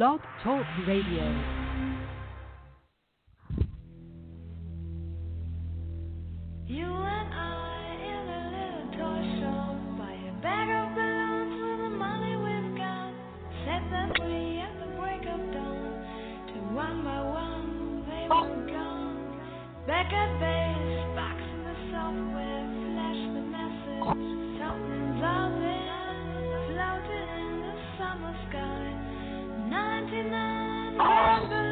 Blog Talk Radio. Back at base, the software, 99 red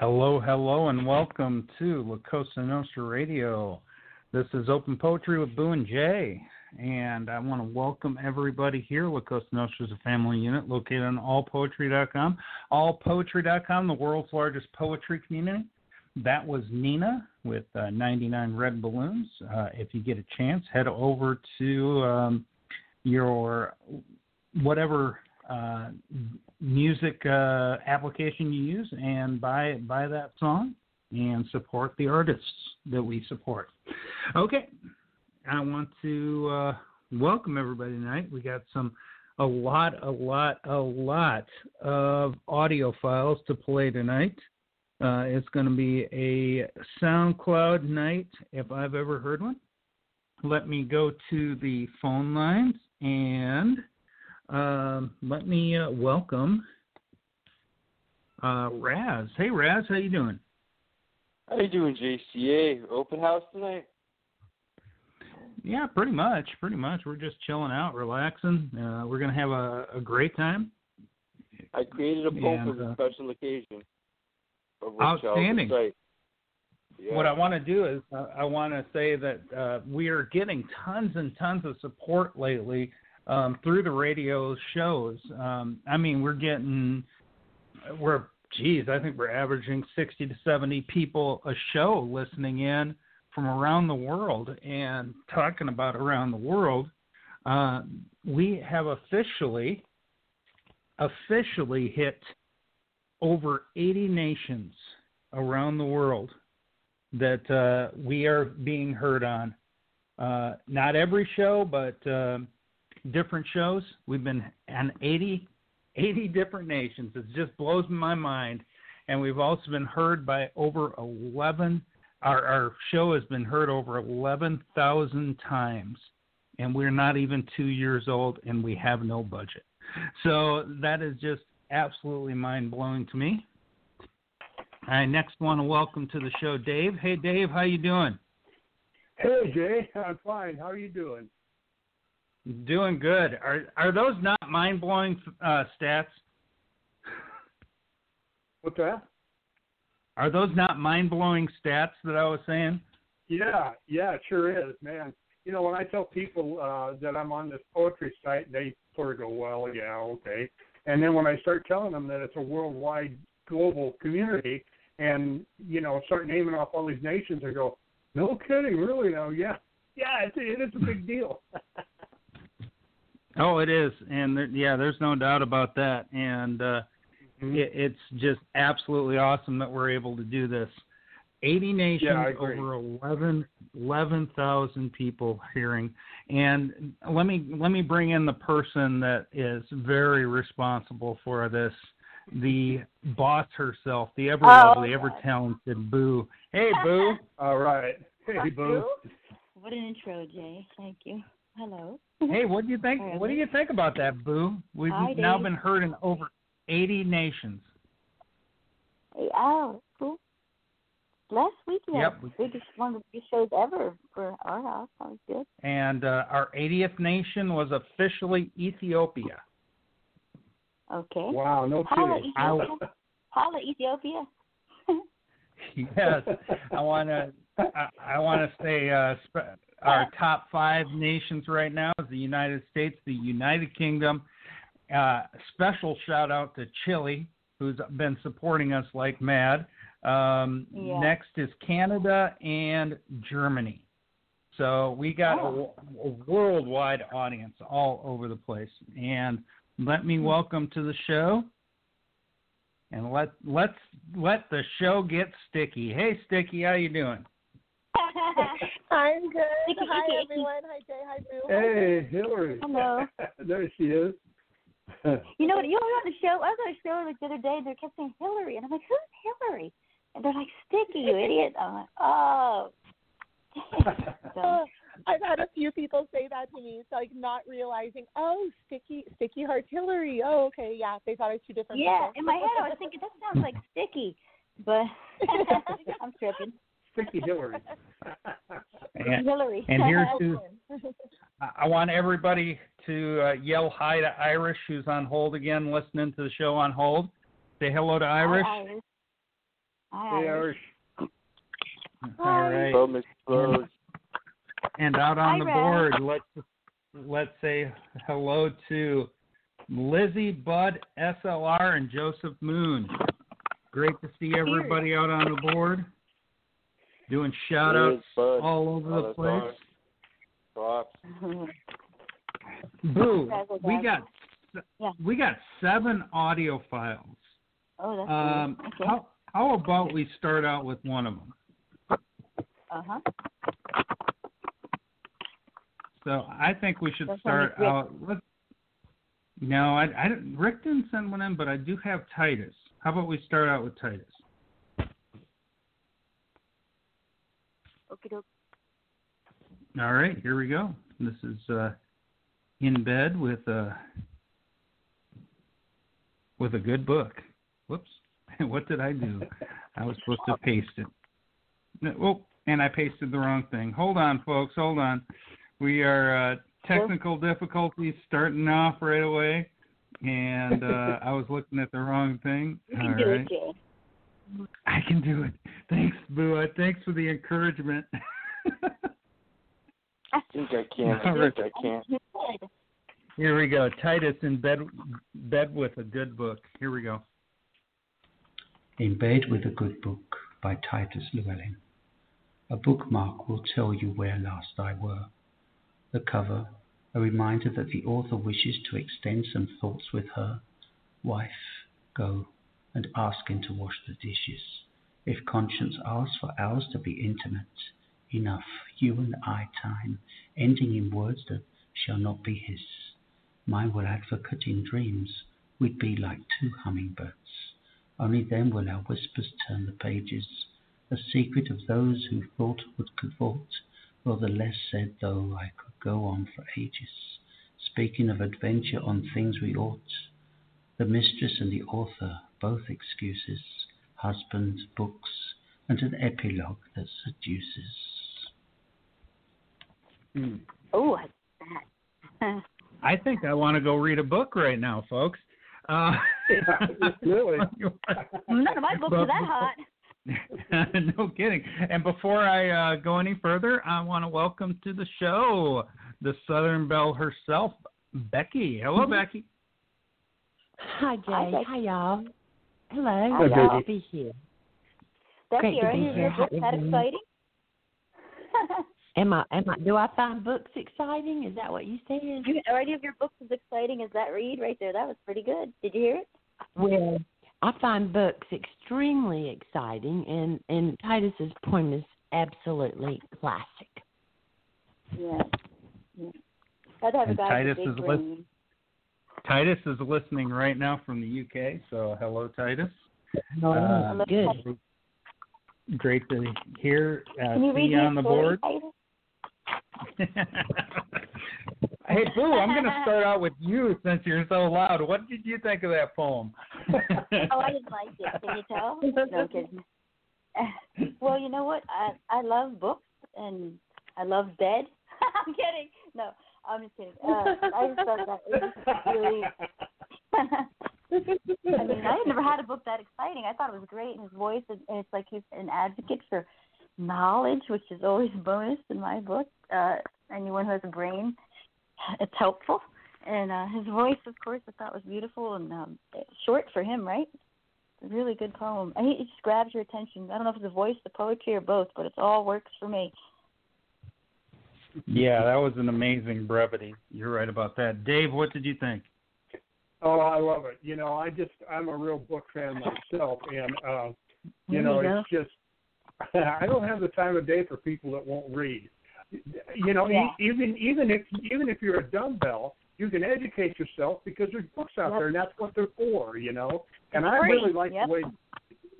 Hello, hello, and welcome to La Cosa Nostra Radio. This is Open Poetry with Boo and Jay, and I want to welcome everybody here. La Cosa Nostra is a family unit located on allpoetry.com. Allpoetry.com, the world's largest poetry community. That was Nina with uh, 99 Red Balloons. Uh, if you get a chance, head over to um, your whatever uh, music uh, application you use and buy buy that song and support the artists that we support. Okay, I want to uh, welcome everybody tonight. We got some a lot, a lot, a lot of audio files to play tonight. Uh, it's going to be a SoundCloud night if I've ever heard one. Let me go to the phone lines and um, let me uh, welcome uh, Raz. Hey, Raz, how you doing? How you doing, JCA? Open house tonight? Yeah, pretty much. Pretty much. We're just chilling out, relaxing. Uh, we're gonna have a, a great time. I created a poll for uh, the special occasion. of which I'll Outstanding. Yeah. What I want to do is uh, I want to say that uh, we are getting tons and tons of support lately um, through the radio shows. Um, I mean, we're getting we're geez, I think we're averaging 60 to 70 people a show listening in from around the world and talking about around the world. Uh, we have officially officially hit over 80 nations around the world that uh, we are being heard on. Uh, not every show, but uh, different shows. We've been in 80, 80 different nations. It just blows my mind. And we've also been heard by over 11. Our, our show has been heard over 11,000 times. And we're not even two years old, and we have no budget. So that is just absolutely mind blowing to me. I next want to welcome to the show Dave. Hey Dave, how you doing? Hey Jay, I'm fine. How are you doing? Doing good. Are are those not mind blowing uh, stats? What's that? Are those not mind blowing stats that I was saying? Yeah, yeah, it sure is, man. You know, when I tell people uh, that I'm on this poetry site, they sort of go, "Well, yeah, okay." And then when I start telling them that it's a worldwide, global community, and you know, start naming off all these nations, they go, "No kidding, really? Now, yeah, yeah, it, it is a big deal." Oh, it is, and there, yeah, there's no doubt about that. And uh, it, it's just absolutely awesome that we're able to do this. 80 nations, Yeah, over 11 11,000 people hearing. And let me let me bring in the person that is very responsible for this, the boss herself, the ever lovely, ever talented Boo. Hey, Boo. all right. Hey, Boo. What an intro, Jay. Thank you. Hello. Hey, what do you think? What do you think about that, Boo? We've Hi, now Dave. been heard in over 80 nations. Hey, oh, cool. Last week we Yep. the biggest one of the biggest shows ever for our house. That was good. and uh, our 80th nation was officially Ethiopia. Okay. Wow, no Holla, kidding. Ethiopia. Holla, Ethiopia. yes, I want to. I, I want to say uh, sp- our top five nations right now is the United States, the United Kingdom. Uh, special shout out to Chile, who's been supporting us like mad. Um, Yeah. Next is Canada and Germany. So we got Oh. a, a worldwide audience all over the place. And let me welcome to the show. And let let's let the show get sticky. Hey, Sticky, how you doing? I'm good. Icky, Hi, icky, icky. everyone. Hi, Jay. Hi, Boo. Hey, Hillary. Hello. there she is. You know what? You know what? On the show, I was on a show like the other day, and they kept saying Hillary, and I'm like, who's Hillary? And they're like, Sticky, you idiot. I'm like, oh. so, I've had a few people say that to me. It's like not realizing, oh, sticky, sticky heart Hillary. Oh, okay, yeah. They thought it was two different yeah, people. in my head, I was thinking that sounds like Sticky, but I'm tripping. Sticky Hillary. And, Hillary. and here's who I- I want everybody to uh, yell hi to Irish, who's on hold again, listening to the show on hold. Say hello to Irish. Hi, Irish. Hi, hey, Irish. Irish. All right. Hello, Miss Rose. And out on Hi, the Red. board, let's let's say hello to Lizzie, Bud, SLR, and Joseph Moon. Great to see everybody out on the board. Doing shout outs all over all the place. Props. Boo, we got Yeah. we got seven audio files. oh, that's Um, weird. Okay. how how about we start out with one of them? Uh huh. So I think we should That's start out. Let's, no, I, I didn't- Rick didn't send one in, but I do have Titus. How about we start out with Titus? Okie doke. All right, here we go. This is uh, in bed with a with a good book. Whoops, what did I do? I was supposed to paste it. No, oh, and I pasted the wrong thing. Hold on, folks. Hold on. We are uh, technical difficulties starting off right away, and uh, I was looking at the wrong thing. You can All do right. it, Jay. I can do it. Thanks, Boo. Uh, thanks for the encouragement. I think I can. I think I can. Here we go. Titus in bed bed with a good book. Here we go. In Bed with a Good Book by Titus Llewellyn. A bookmark will tell you where last I were. The cover, a reminder that the author wishes to extend some thoughts with her. Wife, go and ask him to wash the dishes. If conscience asks for ours to be intimate, enough, you and I time, ending in words that shall not be his. Mine will advocate in dreams, we'd be like two hummingbirds. Only then will our whispers turn the pages, a secret of those who thought would cavort, or the less said though I could go on for ages, speaking of adventure on things we ought. The mistress and the author, both excuses, husbands, books, and an epilogue that seduces. Hmm. Oh, I that. I think I want to go read a book right now, folks. Uh, really? None of my books are that hot. no kidding. And before I uh, go any further, I want to welcome to the show the Southern Belle herself, Becky. Hello, Becky. Hi, Jay. Hi, Becky. Hi, y'all. Hello. Hi, Glad Becky. to be here. Becky, Great to are be any of here. your books Hi, that exciting? Am I? Am I? Do I find books exciting? Is that what you said? You- Are any of your books as exciting as that read right there? That was pretty good. Did you hear it? Well, I find books extremely exciting, and and Titus's poem is absolutely classic. Yeah. yeah. I'd have And guy Titus is big lis- brain. Titus is listening right now from the UK, so hello, Titus. Oh, Uh, good. Great to hear. Uh, Can you see read you me on the story, board. Titus? hey, Boo, I'm going to start out with you since you're so loud. What did you think of that poem? oh, I didn't like it. Can you tell? No kidding. well, you know what? I I love books and I love bed. I'm kidding. No, I'm just kidding. Uh, I just thought that it was really. I mean, I had never had a book that exciting. I thought it was great, and his voice, and and it's like he's an advocate for knowledge, which is always a bonus in my book. Uh, anyone who has a brain, it's helpful. And uh, his voice, of course, I thought was beautiful and um, short for him, right? Really good poem. He it just grabs your attention. I don't know if it's the voice, the poetry, or both, but it all works for me. Yeah, that was an amazing brevity. You're right about that. Dave, what did you think? Oh, I love it. You know, I just I'm a real book fan myself, and uh, you There know, you it's just I don't have the time of day for people that won't read. You know, Yeah. e- even even if even if you're a dumbbell, you can educate yourself because there's books out Yep. there, and that's what they're for. You know, and I free. really like Yep. the way.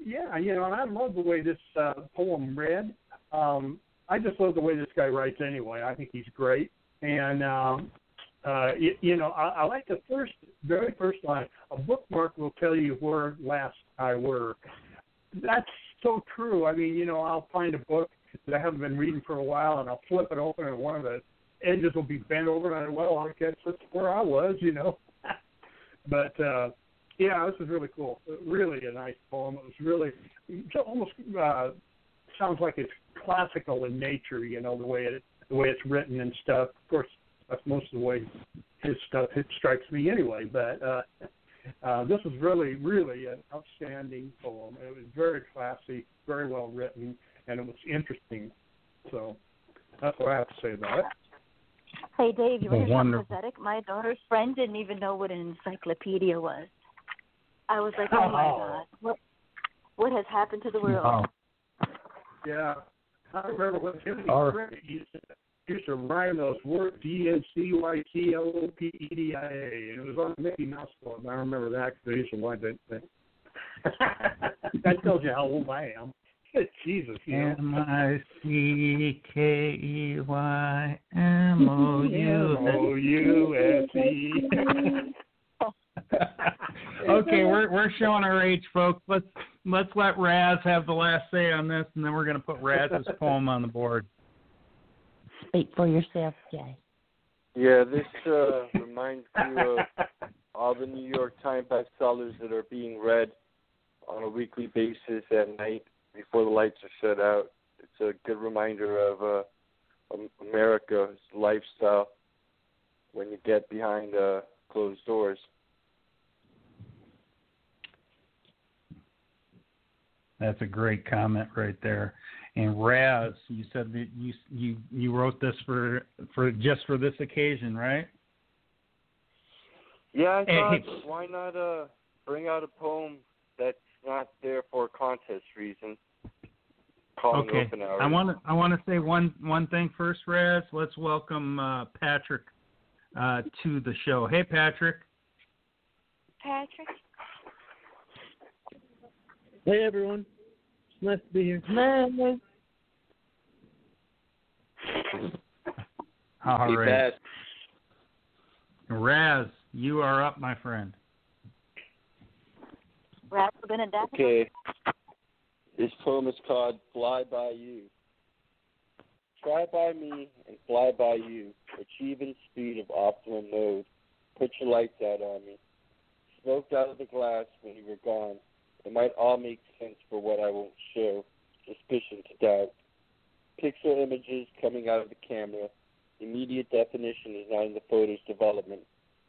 Yeah, you know, and I love the way this uh, poem read. Um, I just love the way this guy writes. Anyway, I think he's great, and um, uh, you, you know, I, I like the first, very first line. A bookmark will tell you where last I were. That's so true. I mean, you know, I'll find a book that I haven't been reading for a while, and I'll flip it open, and one of the edges will be bent over, and I, well, I guess that's where I was, you know. but uh, yeah, this is really cool. Really a nice poem. It was really almost uh, sounds like it's classical in nature, you know, the way it the way it's written and stuff. Of course, that's most of the way his stuff it strikes me anyway. But uh, uh, this was really, really an outstanding poem. It was very classy, very well written, and it was interesting. So that's what I have to say about it. Hey, Dave, you want to hear pathetic? My daughter's friend didn't even know what an encyclopedia was. I was like, oh my Oh. god, what what has happened to the world? Oh, Yeah, I remember when Timothy Our- used to used to rhyme those words D N C Y T L O P E D I A, and it was on the Mickey Mouse Club. I remember that because I used to watch that thing. that tells you how old I am. Jesus. M I C K E Y M O U S E. Okay, we're we're showing our age, folks. Let's let's let Raz have the last say on this, and then we're going to put Raz's poem on the board. Speak for yourself, Jay. Yeah, this uh, reminds you of all the New York Times bestsellers that are being read on a weekly basis at night before the lights are shut out. It's a good reminder of uh, America's lifestyle when you get behind uh, closed doors. That's a great comment right there. And Raz, you said that you you you wrote this for for just for this occasion, right? Yeah, I thought hey. why not uh bring out a poem that's not there for contest reasons. Calling Okay. I want to I want to say one one thing first, Raz. Let's welcome uh, Patrick uh, to the show. Hey, Patrick. Patrick. Hey everyone, it's nice to be here. All Hey, right. Pat. Raz, you are up, my friend. Raz Benedetto. Okay. This poem is called Fly By You. Try by me and fly by you. Achieving speed of optimum mode. Put your lights out on me. Smoked out of the glass when you were gone. It might all make sense for what I won't show. Suspicion to doubt. Pixel images coming out of the camera. Immediate definition is not in the photo's development.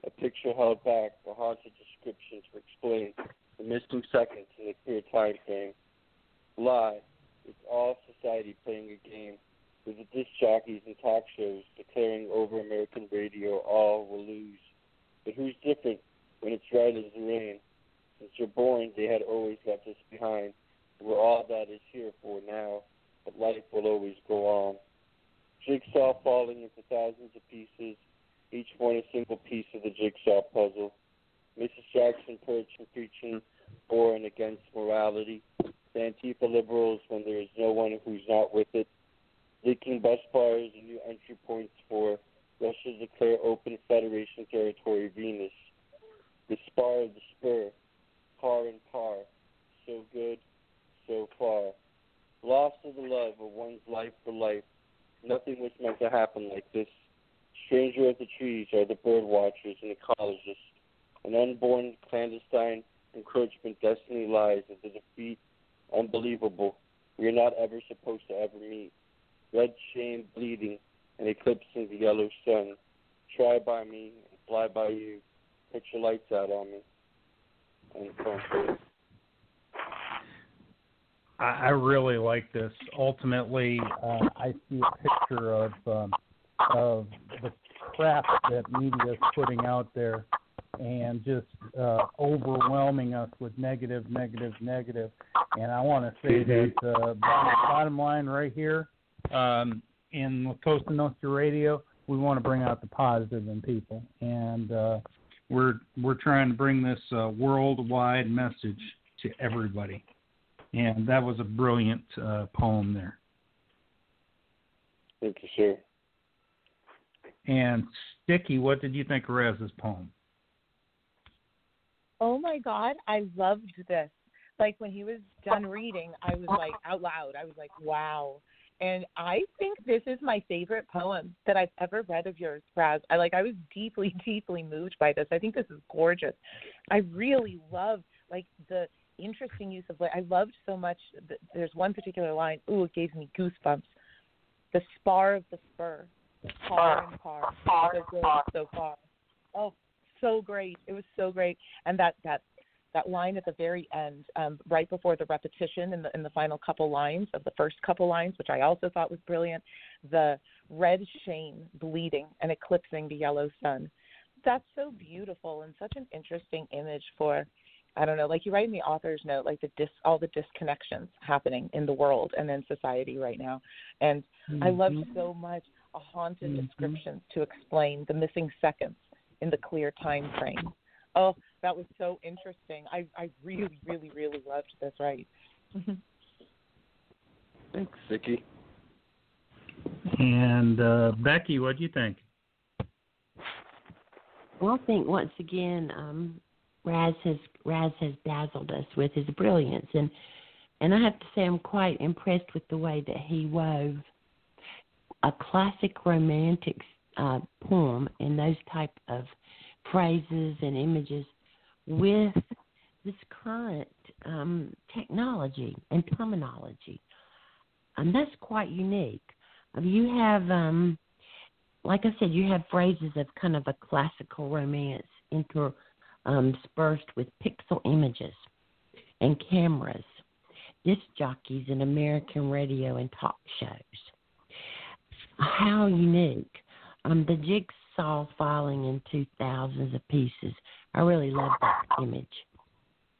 A picture held back, a haunted description to explain the missing seconds in the clear time frame. Lie. It's all society playing a game, with the disc jockeys and talk shows declaring over American radio all will lose. But who's different when it's right as the rain? Since you're born, they had always left us behind. We're all that is here for now, but life will always go on. Jigsaw falling into thousands of pieces, each one a single piece of the jigsaw puzzle. Mrs. Jackson preaching, preaching for and against morality. The Antifa liberals when there is no one who's not with it. Leaking bus bars and new entry points for Russia's declare open Federation territory Venus. The spar of the spur, par and par. So good, so far. Lost of the love of one's life for life. Nothing was meant to happen like this. Stranger of the trees are the bird watchers and ecologists. An unborn clandestine encroachment destiny lies at the defeat unbelievable. We are not ever supposed to ever meet. Red shame bleeding and eclipsing the yellow sun. Try by me and fly by you. Put your lights out on me. I, I really like this. Ultimately, uh, I see a picture of um, of the crap that media is putting out there, and just uh, overwhelming us with negative, negative, negative. And I want to say that uh, bottom, bottom line right here um, in La Cosa Nostra Radio, we want to bring out the positive in people, and uh, we're we're trying to bring this uh, worldwide message to everybody. And that was a brilliant uh, poem there. Thank you, sir. And Sticky, what did you think of Raz's poem? Oh my God, I loved this. Like when he was done reading, I was like out loud. I was like, wow. And I think this is my favorite poem that I've ever read of yours, Raz. I like I was deeply, deeply moved by this. I think this is gorgeous. I really love like the interesting use of like I loved so much that there's one particular line, ooh, it gave me goosebumps. The spar of the spur. Par and par. So good, so far. Oh, so great. It was so great. And that that that line at the very end, um, right before the repetition in the in the final couple lines of the first couple lines, which I also thought was brilliant, the red shame bleeding and eclipsing the yellow sun. That's so beautiful and such an interesting image for I don't know, like you write in the author's note, like the dis all the disconnections happening in the world and in society right now. And I loved so much. a haunted Mhm. descriptions to explain the missing seconds in the clear time frame. Oh, that was so interesting. I I really, really, really loved this. Right. Thanks, Vicky. And uh, Becky, what do you think? Well, I think once again, um, Raz has Raz has dazzled us with his brilliance, and and I have to say I'm quite impressed with the way that he wove a classic romantic uh, poem and those type of phrases and images with this current um, technology and terminology, and that's quite unique. Um, you have um, like I said, you have phrases of kind of a classical romance interspersed um, with pixel images and cameras, disc jockeys in American radio and talk shows. How unique. Um, the jigsaw falling into thousands of pieces. I really love that image.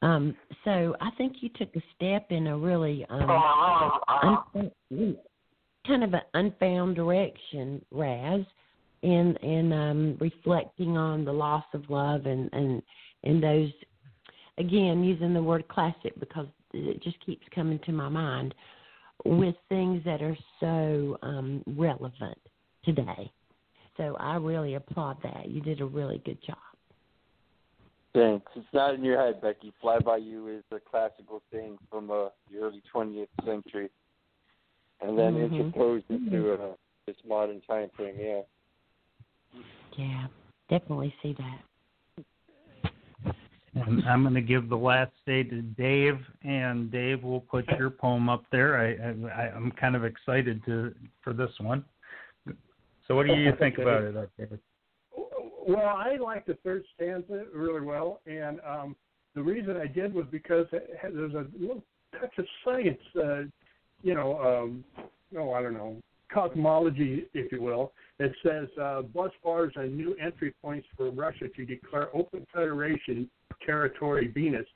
Um, so I think you took a step in a really um, un- kind of an unfound direction, Raz, in in um, reflecting on the loss of love and and and those again using the word classic because it just keeps coming to my mind with things that are so um, relevant today. So I really applaud that. You did a really good job. Thanks. It's not in your head, Becky. Fly by You is a classical thing from uh, the early 20th century, and then Mhm. interposed into uh, this modern time frame. Yeah. Yeah, definitely see that. And I'm going to give the last say to Dave, and Dave will put your poem up there. I, I I'm kind of excited to for this one. So, what do you think about it, David? Well, I like the third stanza really well, and um, the reason I did was because there's a little touch of science, uh, you know, um, oh, I don't know, cosmology, if you will. It says uh, bus bars are new entry points for Russia to declare open federation territory Venus.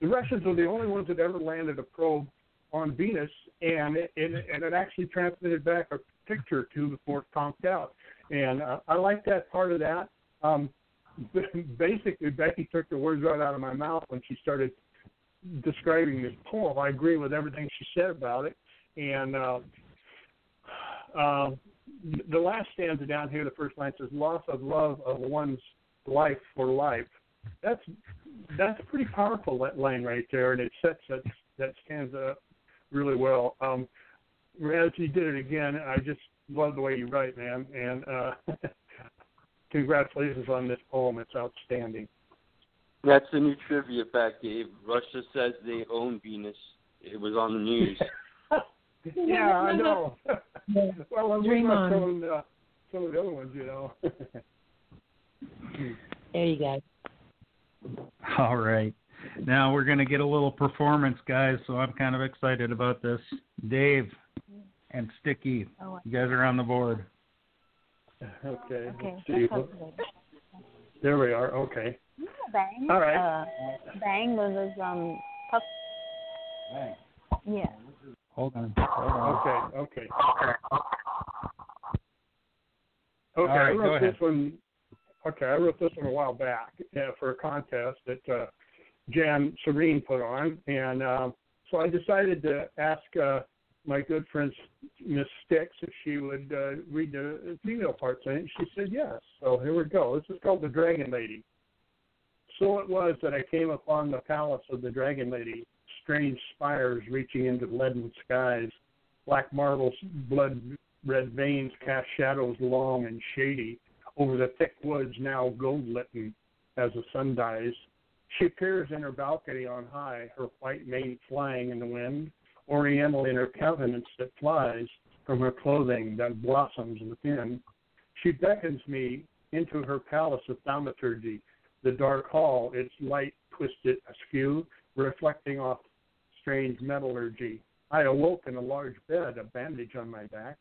The Russians were the only ones that ever landed a probe on Venus, and it, it, and it actually transmitted back a picture to before it conked out. And uh, I like that part of that. Um, basically, Becky took the words right out of my mouth when she started describing this poem. I agree with everything she said about it. And uh, uh, the last stanza down here, the first line says, "Loss of love of one's life for life." That's that's a pretty powerful line right there, and it sets that that stanza really well. Um, Raz, you did it again. I just love the way you write, man, and uh, congratulations on this poem. It's outstanding. That's a new trivia fact, Dave. Russia says they own Venus. It was on the news. yeah, I know. well, I'm Dream not on. telling uh, some of the other ones, you know. There you go. All right. Now we're going to get a little performance, guys. So I'm kind of excited about this. Dave and Sticky, Oh, you guys are on the board. okay. okay. see. There we are. Okay. Bang. All right. Uh, Bang was his um. Puff. Yeah. Hold on. Hold on. Okay. Okay. Okay. All right, I go wrote ahead. this one. Okay, I wrote this one a while back uh, for a contest that uh, Jan Serene put on, and uh, so I decided to ask uh, my good friend Miss Sticks if she would uh, read the female parts in it. She said yes. So here we go. This is called the Dragon Lady. So it was that I came upon the palace of the Dragon Lady, strange spires reaching into leaden skies, black marbles, blood red veins cast shadows long and shady over the thick woods now gold litten as the sun dies. She appears in her balcony on high, her white mane flying in the wind, oriental in her countenance that flies from her clothing that blossoms within. She beckons me into her palace of thaumaturgy, the dark hall, its light twisted askew, reflecting off strange metallurgy. I awoke in a large bed, a bandage on my back.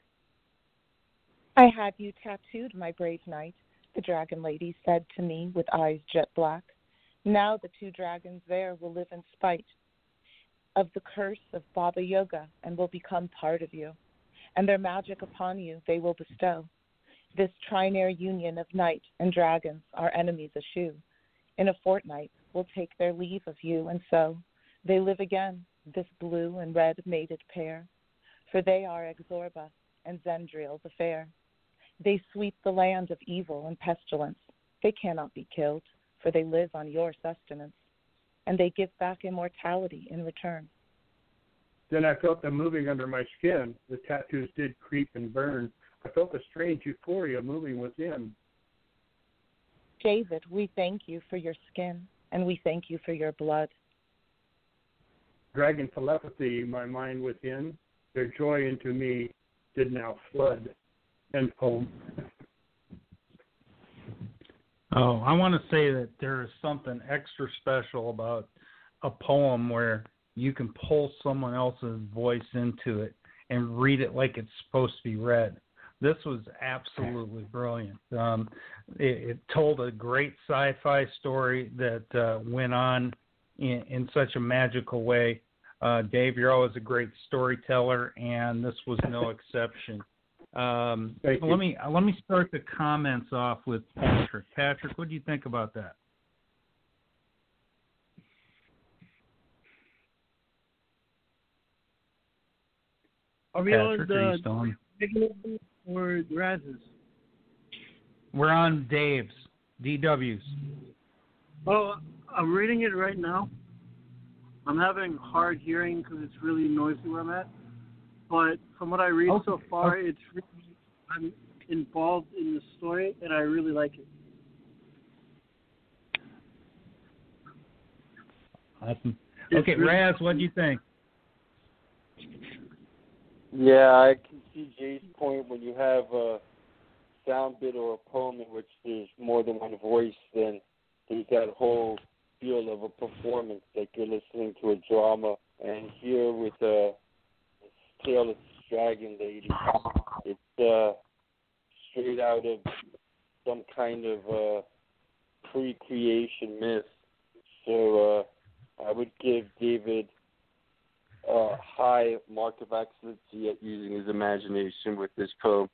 I have you tattooed, my brave knight, the dragon lady said to me with eyes jet black. Now the two dragons there will live in spite of the curse of Baba Yaga and will become part of you. and their magic upon you they will bestow. This trinary union of night and dragons, our enemies eschew. In a fortnight will take their leave of you, and so they live again, this blue and red mated pair. For they are Exorba and Zendriel the fair. They sweep the land of evil and pestilence. They cannot be killed, for they live on your sustenance, and they give back immortality in return. Then I felt them moving under my skin. The tattoos did creep and burn. I felt a strange euphoria moving within. David, we thank you for your skin, and we thank you for your blood. Dragon telepathy, my mind within, their joy into me did now flood. End poem. Oh, I want to say that there is something extra special about a poem where you can pull someone else's voice into it and read it like it's supposed to be read. This was absolutely brilliant. Um, it, it told a great sci-fi story that uh, went on in, in such a magical way. Uh, Dave, you're always a great storyteller, and this was no exception. Um, you. let me let me start the comments off with Patrick. Patrick, what do you think about that? Are we Patrick, on? the or Raz's? We're on Dave's DW's. Oh, I'm reading it right now. I'm having hard hearing because it's really noisy where I'm at. But from what I read Okay. so far, it's really, I'm involved in the story and I really like it. Awesome. It's Okay, really- Raz, what do you think? Yeah, I can see Jay's point when you have a sound bit or a poem in which there's more than one voice, then there's that whole feel of a performance, like you're listening to a drama. And here with uh, this Tale of Dragon Lady, it's uh, straight out of some kind of uh, pre-creation myth. So uh, I would give David a high mark of excellency at using his imagination with this poem.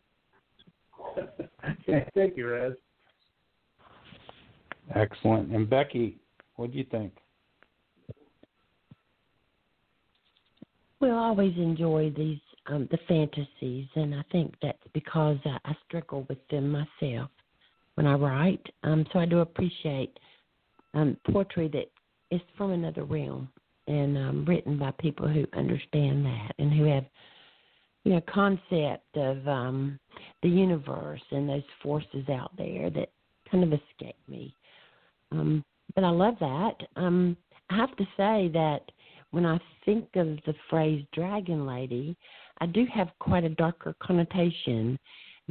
Thank you, Raz. Excellent. And Becky, what do you think? Well, always enjoy these um, the fantasies, and I think that's because I, I struggle with them myself when I write. Um, so I do appreciate um, poetry that is from another realm and um, written by people who understand that and who have you know concept of um, the universe and those forces out there that kind of escape me. Um, but I love that. Um, I have to say that when I think of the phrase dragon lady, I do have quite a darker connotation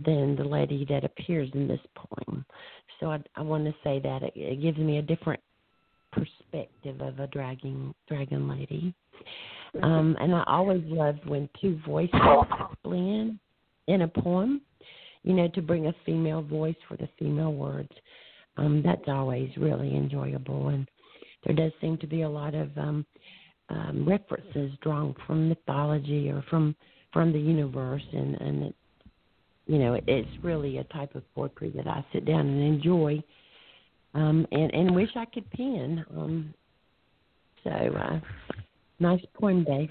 than the lady that appears in this poem. So I, I want to say that it, it gives me a different perspective of a dragon dragon lady. Um, and I always love when two voices blend in a poem. You know, to bring a female voice for the female words. Um, that's always really enjoyable, and there does seem to be a lot of um, um, references drawn from mythology or from from the universe, and and it, you know it, it's really a type of poetry that I sit down and enjoy, um, and and wish I could pen. Um, so uh, nice poem, Dave.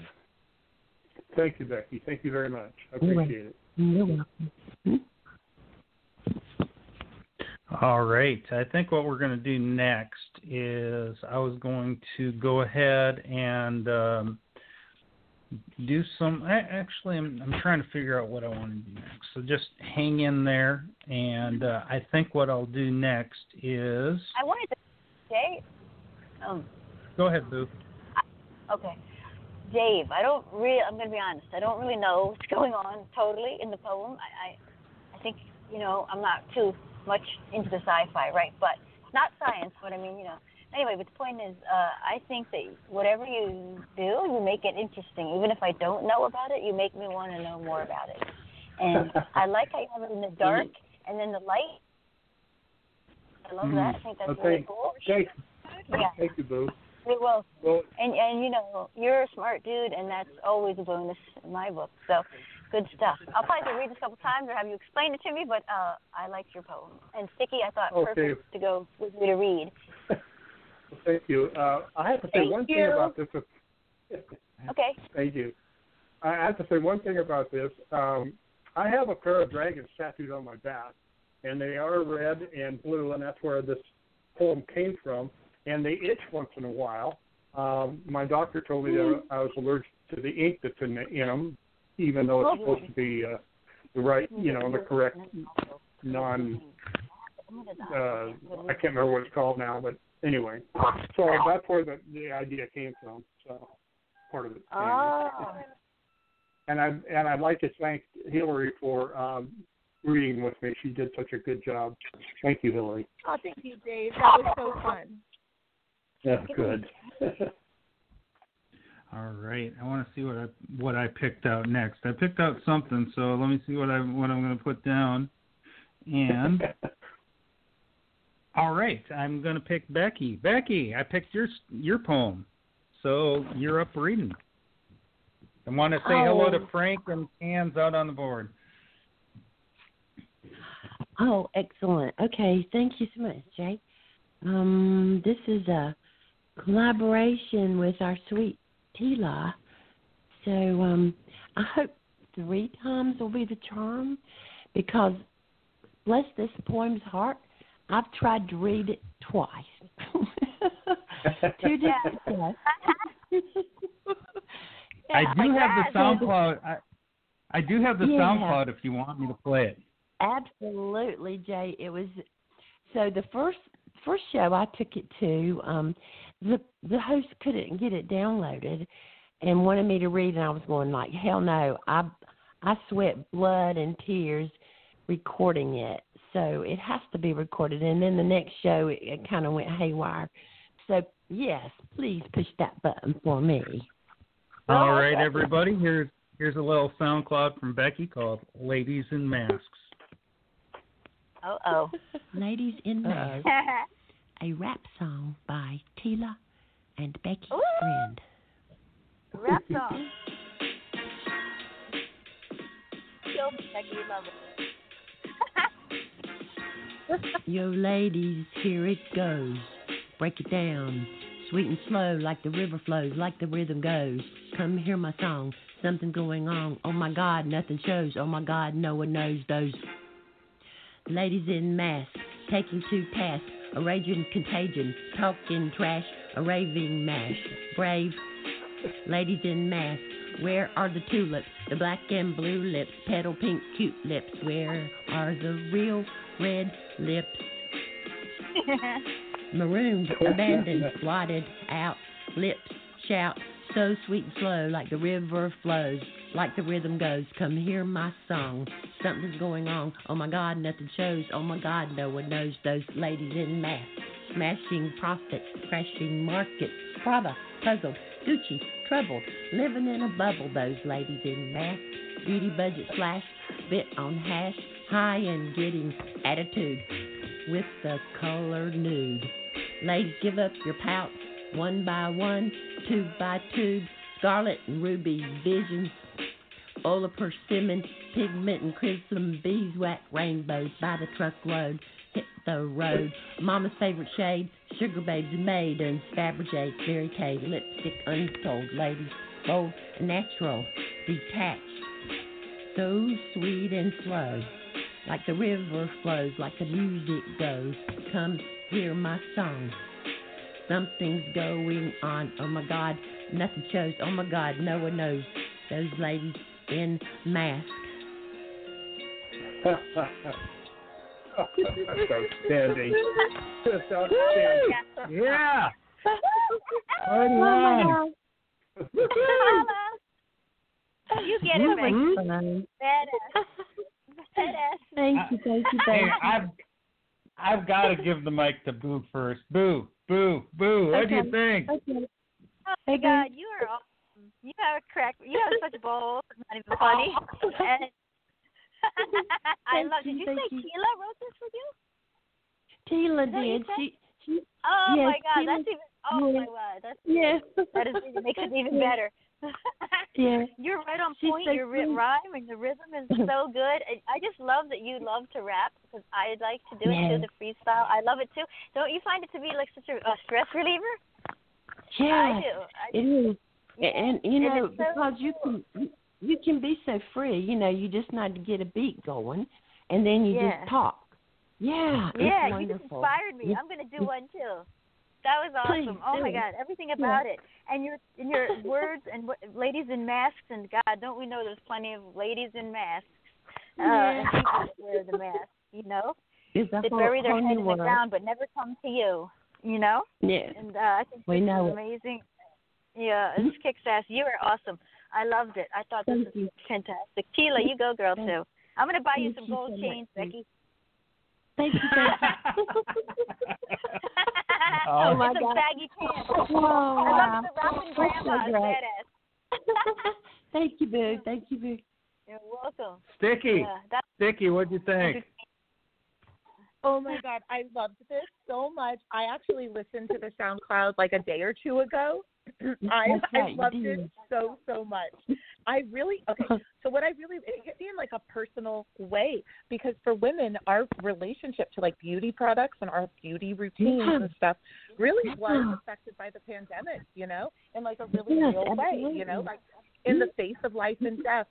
Thank you, Becky. Thank you very much. I You're appreciate it. You're welcome. All right. I think what we're going to do next is I was going to go ahead and um, do some. I, actually, I'm, I'm trying to figure out what I want to do next. So just hang in there. And uh, I think what I'll do next is I wanted to say, um, go ahead, Boo. okay, Dave. I don't really. I'm going to be honest. I don't really know what's going on totally in the poem. I, I, I think you know I'm not too much into the sci-fi, right? But not science. But I mean, you know. Anyway, but the point is, uh, I think that whatever you do, you make it interesting. Even if I don't know about it, you make me want to know more about it. And I like how you have it in the dark and then the light. I love that. I think that's Okay. really cool. Thank, Yeah. thank you, Boo. Yeah, Well, Well, and and you know you're a smart dude, and that's always a bonus in my book. So, Good stuff. I'll probably have to read this a couple times or have you explain it to me, but uh, I liked your poem. And Sticky, I thought Okay. perfect to go with me to read. Thank you. Uh, I have to say Thank one thing about this. Okay. Thank you. I have to say one thing about this. Um, I have a pair of dragons tattooed on my back, and they are red and blue, and that's where this poem came from. And they itch once in a while. Um, my doctor told me that I was allergic to the ink that's in, the, in them, even though it's supposed to be uh, the right, you know, the correct non. Uh, I can't remember what it's called now, but anyway. So that's where the, the idea came from. So part of it. Oh. And I and I'd like to thank Hillary for um, reading with me. She did such a good job. Thank you, Hillary. Oh, thank you, Dave. That was so fun. That's good. All right. I want to see what I what I picked out next. I picked out something, so let me see what I what I'm going to put down. And all right, I'm going to pick Becky. Becky, I picked your your poem, so you're up reading. I want to say hello to Oh. Frank and Cans out on the board. Oh, excellent. Okay, thank you so much, Jay. Um, this is a collaboration with our sweet Tila. So um, I hope three times will be the charm because bless this poem's heart, I've tried to read it twice. Two different times. I do have the SoundCloud. I, I do have the Yeah. SoundCloud if you want me to play it. Absolutely, Jay. It was so the first first show I took it to, um, the the host couldn't get it downloaded and wanted me to read and I was going like, Hell no. I I sweat blood and tears recording it. So it has to be recorded and then the next show it, it kinda went haywire. So yes, please push that button for me. All right, everybody. Here's here's a little SoundCloud from Becky called "Ladies in Masks." Oh oh. Ladies in Masks. a rap song by Tila and Becky Ooh. Friend. Rap song. Yo, Becky, we love it. Yo, ladies, here it goes. Break it down. Sweet and slow, like the river flows, like the rhythm goes. Come hear my song. Something going on. Oh my God, nothing shows. Oh my God, no one knows those. Ladies in mass, taking to task, a raging contagion, talking trash, a raving mash. Brave ladies in masks. where are the tulips, the black and blue lips, petal pink cute lips? Where are the real red lips? Marooned, abandoned, blotted out, lips shout, so sweet and slow, like the river flows, like the rhythm goes. Come hear my song. Something's going on. Oh my God, nothing shows. Oh my God, no one knows those ladies in mass. Smashing profits, crashing markets, Prada, puzzled, Gucci, troubled, living in a bubble. Those ladies in mass. Beauty budget slash, bit on hash, high and getting attitude with the color nude. Ladies, give up your pout, one by one, tube by tube, scarlet and ruby visions, Ola persimmon, pigment and chrism, beeswax rainbows by the truckload. Hit the road. Mama's favorite shade, sugar babes, maidens, Fabergé, Mary Kay, lipstick unsold, ladies, bold natural, detached, so sweet and slow, like the river flows, like the music goes. Come hear my song. Something's going on. Oh my God, nothing shows. Oh my God, no one knows. Those ladies in masks. That's outstanding. That's outstanding. Yeah. Right on. you get it, Becky. Badass. Badass. Thank you, thank you, Hey, thank you. I've I've got to give the mic to Boo first. Boo, Boo, Boo. What do you think? Okay. Oh my Okay. God, you are awesome. You have a crack. You have such balls. It's not even funny. Oh. And I love. you, Did you say you. Wrote this with you? You did. She, she, Oh Yes, my God, that's even. Oh yeah. my God, that's yeah. that is, makes it even better. Yeah. You're right on She's point. Your ri- rhyme and the rhythm is so good. And I just love that you love to rap because I like to do it too. The freestyle, I love it too. Don't you find it to be like such a, a stress reliever? Yeah. I do. I It is. And you And know, it's so because you can you can be so free, you know, you just need to get a beat going and then you Yeah. just talk. Yeah. Yeah, you just inspired me. I'm gonna do one too. That was Please awesome. oh my it. god, everything about it, and your and your words and what, ladies in masks and God, don't we know there's plenty of ladies in masks uh, and people that wear the mask, you know, It's a that whole, bury their whole head in the world. ground but never come to you, you know. Yeah. And uh, I think We know amazing. Yeah, this hmm? kicks ass. You are awesome. I loved it. I thought this Thank was fantastic. Sheila, you go, girl, Thank- too. I'm gonna buy you some you gold so chains, Steve. Becky. Thank you. Thank you. Oh, my some God. baggy pants. Oh, I wow. love the rapping grandma. so It's badass. Thank you, Boo. Thank you, Boo. You're welcome. Sticky. Yeah, that's Sticky, what'd you think? Oh my god, I loved this so much. I actually listened to the SoundCloud like a day or two ago. I I right, you loved it so so much. I really okay. So what I really it hit me in like a personal way because for women, our relationship to like beauty products and our beauty routines Yeah. and stuff really was affected by the pandemic. You know, in like a really Yes, real way. You know, like in the face of life and death.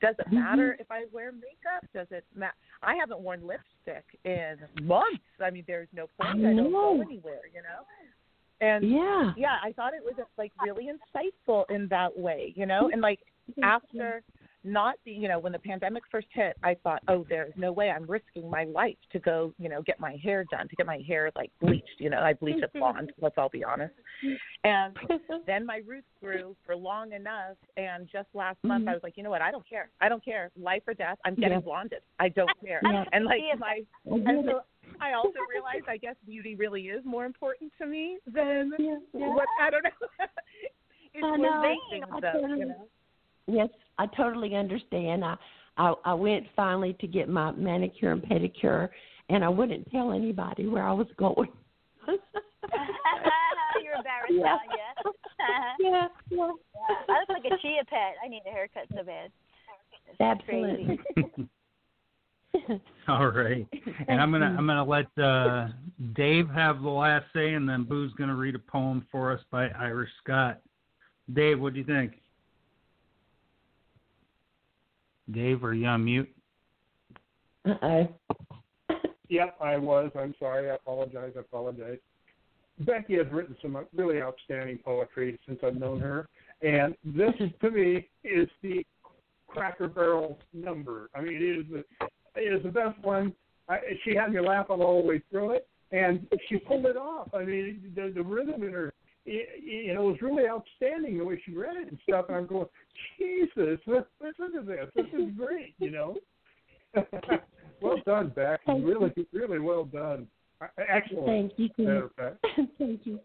Does it matter if I wear makeup? Does it matter? I haven't worn lipstick in months. I mean, there's no point. I I, don't go anywhere, you know. And Yeah. yeah, I thought it was like really insightful in that way, you know. And like after not the, you know, when the pandemic first hit, I thought, oh, there's no way I'm risking my life to go, you know, get my hair done, to get my hair like bleached. You know, I bleach it blonde. Let's all be honest. And then my roots grew for long enough, and just last month I was like, you know what? I don't care. I don't care, life or death. I'm getting Yeah. blonded. I don't care. Yeah. And like my, I and so I also realized, I guess beauty really is more important to me than Yeah, yeah. what I don't know. it's I more know. vain I though, totally- you know. Yes, I totally understand. I, I I went finally to get my manicure and pedicure, and I wouldn't tell anybody where I was going. You're embarrassed Yeah. now, yes. yeah, yeah, I look like a chia pet. I need a haircut so bad. It's absolutely. Crazy. All right. And I'm gonna. I'm gonna let uh, Dave have the last say, and then Boo's gonna read a poem for us by Irish Scott. Dave, what do you think? Dave, are you on mute? Uh oh. Yep, I was. I'm sorry. I apologize. I apologize. Becky has written some really outstanding poetry since I've known her, and this to me is the Cracker Barrel number. I mean, it is the it is the best one. I, she had me laughing all the way through it, and she pulled it off. I mean, the the rhythm in her, it, you know, it was really outstanding the way she read it and stuff. And I'm going, Jesus, look, listen to this. This is great. You know. well done, Beck. Really, really well done. Excellent. Thank you. Matter of fact. Thank you.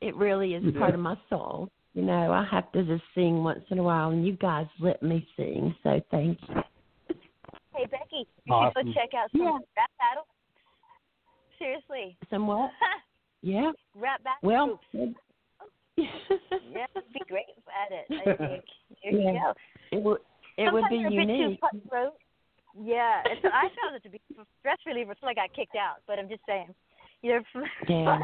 It really is part of my soul. You know, I have to just sing once in a while, and you guys let me sing, so thank you. Hey Becky, you Awesome. should go check out some Yeah. rap battle. Seriously. Somewhat. Yeah. rap battle Well. groups. it Yeah, you'd be great at it, I think. There you Yeah. go. would. It would be you're a bit unique. too cutthroat. Yeah, it's, I found it to be a stress reliever until I got kicked out. But I'm just saying, you're Yeah. fun.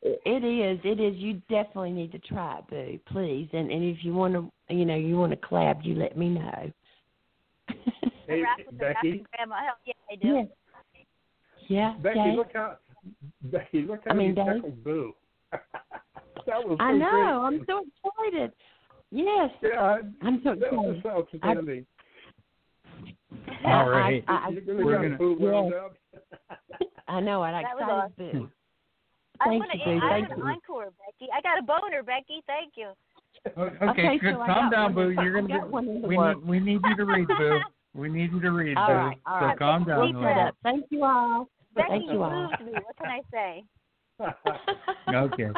It is. It is. You definitely need to try it, Boo. Please. And and if you want to, you know, you want to collab, you let me know. Hey, rap with the Becky. grandma. Hell yeah, I do. yeah. Yeah. Becky, Jay? look how Becky, look how I mean, you Dave. tackled Boo. that was so I know. great. I'm so excited. Yes. Yeah, I'm so that was excited. outstanding. All right. I, I, you really we're gonna- Boo wound up. I know it. I That was excited Boo. I Thank want you, to. Boo. I Thank want an encore, Becky. I got a boner, Becky. Thank you. Okay, Okay, good. so calm down, one Boo. You're gonna got be, one in we works. need we need you to read, Boo. We need you to read, All Boo. right, all so right. calm down Keep a it little. up. Thank you all. Becky, Thank you you all. me. What can I say? Okay.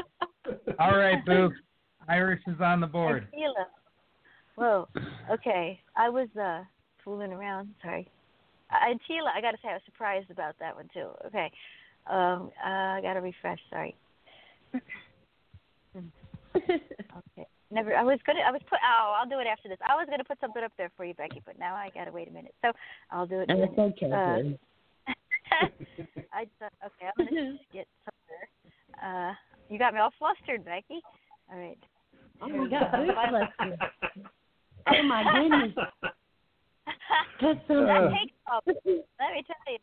All right, Boo. Irish is on the board. And Sheila. Whoa. Okay. I was uh fooling around. Sorry. Uh, and Sheila, I got to say, I was surprised about that one too. Okay. Um. Uh, I got to refresh. Sorry. okay. Never. I was gonna. I was put. Oh, I'll do it after this. I was gonna put something up there for you, Becky, but now I gotta wait a minute. So I'll do it. And it's okay. Uh, I thought, okay, I'm gonna get somewhere. Uh, you got me all flustered, Becky. All right. Oh my God? Oh my goodness. Put some. that takes off. Let me tell you.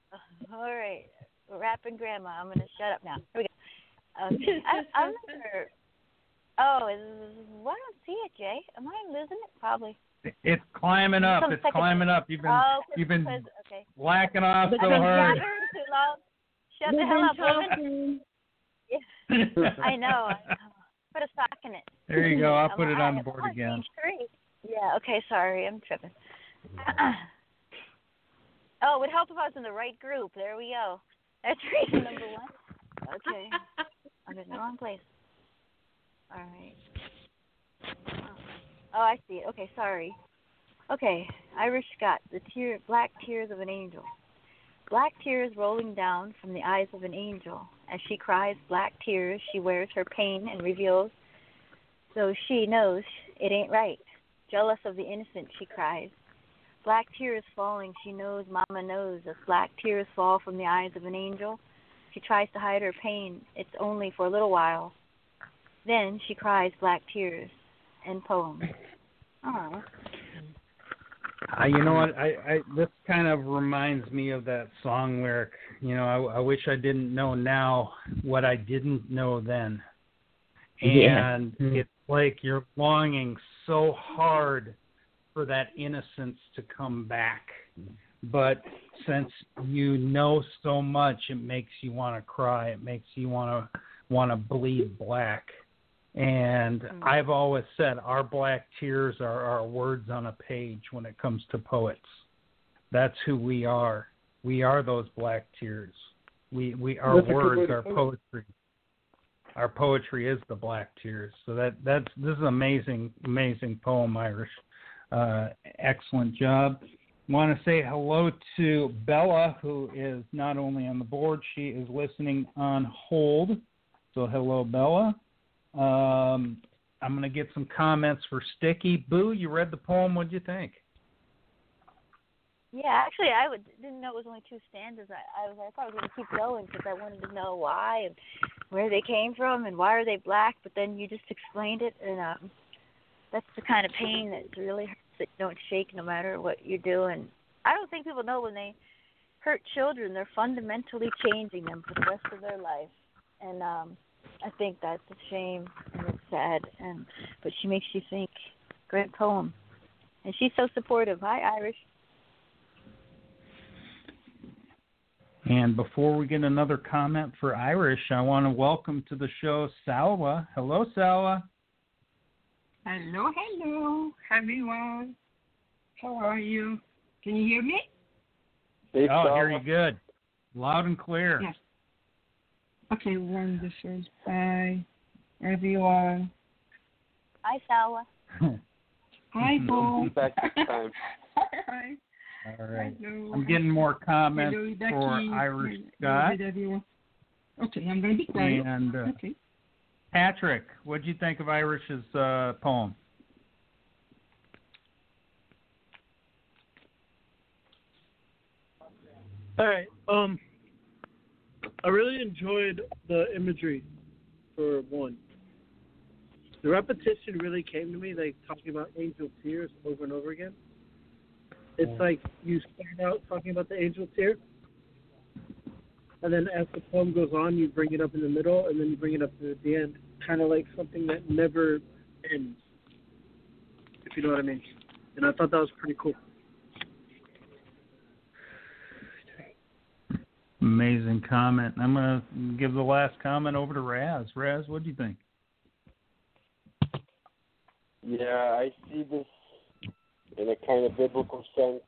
All right, rapping grandma. I'm gonna shut up now. Here we go. Okay. I, I'm never. Oh, is, well, I don't see it, Jay. Am I losing it? Probably. It's climbing up. Some It's second- climbing up. You've been oh, you've been because- okay. whacking off so I've hard. yabbering. Shut the hell been up, woman. talking. I know. Put a sock in it. There you go. I'll put it on the board oh, again. page. Yeah. Okay. Sorry, I'm tripping. oh, it would help if I was in the right group. There we go. That's reason number one. Okay. I'm in the wrong place. All right. Oh, I see it. Okay. Sorry. Okay. Irish Scott. The tear, black tears of an angel. Black tears rolling down from the eyes of an angel. As she cries black tears, she wears her pain and reveals, though she knows it ain't right. Jealous of the innocent, she cries. Black tears falling, she knows Mama knows. As black tears fall from the eyes of an angel, she tries to hide her pain. It's only for a little while. Then she cries black tears. and poems. Oh. Uh, you know what? I, I this kind of reminds me of that song lyric. You know, I, I wish I didn't know now what I didn't know then. Yeah. And it's like you're longing so hard for that innocence to come back. But since you know so much, it makes you want to cry. It makes you want to want to bleed black. And I've always said our black tears are our words on a page when it comes to poets. That's who we are. We are those black tears. We we our That's a good way words, to our poetry. Our poetry is the black tears. So that that's this is an amazing amazing poem, Irish. Uh, excellent job. Want to say hello to Bella, who is not only on the board, she is listening on hold. So hello, Bella. Um, I'm going to get some comments for Sticky. Boo, you read the poem. What'd you think? Yeah, actually, I would didn't know it was only two stanzas. I, I was I thought I was going to keep going because I wanted to know why and where they came from and why are they black. But then you just explained it, and um, that's the kind of pain that really hurts that don't shake no matter what you do. And I don't think people know when they hurt children, they're fundamentally changing them for the rest of their life. And um, I think that's a shame and it's sad. And but she makes you think. Great poem, and she's so supportive. Hi, Irish. And before we get another comment for Irish, I want to welcome to the show Salwa. Hello, Salwa. Hello, hello, everyone. How are you? Can you hear me? Hey, oh, Salwa. hear you good. Loud and clear. Yes. Okay, wonderful. Hi, everyone. Hi, Salwa. Hi, Bo. Back this time. Hi. All right. Hello. I'm getting more comments Hello, for Irish Hello, Scott. everyone. Okay, I'm going to be quiet. And uh, Okay. Patrick, what do you think of Irish's uh, poem? All right. Um, I really enjoyed the imagery for one. The repetition really came to me, like talking about angel tears over and over again. It's like you start out talking about the angel tear, and then as the poem goes on, you bring it up in the middle, and then you bring it up at the end, kind of like something that never ends. If you know what I mean. And I thought that was pretty cool. Amazing comment. I'm going to give the last comment over to Raz. Raz, what do you think? Yeah, I see this in a kind of biblical sense.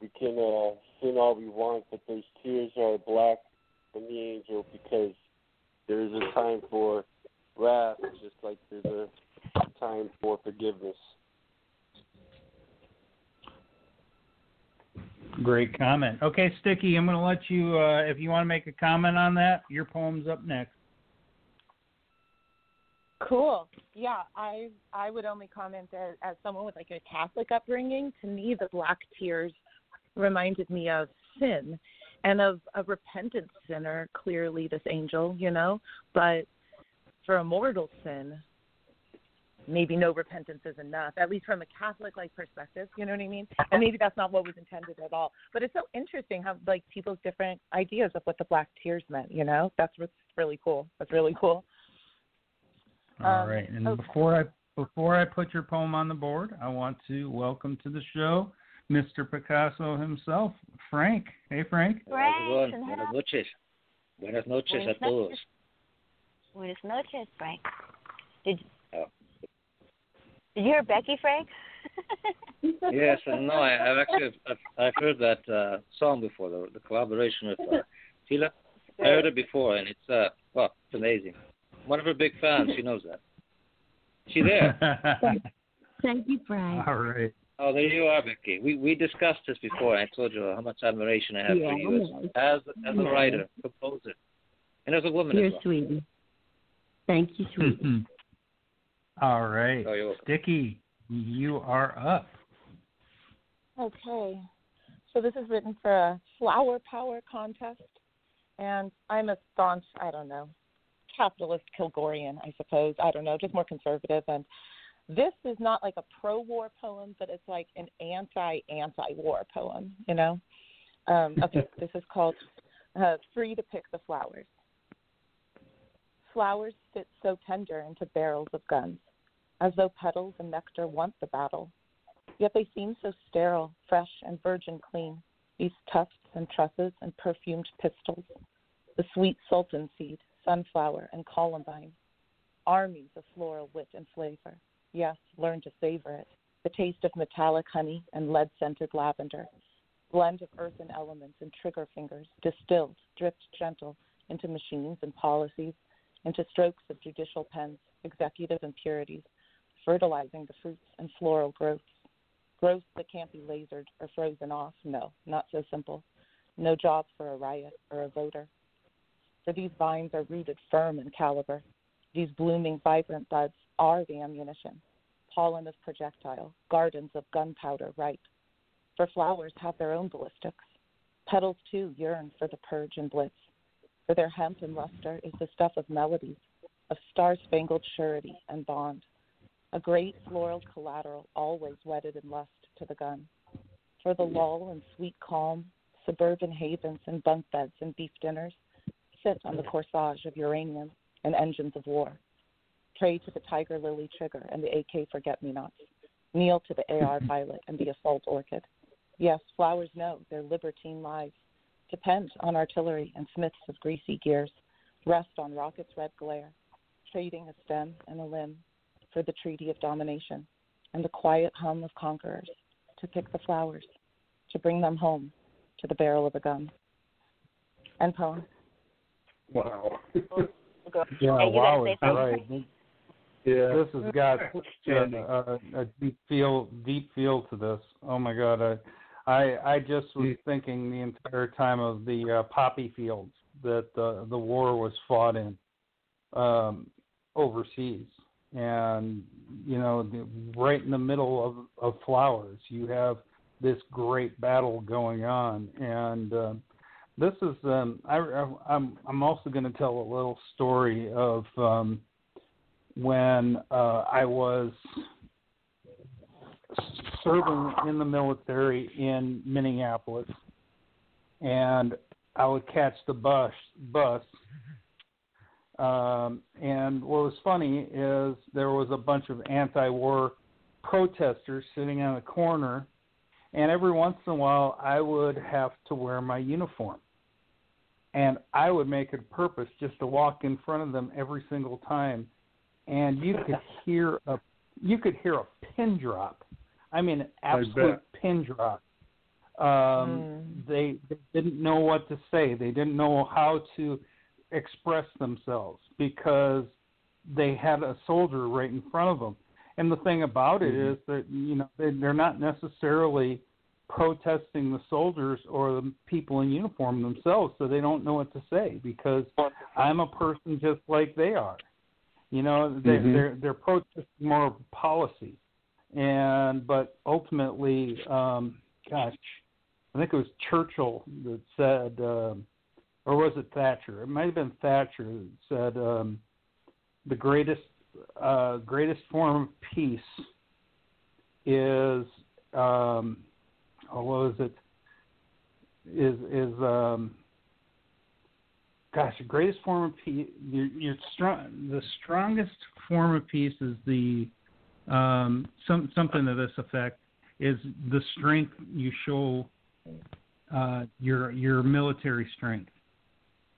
We can uh, sin all we want, but those tears are black from the angel because there is a time for wrath, just like there's a time for forgiveness. Great comment. Okay, Sticky, I'm going to let you, uh, if you want to make a comment on that, your poem's up next. Cool. Yeah, I I would only comment as, as someone with like a Catholic upbringing. To me, the black tears reminded me of sin and of a repentant sinner. Clearly, this angel, you know, but for a mortal sin, maybe no repentance is enough. At least from a Catholic like perspective, you know what I mean? And maybe that's not what was intended at all. But it's so interesting how like people's different ideas of what the black tears meant. You know, that's what's really cool. That's really cool. All Um, right, and okay. before I before I put your poem on the board, I want to welcome to the show Mr. Picasso himself, Frank. Hey, Frank. Frank, Buenas, and buenas how- noches. Buenas noches a todos. Buenas noches, Frank. Did Oh. Did you hear Becky, Frank? Yes, and no, I, I've actually I've, I've heard that uh, song before, the, the collaboration with uh, Tila. I heard it before, and it's uh, well, it's amazing. One of her big fans. She knows that. She there? Thank you, Frank. All right. Oh, there you are, Becky. We we discussed this before. I told you how much admiration I have Yeah, for you as as, as a writer, composer, and as a woman You're as well. sweetie. Thank you, sweetie. All right. Oh, you're welcome. Sticky, you are up. Okay. So this is written for a flower power contest, and I'm a staunch, I don't know, capitalist Kilgorian, I suppose. I don't know, just more conservative. And this is not like a pro-war poem, but it's like an anti-anti-war poem. You know? Um, okay. this is called uh, "Free to Pick the Flowers." Flowers sit so tender into barrels of guns, as though petals and nectar want the battle. Yet they seem so sterile, fresh, and virgin clean, these tufts and trusses and perfumed pistils, the sweet sultan seed, sunflower, and columbine, armies of floral wit and flavor. Yes, learn to savor it. The taste of metallic honey and lead scented lavender, blend of earthen elements and trigger fingers, distilled, dripped gentle into machines and policies, into strokes of judicial pens, executive impurities, fertilizing the fruits and floral growths. Growths that can't be lasered or frozen off. No, not so simple. No job for a riot or a voter. For these vines are rooted firm in caliber. These blooming, vibrant buds are the ammunition. Pollen of projectile, gardens of gunpowder ripe. For flowers have their own ballistics. Petals, too, yearn for the purge and blitz. For their hemp and luster is the stuff of melodies, of star spangled surety and bond a great floral collateral always wedded in lust to the gun. For the lull and sweet calm, suburban havens and bunk beds and beef dinners sit on the corsage of uranium and engines of war. Pray to the tiger lily trigger and the AK forget me nots. Kneel to the AR violet and the assault orchid. Yes, flowers know their libertine lives depend on artillery and smiths of greasy gears, rest on rockets' red glare, trading a stem and a limb for the treaty of domination and the quiet hum of conquerors to pick the flowers, to bring them home to the barrel of a gun. End poem. Wow. Yeah, wow, guys it's say right. Yeah. This has got Outstanding. a, a, a deep feel, deep feel to this. Oh my God, I, I, I just was thinking the entire time of the uh, poppy fields that the the war was fought in, um, overseas, and you know, the, right in the middle of of flowers, you have this great battle going on, and um, this is um, I, I'm I'm also going to tell a little story of. Um, when uh, I was serving in the military in Minneapolis, and I would catch the bus. Bus, um, and what was funny is there was a bunch of anti-war protesters sitting on a corner, and every once in a while I would have to wear my uniform. And I would make it a purpose just to walk in front of them every single time and you could hear a you could hear a pin drop. I mean, an absolute pin drop. Um, They they didn't know what to say. They didn't know how to express themselves because they had a soldier right in front of them. And the thing about it is that you know they, they're not necessarily protesting the soldiers or the people in uniform themselves, so they don't know what to say because I'm a person just like they are You know, they, Mhm. their their approach is more of policy, and but ultimately, um, gosh, I think it was Churchill that said, um, or was it Thatcher? It might have been Thatcher that said um, the greatest uh, greatest form of peace is um, oh, what was it? Is is um, gosh, the greatest form of peace. Strong, the strongest form of peace is the um, some something to this effect is the strength you show uh, your your military strength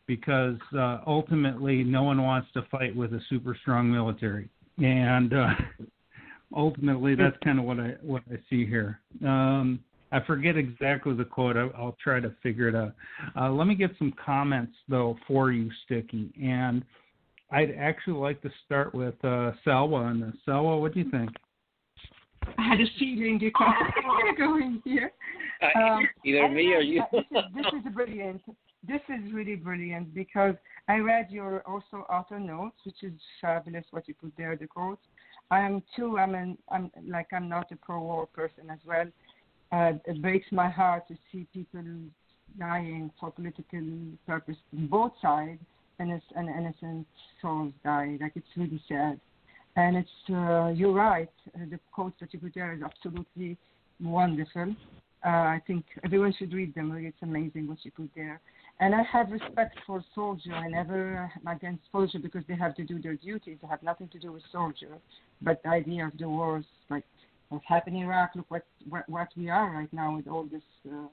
because uh, ultimately no one wants to fight with a super strong military and uh, ultimately that's kind of what I what I see here. Um, I forget exactly the quote. I, I'll try to figure it out. Uh, let me get some comments though for you, Sticky, and I'd actually like to start with uh, Salwa on this. Salwa, what do you think? I had a feeling you were going here. Um, Either me or you. uh, This is, this is brilliant. This is really brilliant because I read your also author notes, which is fabulous. What you put there, the quotes. I am too. I'm an. I'm like I'm not a pro-war person as well. Uh, it breaks my heart to see people dying for political purpose on both sides, and it's and innocent souls die. Like it's really sad. And it's uh, you're right. The quotes that you put there is absolutely wonderful. Uh, I think everyone should read them. It's amazing what you put there. And I have respect for soldier. I never am against soldier because they have to do their duties. They have nothing to do with soldier. But the idea of the wars, like what happened in Iraq, look what what, we are right now with all this uh,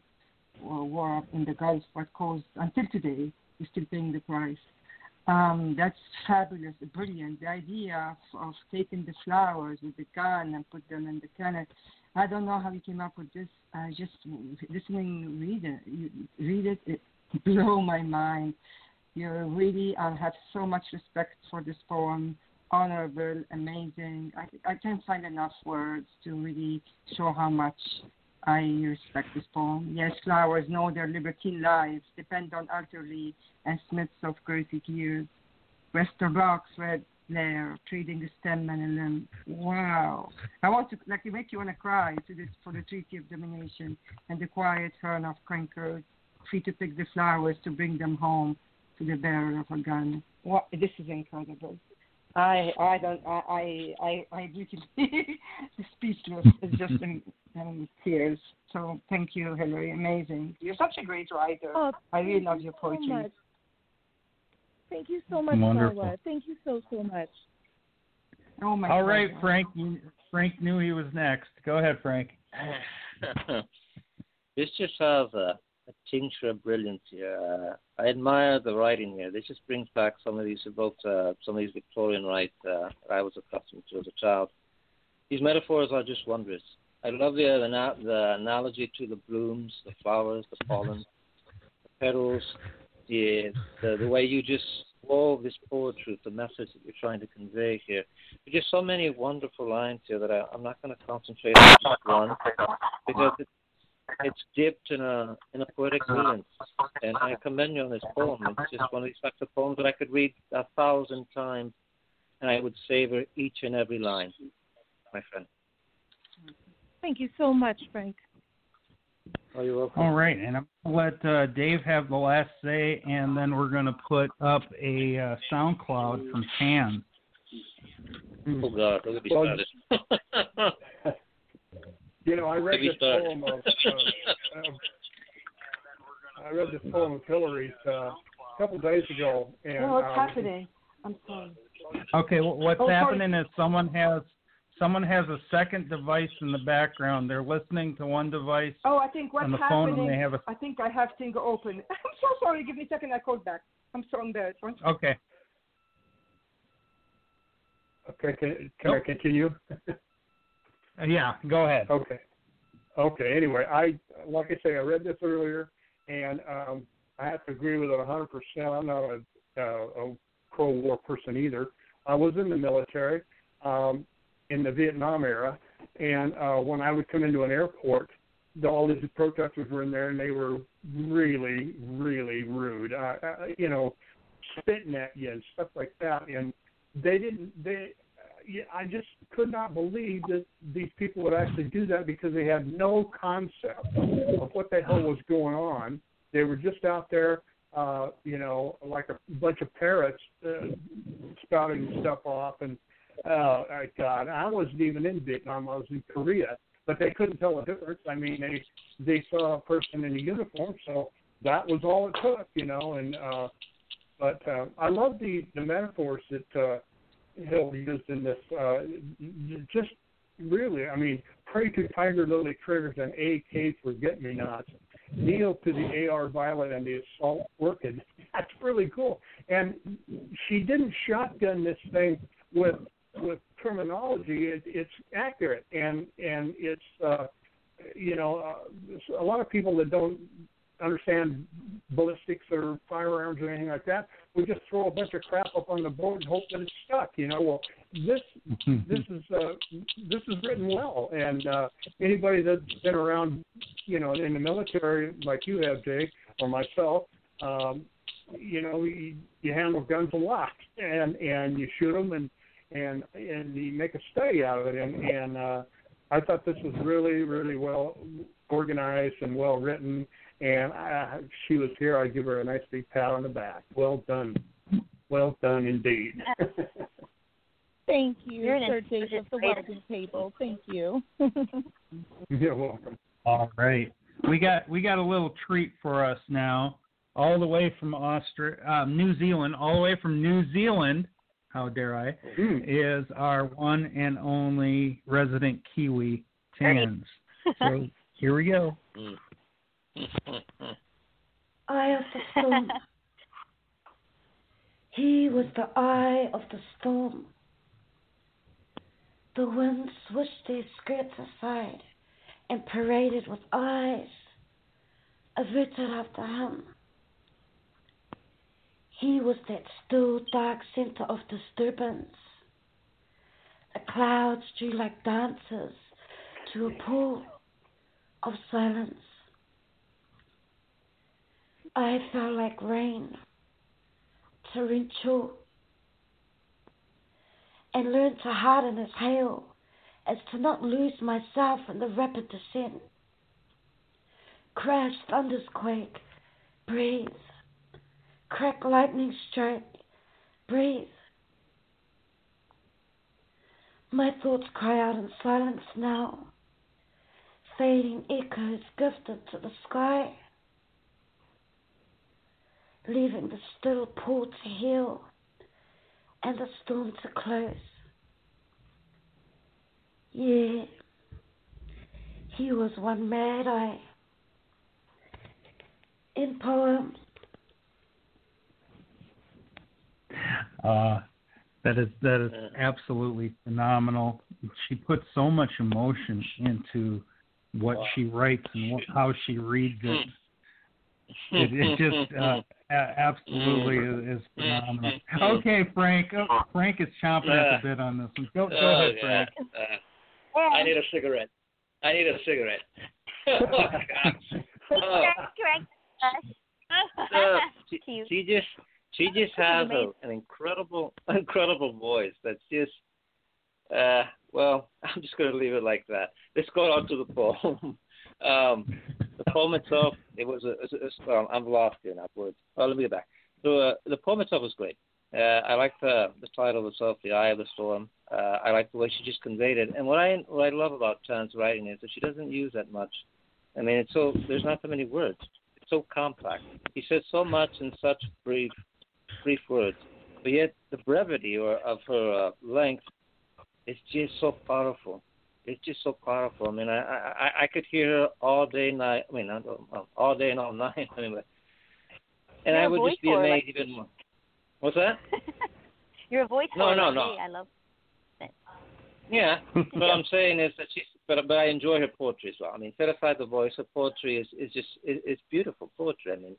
war in the Gulf. What caused until today, we're still paying the price. Um, that's fabulous, brilliant. The idea of, of taking the flowers with the gun and put them in the cannon. I don't know how you came up with this. I just listening, read it, read it, it blow my mind. You really, I have so much respect for this poem. Honorable, amazing. I, I can't find enough words to really show how much I respect this poem. Yes, flowers know their libertine lives depend on utterly and smiths of crazy tears. Wester blocks red lair, trading the stem and a limb. Wow. I want to like make you want to cry to this for the treaty of domination and the quiet hern of crankers, free to pick the flowers to bring them home to the bearer of a gun. What this is incredible. I I don't I I I, I really speechless. It's just in, in tears. So thank you, Hillary. Amazing. You're such a great writer. Oh, I really love your poetry. much. Thank you so much, Wonderful. Salwa. Thank you so so much. Oh my All God. right, Frank. Frank knew he was next. Go ahead, Frank. this just has a, a tincture of brilliance here. Uh, I admire the writing here. This just brings back some of these evoked uh, some of these Victorian rights uh, that I was accustomed to as a child. These metaphors are just wondrous. I love the, the, the analogy to the blooms, the flowers, the pollen, the petals, the, the the way you just wove this poetry the message that you're trying to convey here. There's just so many wonderful lines here that I, I'm not going to concentrate on just one because it's it's dipped in a in a poetic brilliance, and I commend you on this poem. It's just one of these types of poems that I could read a thousand times, and I would savor each and every line, my friend. Thank you so much, Frank. Oh, you're welcome. All right, and I'm gonna let uh, Dave have the last say, and then we're gonna put up a uh, SoundCloud from Tan. Oh God, look at me Well, started. You know, I read this start. poem of, uh, of I read this poem of Hillary's uh, a couple days ago, and No, what's um, happening? I'm sorry. Okay, wh- what's Oh, sorry. happening is someone has someone has a second device in the background. They're listening to one device Oh, I think what's on the phone, happening. and they have a. I think I have thing open. I'm so sorry. Give me a second. I call back. I'm so embarrassed. One second. Okay. Okay, can, can I continue? Yeah, go ahead. Okay. Okay. Anyway, I like I say, I read this earlier, and um, I have to agree with it 100. percent I'm not a, uh, a pro-war person either. I was in the military um, in the Vietnam era, and uh, when I would come into an airport, the, all these protesters were in there, and they were really, really rude. Uh, you know, spitting at you and stuff like that. And they didn't. They, I just could not believe that these people would actually do that because they had no concept of what the hell was going on. They were just out there, uh, you know, like a bunch of parrots uh, spouting stuff off. And uh, God, I wasn't even in Vietnam. I was in Korea, but they couldn't tell the difference. I mean, they they saw a person in a uniform, so that was all it took, you know. And uh, but uh, I love the the metaphors that uh, Hill used in this. Uh, just really, I mean, pray to tiger lily critters and AK forget me nots. Kneel to the AR Violet and the assault orchid. That's really cool. And she didn't shotgun this thing with with terminology. It, it's accurate and and it's uh, you know uh, a lot of people that don't understand ballistics or firearms or anything like that. We just throw a bunch of crap up on the board and hope that it's stuck. You know, well, this this is uh, this is written well, and uh, anybody that's been around, you know, in the military like you have, Jake, or myself, um, you know, you, you handle guns a lot, and and you shoot them, and and and you make a study out of it, and and uh, I thought this was really really well organized and well written and I, she was here, I'd give her a nice big pat on the back. Well done, well done indeed. Thank you, You're Sir Jake of the inspirator. Welding Table. Thank you. You're welcome. All right, we got we got a little treat for us now, all the way from Austra- um, New Zealand, all the way from New Zealand. How dare I? Is our one and only resident Kiwi Tans. So here we go. Eye of the storm. he was the eye of the storm. The wind swished their skirts aside and paraded with eyes averted after him. He was that still dark center of disturbance. The clouds drew like dancers to a pool of silence. I felt like rain, torrential, and learned to harden as hail, as to not lose myself in the rapid descent. Crash, thunders quake, breathe. Crack, lightning strike, breathe. My thoughts cry out in silence now, fading echoes gifted to the sky leaving the still pool to heal and the storm to close. Yeah, he was one mad eye. In poem, Uh, that is that is absolutely phenomenal. She puts so much emotion into what she writes and what, how she reads it. It, it just uh, a- absolutely is, is phenomenal. Okay, Frank. Oh, Frank is chomping at the bit on this one. Go, go Oh, ahead. Frank. Uh, I need a cigarette. I need a cigarette. oh, God. Oh, uh, she, she just she just has a, an incredible incredible voice that's just uh well I'm just gonna leave it like that. Let's go on to the poem. Um the poem itself it was a, it's, it's, well, I'm lost here now words. Oh let me get back. So uh, the poem itself was great. Uh, I like the the title itself, The Eye of the Storm. Uh, I like the way she just conveyed it. And what I what I love about Chan's writing is that she doesn't use that much. I mean, it's so there's not that many words. It's so compact. He says so much in such brief brief words, but yet the brevity or of her uh, length is just so powerful. It's just so powerful. I mean, I I, I could hear her all day, night. I mean, all- day and all night. Anyway, and You're I would just be amazed like- even more. What's that? You're a voice No, no, like no. me. I love it. Yeah, what I'm saying is that she's, but but I enjoy her poetry as well. I mean, set aside the voice, her poetry is is just is, is beautiful poetry. I mean,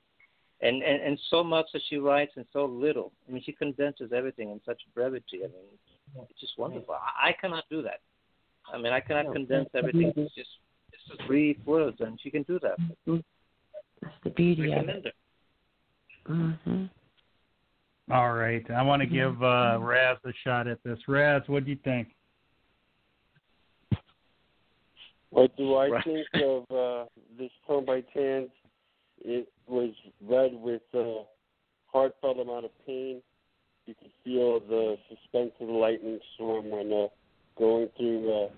and, and and so much that she writes and so little. I mean, she condenses everything in such brevity. I mean, it's just wonderful. I, I cannot do that. I mean, I cannot condense everything. It's just it's just brief words, and she can do that. That's the beauty of it. her. hmm All right. I want to give uh, Raz a shot at this. Raz, what do you think? What do I Right. think of uh, this poem by Tans? It was read with a heartfelt amount of pain. You could feel the suspense of the lightning storm when uh, going through uh,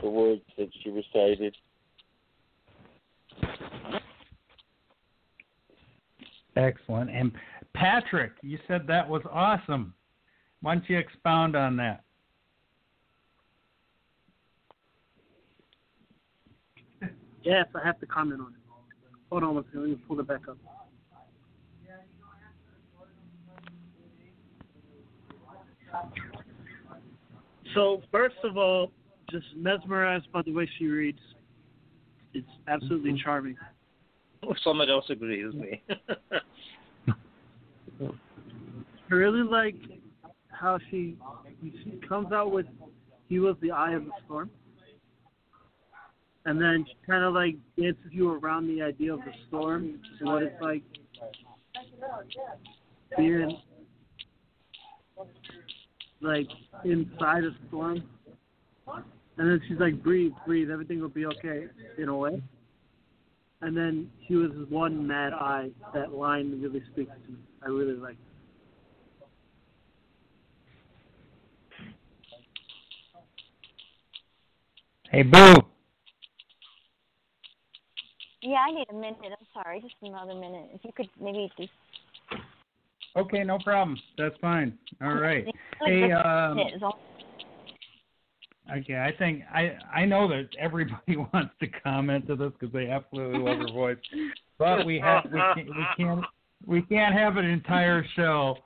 the words that she recited. Excellent. And Patrick, you said that was awesome. Why don't you expound on that? Yes, I have to comment on it. Hold on one second. Let me pull it back up. So, first of all, just mesmerized by the way she reads. It's absolutely mm-hmm. charming. Someone else agrees with me. I really like how she she comes out with he was the eye of the storm. And then she kind of like dances you around the idea of the storm and what it's like being like inside a storm. And then she's like, breathe, breathe, everything will be okay in a way. And then she was one mad eye. That line really speaks to me. I really like it. Hey, Boo. Yeah, I need a minute. I'm sorry, just another minute. If you could maybe just. Okay, no problem. That's fine. All right. Hey, um, Minute is all- okay. I think I I know that everybody wants to comment to this because they absolutely love her voice, but we have we can't we can't we can't have an entire show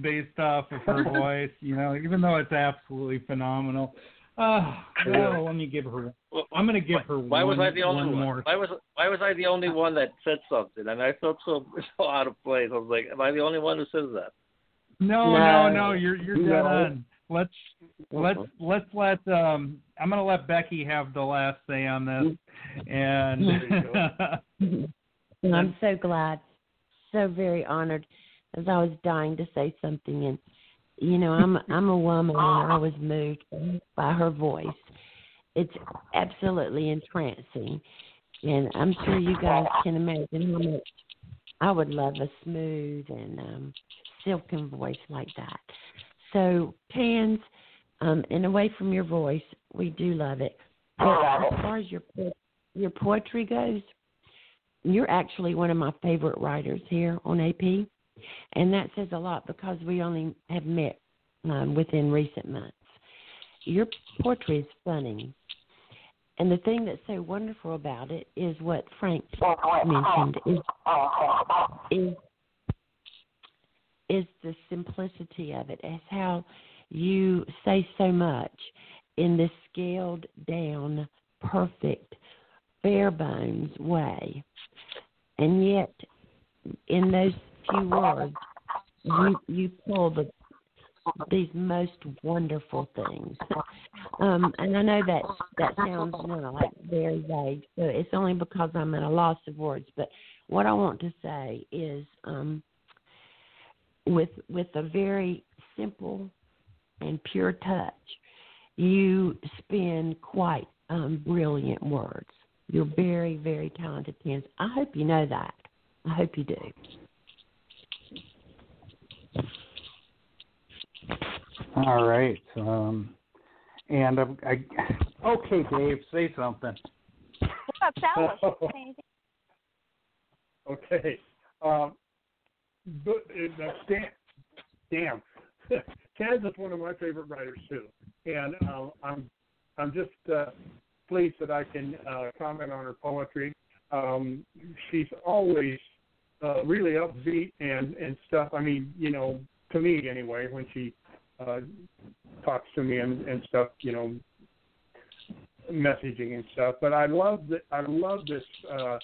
based off of her voice. You know, even though it's absolutely phenomenal. Uh, well, let me give her. I'm going to give her Why one, was I the only one one? more. Why was why was I the only one that said something? And I felt so so out of place. I was like, am I the only one who says that? No, No. no, no. You're you're dead No. on. Let's let's let's let um I'm gonna let Becky have the last say on this. And And I'm so glad, so very honored, as I was dying to say something. And you know, I'm I'm a woman, and I was moved by her voice. It's absolutely entrancing, and I'm sure you guys can imagine how much I would love a smooth and um, silken voice like that. So, Tans, um, and away from your voice, we do love it. But as far as your your poetry goes, you're actually one of my favorite writers here on AP, and that says a lot because we only have met um, within recent months. Your poetry is stunning, and the thing that's so wonderful about it is what Frank mm-hmm. mentioned is mm-hmm. is is the simplicity of it, as how you say so much in this scaled down, perfect, bare bones way. And yet, in those few words, you you pull the these most wonderful things. Um, and I know that that sounds you know, like very vague, so it's only because I'm at a loss of words. But what I want to say is, um, with with a very simple and pure touch, you spin quite um, brilliant words. You're very, very talented, Pence. I hope you know that. I hope you do. All right. Um, and I, I okay, Dave, say something. What about Salad? Say? Okay. Um, but uh, damn, damn. Taz is one of my favorite writers too, and uh, I'm I'm just uh, pleased that I can uh, comment on her poetry. Um, she's always uh, really upbeat and and stuff. I mean, you know, to me anyway, when she uh, talks to me and and stuff, you know, messaging and stuff. But I love that. I love this. Uh,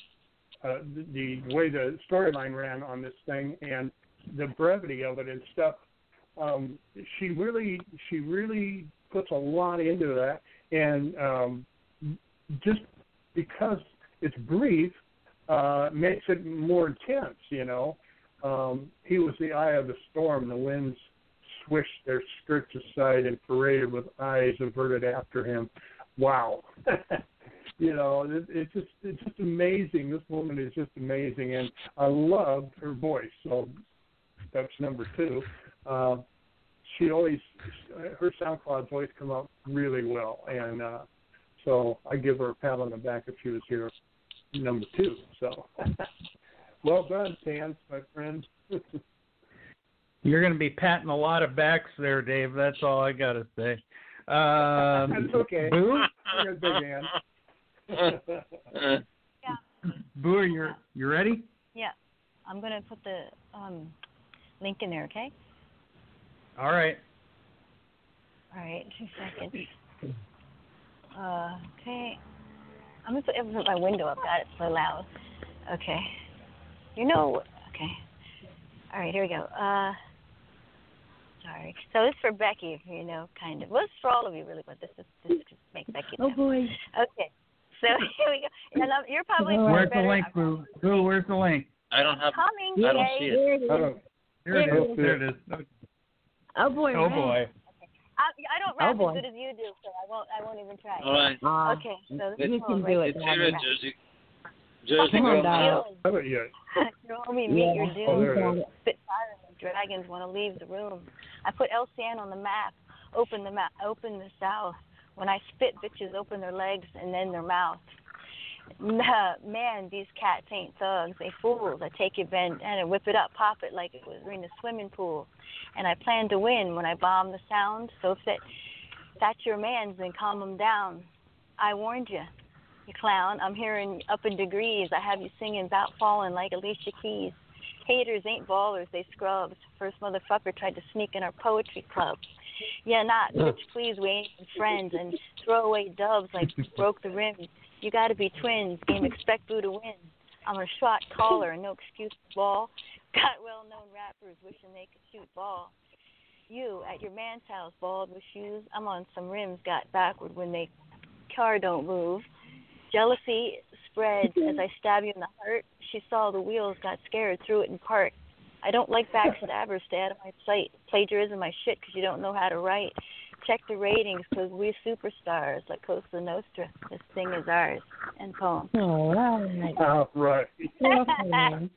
uh, the, the way the storyline ran on this thing and the brevity of it and stuff. Um, she really, she really puts a lot into that, and um, just because it's brief, uh, makes it more intense. You know, um, he was the eye of the storm. The winds swished their skirts aside and paraded with eyes averted after him. Wow. you know, it, it's just it's just amazing. This woman is just amazing, and I loved her voice. So that's number two. Uh, she always her SoundCloud voice come out really well, and uh, so I give her a pat on the back if she was here number two. So well done, Tans, my friend. You're going to be patting a lot of backs there, Dave. That's all I got to say. Um, That's okay. Boo? I got a big hand. Boo, are you you ready? Yeah, I'm gonna put the um, link in there. Okay. All right. All right. Two seconds. Uh, okay. I'm gonna put, I'm put my window up. God, it's so loud. Okay. You know. Okay. All right. Here we go. Uh. Sorry. So this is for Becky, you know, kind of. Well, it's for all of you, really, but this is this just make Becky. Oh laugh. boy. Okay. So here we go. And um, you're probably far Where's the link, Boo? Boo, where's the link? I don't have. Coming, I don't Jay. see it. I don't, There it There is. There it is. Oh boy. Oh Ray. boy. I, I don't Oh, rap boy. as good as you do, so I won't. I won't even try. All right. Ah, Okay. So this you is can do it. It's here, Dad. Jersey. Jersey Come on, girl. Dad. I haven't yet. Your homie, meet your doom. Oh, there it is. And the dragons want to leave the room. I put LCN on the map. Open the map. Open the south. When I spit, bitches open their legs and then their mouth. Nah, Man, these cats ain't thugs. They fools. I take your bend and I whip it up, pop it like it was in a swimming pool. And I plan to win when I bomb the sound. So if that, that's your man's, then calm 'em down. I warned you, you clown. I'm hearing up in degrees. I have you singing about falling like Alicia Keys. Haters ain't ballers, they scrubs. First motherfucker tried to sneak in our poetry club. Yeah, not bitch, please, we ain't friends. And throw away dubs like broke the rim. You gotta be twins. Game expect Boo to win. I'm a shot caller, no excuse ball. Got well-known rappers wishing they could shoot ball. You at your man's house, bald with shoes. I'm on some rims, got backward when they car don't move. Jealousy spreads as I stab you in the heart. She saw the wheels, got scared, threw it in park. I don't like backstabbers, stay out of my sight. Plagiarism my shit because you don't know how to write. Check the ratings because we're superstars like Cosa Nostra. This thing is ours. And poem. All right. All right. Okay, man.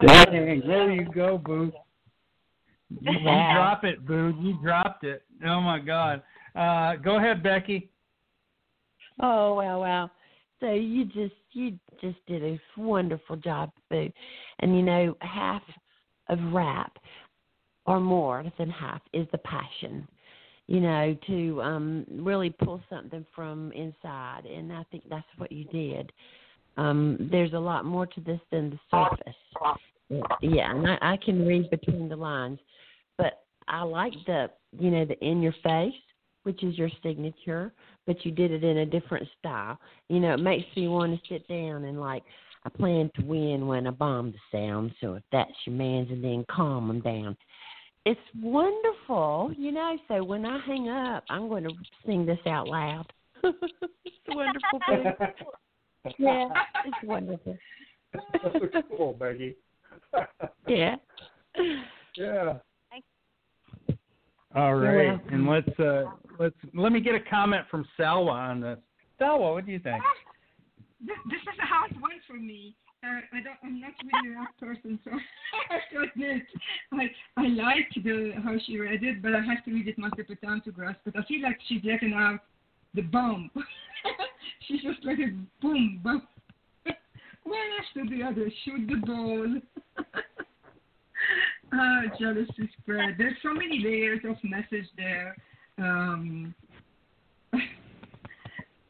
Hey, there you go, Boo. You, you drop it, Boo. You dropped it. Oh my God. Uh, go ahead, Becky. Oh wow, wow. So you just you just did a wonderful job, Boo. And you know, half of rap or more than half is the passion. You know, to um really pull something from inside and I think that's what you did. Um, there's a lot more to this than the surface. Yeah, and I, I can read between the lines. But I like the you know, the in your face, which is your signature, but you did it in a different style. You know, it makes me want to sit down and like I plan to win when I bomb the sound. So if that's your man's, and then calm them down. It's wonderful, you know. So when I hang up, I'm going to sing this out loud. it's wonderful, baby. Yeah, it's wonderful. That's cool, Becky. Yeah. yeah. All You're right, welcome. and let's uh, let's let me get a comment from Salwa on this. Salwa, what do you think? This, this is a hard one for me. Uh, I don't, I'm not really a rap person, so I have to admit, I I like the how she read it, but I have to read it multiple times to grasp it. I feel like she's letting out the bomb. she's just like a boom, boom. One after the other, shoot the ball. Ah, jealousy spread. There's so many layers of message there. Um,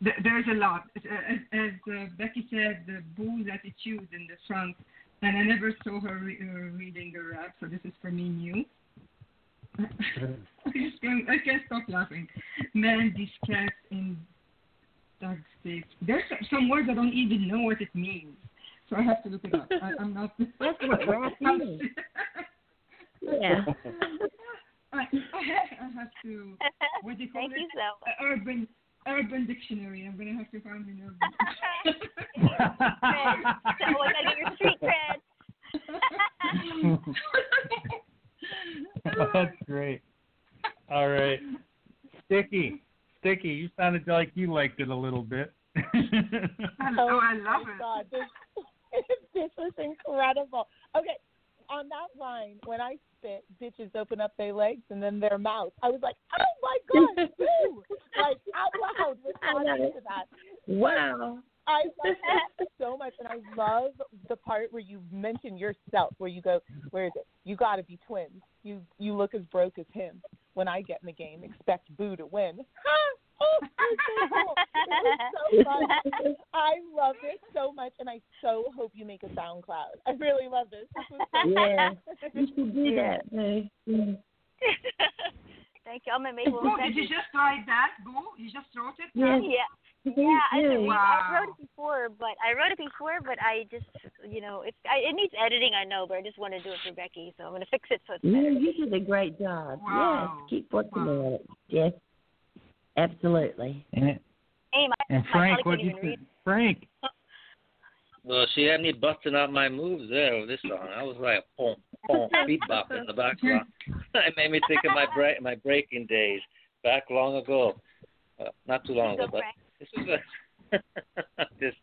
there's a lot. As, as uh, Becky said, the Boo's attitude in the front, and I never saw her re- uh, reading the rap, so this is for me new. I just can't, I can't stop laughing. Man, these cats in dog states. There's some, words I don't even know what it means, so I have to look it up. I, I'm not. That's what. Yeah. I, I, have, I have to. What do you call Thank it? you, so. Uh, urban Urban Dictionary. I'm gonna have to find an urban. Cred. So I gotta get your street cred. That's great. All right. Sticky. Sticky, you sounded like you liked it a little bit. oh, I love my it. God, this, this was incredible. Okay, on that line, when I spit, bitches open up their legs and then their mouth. I was like, oh my God, boo! like out loud responding to that. Wow. I love that so much, and I love the part where you mention yourself, where you go, "Where is it? You got to be twins. You you look as broke as him. When I get in the game, expect Boo to win." oh, it was so cool. It was so fun. I love it so much, and I so hope you make a SoundCloud. I really love this. This so Yeah. fun. You should do that, Boo. Mm. Thank you. I'm gonna make one. Boo, did you just write that? Boo, you just wrote it? Yes. Yeah. Yeah, I, do. we, I wrote it before, but I wrote it before, but I just, you know, it's I, it needs editing, I know, but I just want to do it for Becky, so I'm gonna fix it so it's No, better. you did a great job. Wow. Yes, keep working on it. Yes, absolutely. And, Hey, my, and Frank, what couldn't you think? Frank, Well, she had me busting out my moves there with this song. I was like, boom, boom, beat bop in the background. it made me think of my break, my breaking days back long ago. Uh, not too long ago, but this was a this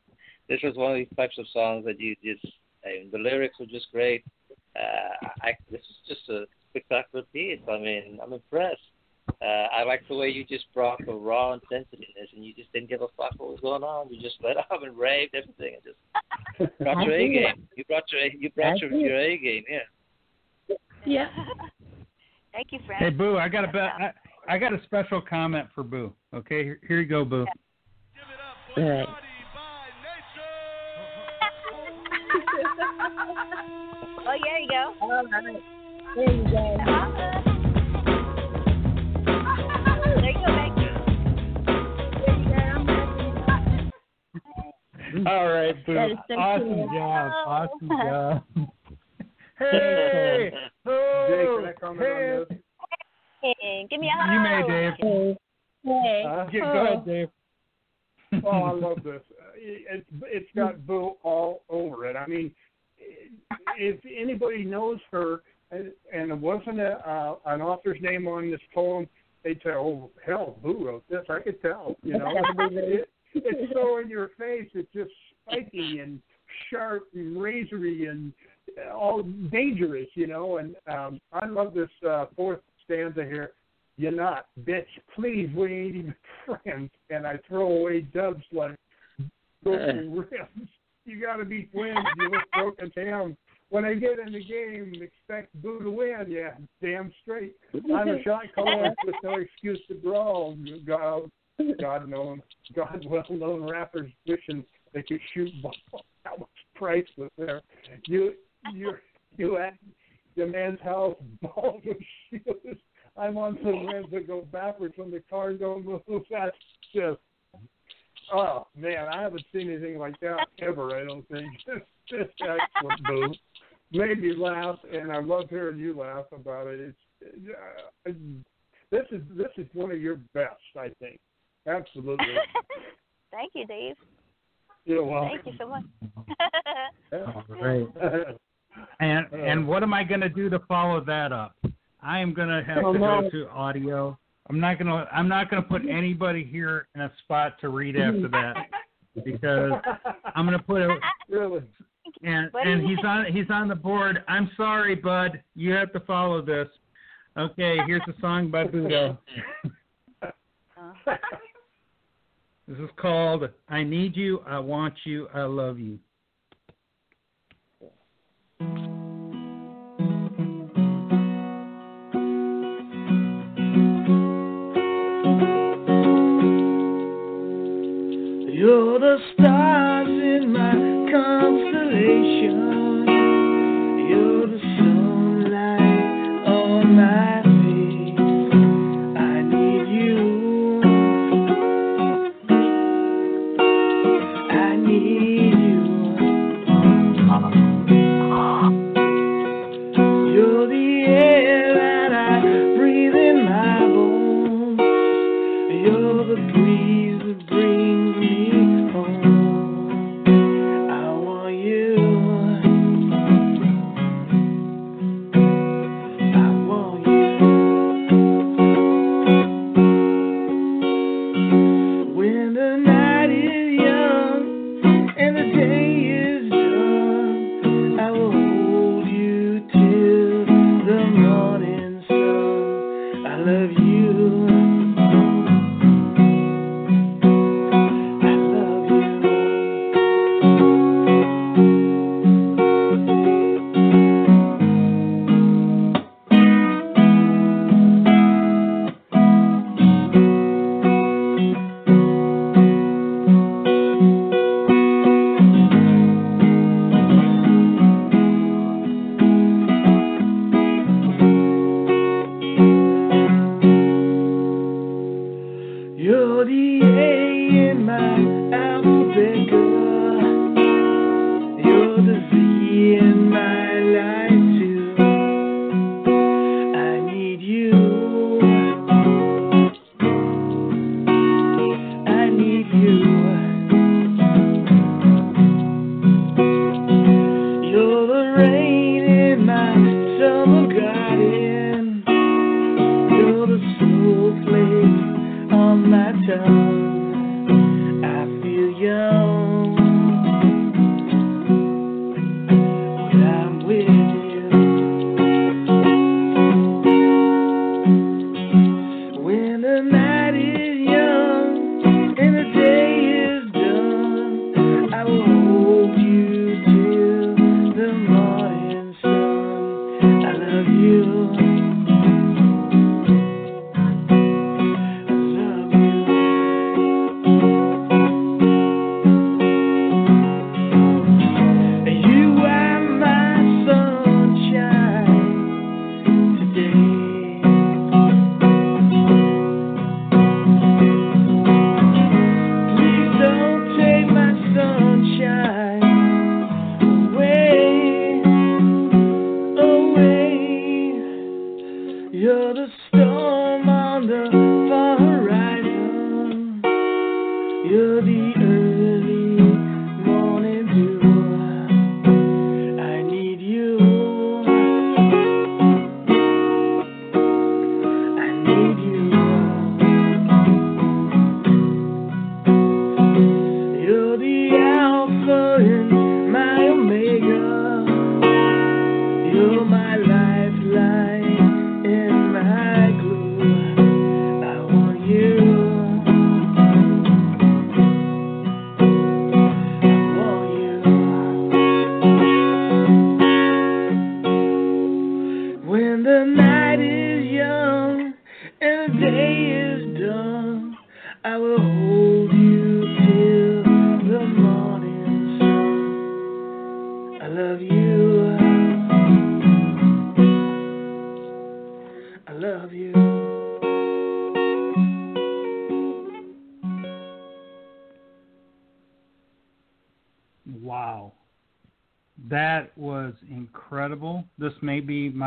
this was one of these types of songs that you just and the lyrics were just great. Uh, I this is just a spectacular piece. I mean, I'm impressed. Uh, I like the way you just brought the raw intensity and you just didn't give a fuck what was going on. You just let up and raved everything, and just brought your A game. You brought your you brought your, your A game. Yeah. Yeah. Thank you, Frank. hey Boo, I got a be- I, I got a special comment for Boo. Okay, here, here you go, Boo. All right. Oh, there you go. All right. There you go. All right, Boo. So awesome cool. job. Awesome job. hey, Jay, can I comment hey. on this? Hey, give me a hug. You may, Dave. Hey. Hey. Uh, Yeah, go ahead, Dave. oh, I love this. Uh, It's it's got Boo all over it. I mean, if anybody knows her, and and it wasn't a uh, an author's name on this poem, they'd say, "Oh hell, Boo wrote this." I could tell. You know, it, it's so in your face. It's just spiky and sharp and razory and all dangerous. You know, and um, I love this uh, fourth stanza here. You're not, bitch. Please, we ain't even friends. And I throw away dubs like broken rims. You got to be twins. You look broken down. When I get in the game, expect Boo to win. Yeah, damn straight. I'm a shot caller with no excuse to brawl. God, God known, God well known rappers wishing they could shoot ball. That was priceless there. You, you, you at your man's house, balls and shoes. I'm on some rims that go backwards when the car don't move. That's just Oh man, I haven't seen anything like that ever. I don't think. Just excellent, Boo. Made me laugh, and I love hearing you laugh about it. It's uh, this is this is one of your best, I think. Absolutely. Thank you, Dave. You're welcome. Thank you so much. All right. And and what am I going to do to follow that up? I am going to have to go to audio. I'm not going to I'm not going to put anybody here in a spot to read after that because I'm going to put a really. and and he's on he's on the board. I'm sorry, bud. You have to follow this. Okay, here's a song by Budo. Uh-huh. This is called I Need You, I Want You, I Love You. You're the stars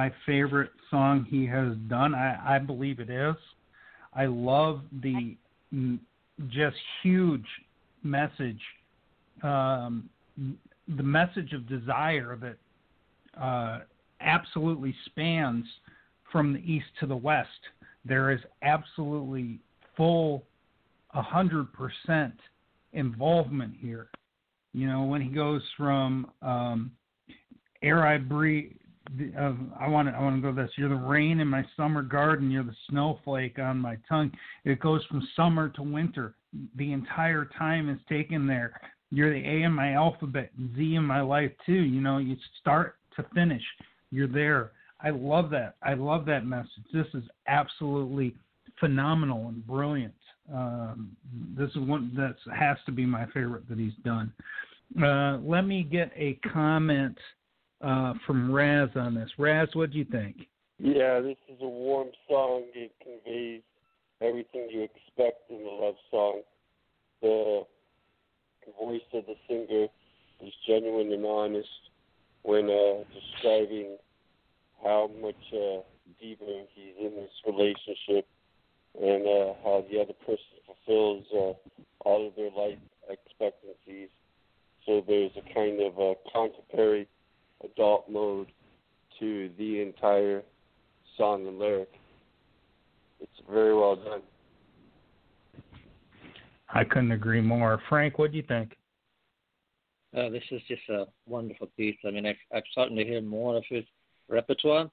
my favorite song he has done. I, I believe it is. I love the just huge message, um, the message of desire that uh, absolutely spans from the east to the west. There is absolutely full, hundred percent involvement here. You know, when he goes from um, air I breathe, uh, I want to, I want to go this. You're the rain in my summer garden. You're the snowflake on my tongue. It goes from summer to winter. The entire time is taken there. You're the A in my alphabet, Z in my life too. You know, you start to finish. You're there. I love that. I love that message. This is absolutely phenomenal and brilliant. Um, this is one that has to be my favorite that he's done. Uh, let me get a comment uh, from Raz on this. Raz, what do you think? Yeah, this is a warm song. It conveys everything you expect in a love song. The voice of the singer is genuine and honest when uh, describing how much uh, deeper he's in this relationship and uh, how the other person fulfills uh, all of their life expectancies. So there's a kind of uh, contemporary adult mode to the entire song and lyric. It's very well done. I couldn't agree more. Frank, what do you think? Uh, this is just a wonderful piece. I mean, I've, I've started to hear more of his repertoire,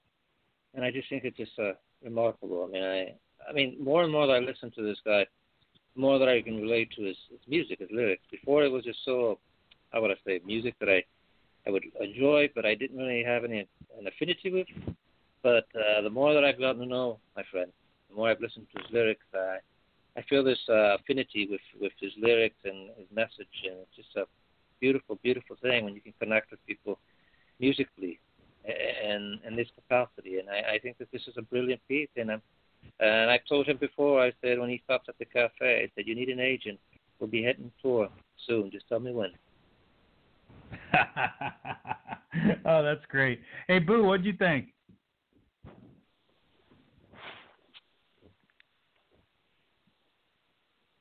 and I just think it's just a remarkable. I mean, I I mean, more and more that I listen to this guy, more that I can relate to his, his music, his lyrics. Before it was just so, how would I say, music that I I would enjoy, but I didn't really have any an affinity with. But uh, the more that I've gotten to know my friend, the more I've listened to his lyrics, I I feel this uh, affinity with with his lyrics and his message, and it's just a beautiful, beautiful thing when you can connect with people musically and in this capacity. And I, I think that this is a brilliant piece. And I'm, and I told him before. I said when he stops at the cafe, I said you need an agent. We'll be heading tour soon. Just tell me when. oh, that's great. Hey, Boo, what'd you think?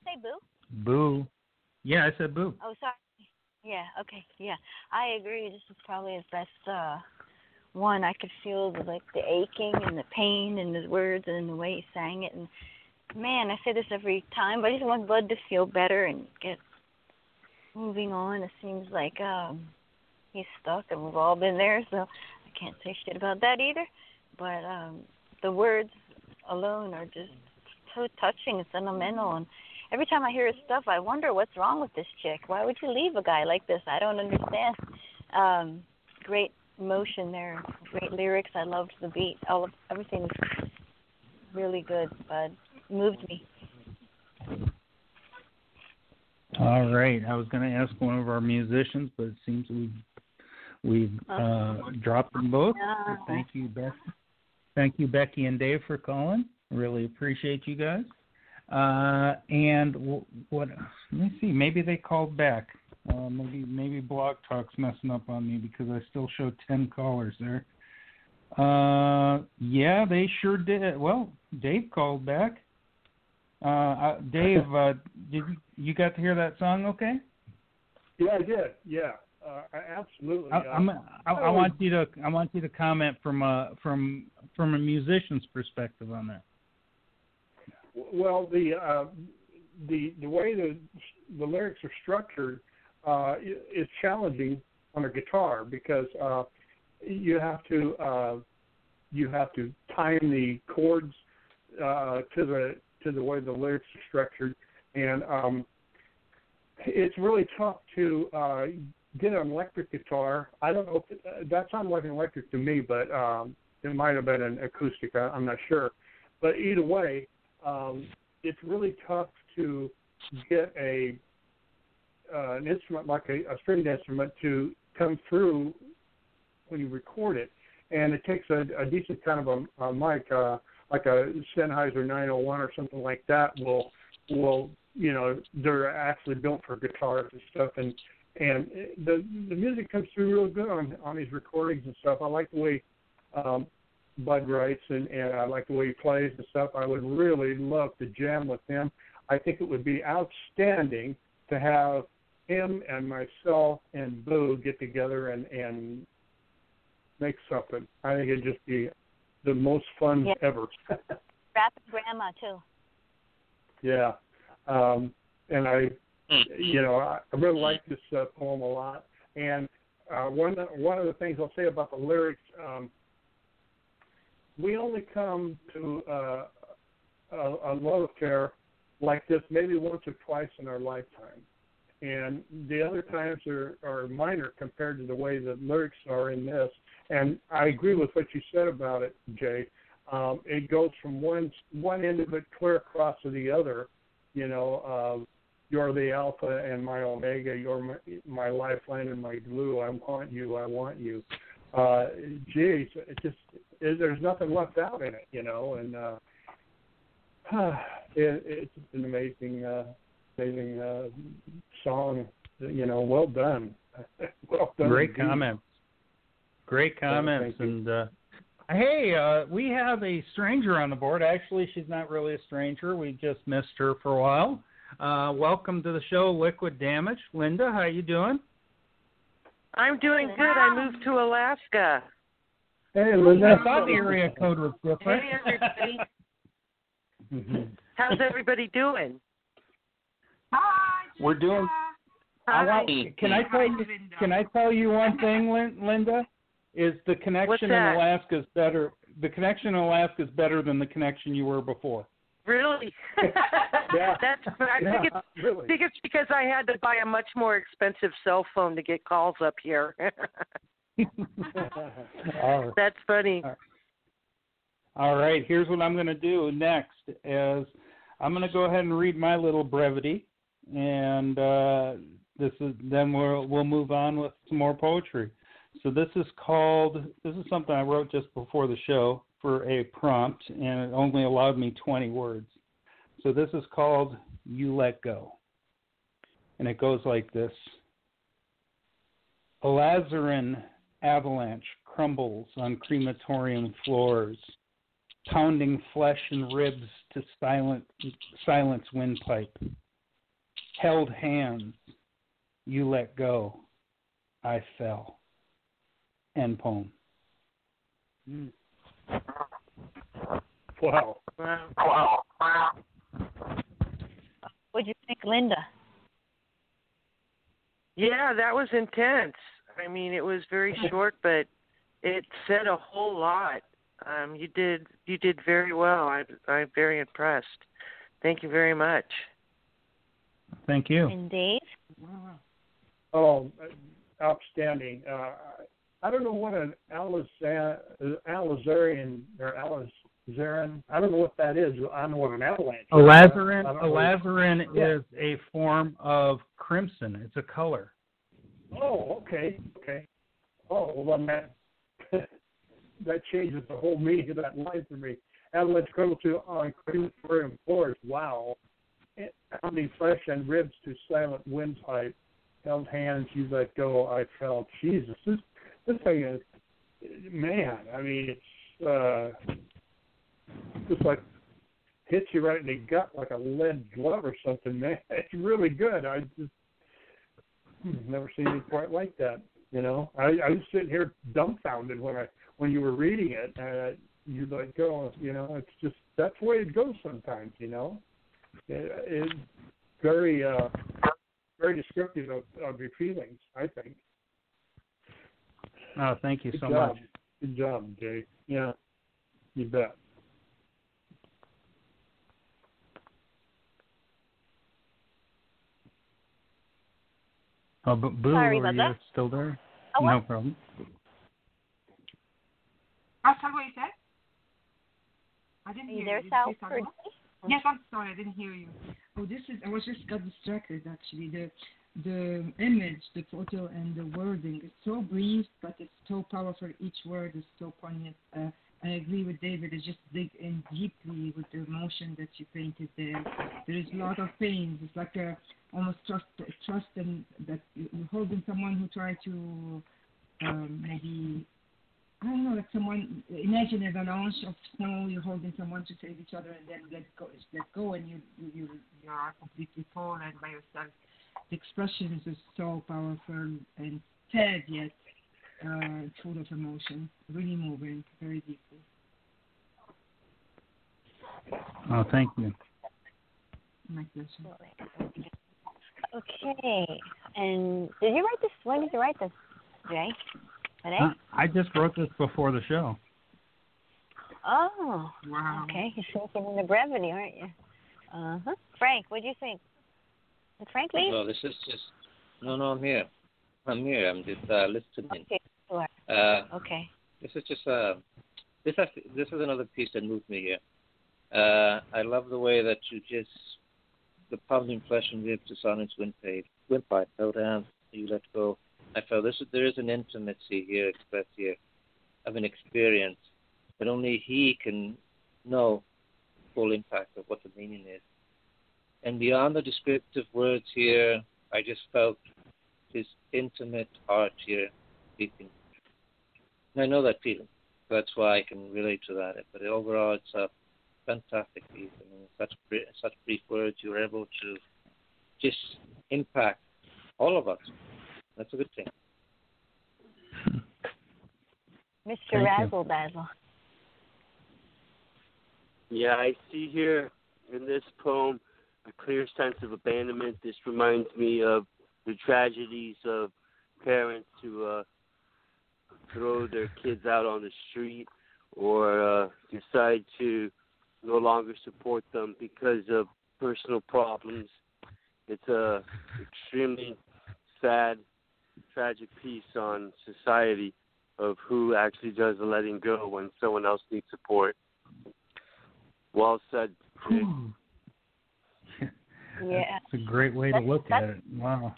Say boo. Boo. Yeah, I said boo. Oh, sorry. Yeah. Okay. Yeah, I agree. This is probably his best uh one. I could feel the, like the aching and the pain and the words and the way he sang it. And man, I say this every time, but I just want Bud to feel better and get moving on. It seems like um he's stuck, and we've all been there, so I can't say shit about that either. But um the words alone are just so touching and sentimental and every time I hear his stuff, I wonder what's wrong with this chick. Why would you leave a guy like this? I don't understand. Um, great emotion there, great lyrics. I loved the beat. All of everything really good, but moved me. All right. I was going to ask one of our musicians, but it seems we've we've uh, dropped them both. So thank you, Becky. Thank you, Becky and Dave, for calling. Really appreciate you guys. Uh, and w- what? Let me see. Maybe they called back. Uh, maybe maybe Blog Talk's messing up on me because I still show ten callers there. Uh, yeah, they sure did. Well, Dave called back. Uh, uh, Dave, uh, did you, you got to hear that song? Okay. Yeah, I did. Yeah, uh, absolutely. I, uh, I'm, I, I want you to I want you to comment from a from from a musician's perspective on that. Well, the uh, the the way the the lyrics are structured uh, is challenging on a guitar because uh, you have to uh, you have to time the chords uh, to the to the way the lyrics are structured, and um, it's really tough to uh, get an electric guitar. I don't know if it, that sounded like an electric to me, but um, it might have been an acoustic. I, I'm not sure. But either way, um, it's really tough to get a uh, an instrument like a, a stringed instrument to come through when you record it, and it takes a, a decent kind of a, a mic, uh, like a Sennheiser 901 or something like that. Will will you know they're actually built for guitars and stuff, and and the the music comes through real good on on these recordings and stuff. I like the way um, Bud writes and, and I like the way he plays and stuff. I would really love to jam with him. I think it would be outstanding to have him and myself and Boo get together and and make something. I think it'd just be the most fun Yeah. ever. Rap and grandma too. yeah. Um and I you know, I, I really like this uh, poem a lot. And uh, one one of the things I'll say about the lyrics, um, we only come to uh, a, a love affair like this maybe once or twice in our lifetime, and the other times are, are minor compared to the way the lyrics are in this. And I agree with what you said about it, Jay. Um, it goes from one one end of it clear across to the other. You know, uh, you're the alpha and my omega. You're my, my lifeline and my glue. I want you. I want you. Uh, geez, it just it, there's nothing left out in it, you know, and uh, it, it's an amazing, uh, amazing uh, song. You know, well done. well done. Great indeed. comments. Great comments. thank you. and uh, hey, uh, we have a stranger on the board. Actually, she's not really a stranger. We just missed her for a while. Uh, welcome to the show, Liquid Damage. Linda, how you doing? I'm doing good. I moved to Alaska. Hey, Linda. I thought the area code was different. Hey, everybody. Mm-hmm. How's everybody doing? Hi. We're doing. I want, can I tell you? Can I tell you one thing, Linda? Is the connection in? Alaska is better the connection in Alaska is better than the connection you were before. Really? Yeah. That's I Yeah, think it's really. I think it's because I had to buy a much more expensive cell phone to get calls up here. All right. That's funny. All right, here's what I'm going to do next is I'm going to go ahead and read my little brevity, and uh, this is then we'll we'll move on with some more poetry. So this is called this is something I wrote just before the show for a prompt, and it only allowed me 20 words. So this is called "You Let Go," and it goes like this: Alizarin avalanche crumbles on crematorium floors pounding flesh and ribs to silent silence windpipe. Held hands, you let go. I fell. End poem. Wow. Wow. What'd you think, Linda? Yeah, that was intense. I mean, it was very short, but it said a whole lot. Um, you did you did very well. I, I'm very impressed. Thank you very much. Thank you. And Dave? Oh, outstanding. Uh, I don't know what an Alizar- uh, Alizarian or Alizarin. I don't know what that is. I know what an avalanche. A is. lazarin, alizarin Yeah. is a form of crimson. It's a color. Oh, okay, okay. Oh, well then that that changes the whole meaning of that line for me. Avalanche crumble to on crematorium floors. Wow. Eh, Pounding flesh and ribs to silent windpipe. Held hands, you let go. I fell. Jesus, this this thing is man. I mean, it's uh, just like hits you right in the gut like a lead glove or something, man. It's really good. I just hmm, never seen it quite like that. You know, I, I was sitting here dumbfounded when I when you were reading it. Uh, you let go. You know, it's just that's the way it goes sometimes. You know, it, it's very uh, very descriptive of, of your feelings. I think. Oh, thank you Good so job. much. Good job, Jay. Yeah, you bet. Oh, but Boo, Sorry are you that. still there? Oh, no what? problem. Sorry, what you said? I didn't Are you hear there, you. Sal? Did you say something? Yes, I'm sorry, I didn't hear you. Oh, this is. I was just got distracted actually. The the image, the photo, and the wording is so brief, but it's so powerful. Each word is so poignant. Uh, I agree with David. It's just dig in deeply with the emotion that you painted there. There is a lot of pain. It's like a almost trust, trust, and that you- you're holding someone who tried to um, maybe I don't know, like someone imagine an avalanche of snow, you're holding someone to save each other and then let go let go and you you you are completely fallen by yourself. The expressions is so powerful and sad yet uh, full of emotion. Really moving, very deeply. Oh, thank you. My pleasure. Okay. And did you write this? When did you write this, Jay? Today? Uh, I just wrote this before the show. Oh. Wow. Okay. You're thinking in the brevity, aren't you? Uh huh. Frank, what do you think? Did Frank leave? This is just no, no. I'm here. I'm here. I'm just uh, listening. Okay. Sure. Uh, Okay. this is just uh, this has this is another piece that moved me here. Uh, I love the way that you just the pounding flesh and ribs to silence windpipe, windpipe, held hands, you let go. I felt this there is an intimacy here expressed here of an experience that only he can know full impact of what the meaning is. And beyond the descriptive words here, I just felt his intimate heart here speaking. And I know that feeling. That's why I can relate to that. But overall, it's a fantastic piece. I mean, such bri- such brief words, you were able to just impact all of us. That's a good thing. Mr. Thank. Razzle Dazzle. Yeah, I see here in this poem a clear sense of abandonment. This reminds me of the tragedies of parents who uh, throw their kids out on the street or uh, decide to no longer support them because of personal problems. It's a extremely sad, tragic piece on society of who actually does the letting go when someone else needs support. Well said. Yeah. It's a great way to look at it. Wow.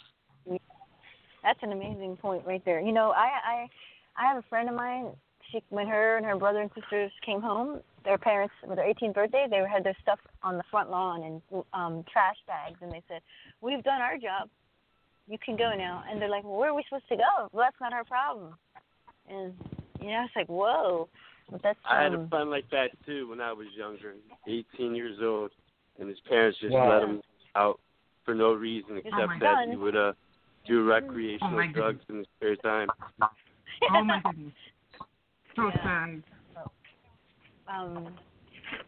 That's an amazing point right there. You know, I I I have a friend of mine. She when her and her brother and sisters came home, their parents with their 18th birthday, they had their stuff on the front lawn in um trash bags, and they said, "We've done our job. You can go now." And they're like, well, "Where are we supposed to go? Well, that's not our problem." And you know, it's like, whoa. But that's I had a um, friend like that too when I was younger, 18 years old, and his parents just Wow. let him out for no reason Oh except my that God. he would uh do recreational Oh drugs in his spare time. Oh my goodness. So sad. um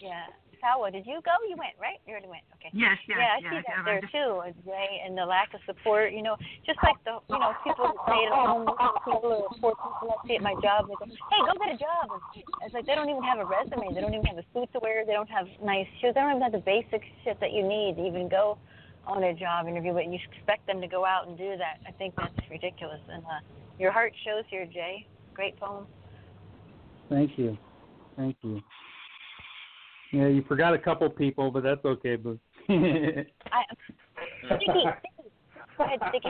yeah. Salwa, did you go? You went, right? You already went. Okay. Yes, yes, yeah, I yes, see that I there went. too, Jay, and the lack of support. You know, just like the you know people who stay at home, people who are poor people that stay at my job. They go, hey, go get a job. And it's like they don't even have a resume. They don't even have a suit to wear. They don't have nice shoes. They don't even have the basic shit that you need to even go on a job interview. But you expect them to go out and do that. I think that's ridiculous. And uh, your heart shows here, Jay. Great poem. Thank you. Thank you. Yeah, you forgot a couple people, but that's okay. But I, Sticky, Sticky. Go ahead, Sticky.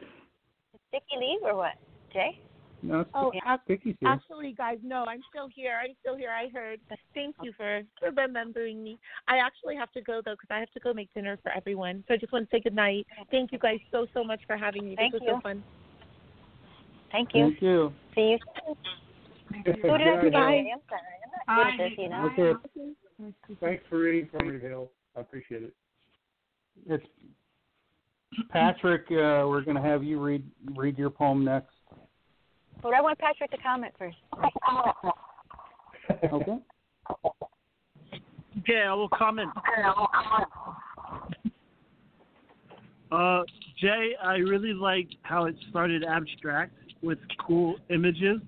Did Sticky leave or what? Jay? no, Oh, Stick- Sticky's here. actually, guys, no, I'm still here. I'm still here. I heard. Thank you for, for remembering me. I actually have to go though because I have to go make dinner for everyone. So I just want to say good night. Thank you guys so so much for having me. Thank this was so fun. Thank you. Thank you. See you soon. Who did I Good forget? I'm sorry. I'm not good at this, you know. Okay. Thanks for reading for me, Hill. I appreciate it. It's Patrick. Uh, we're going to have you read read your poem next. But I want Patrick to comment first. Okay. Okay, I will comment. Uh, Jay, I really liked how it started abstract with cool images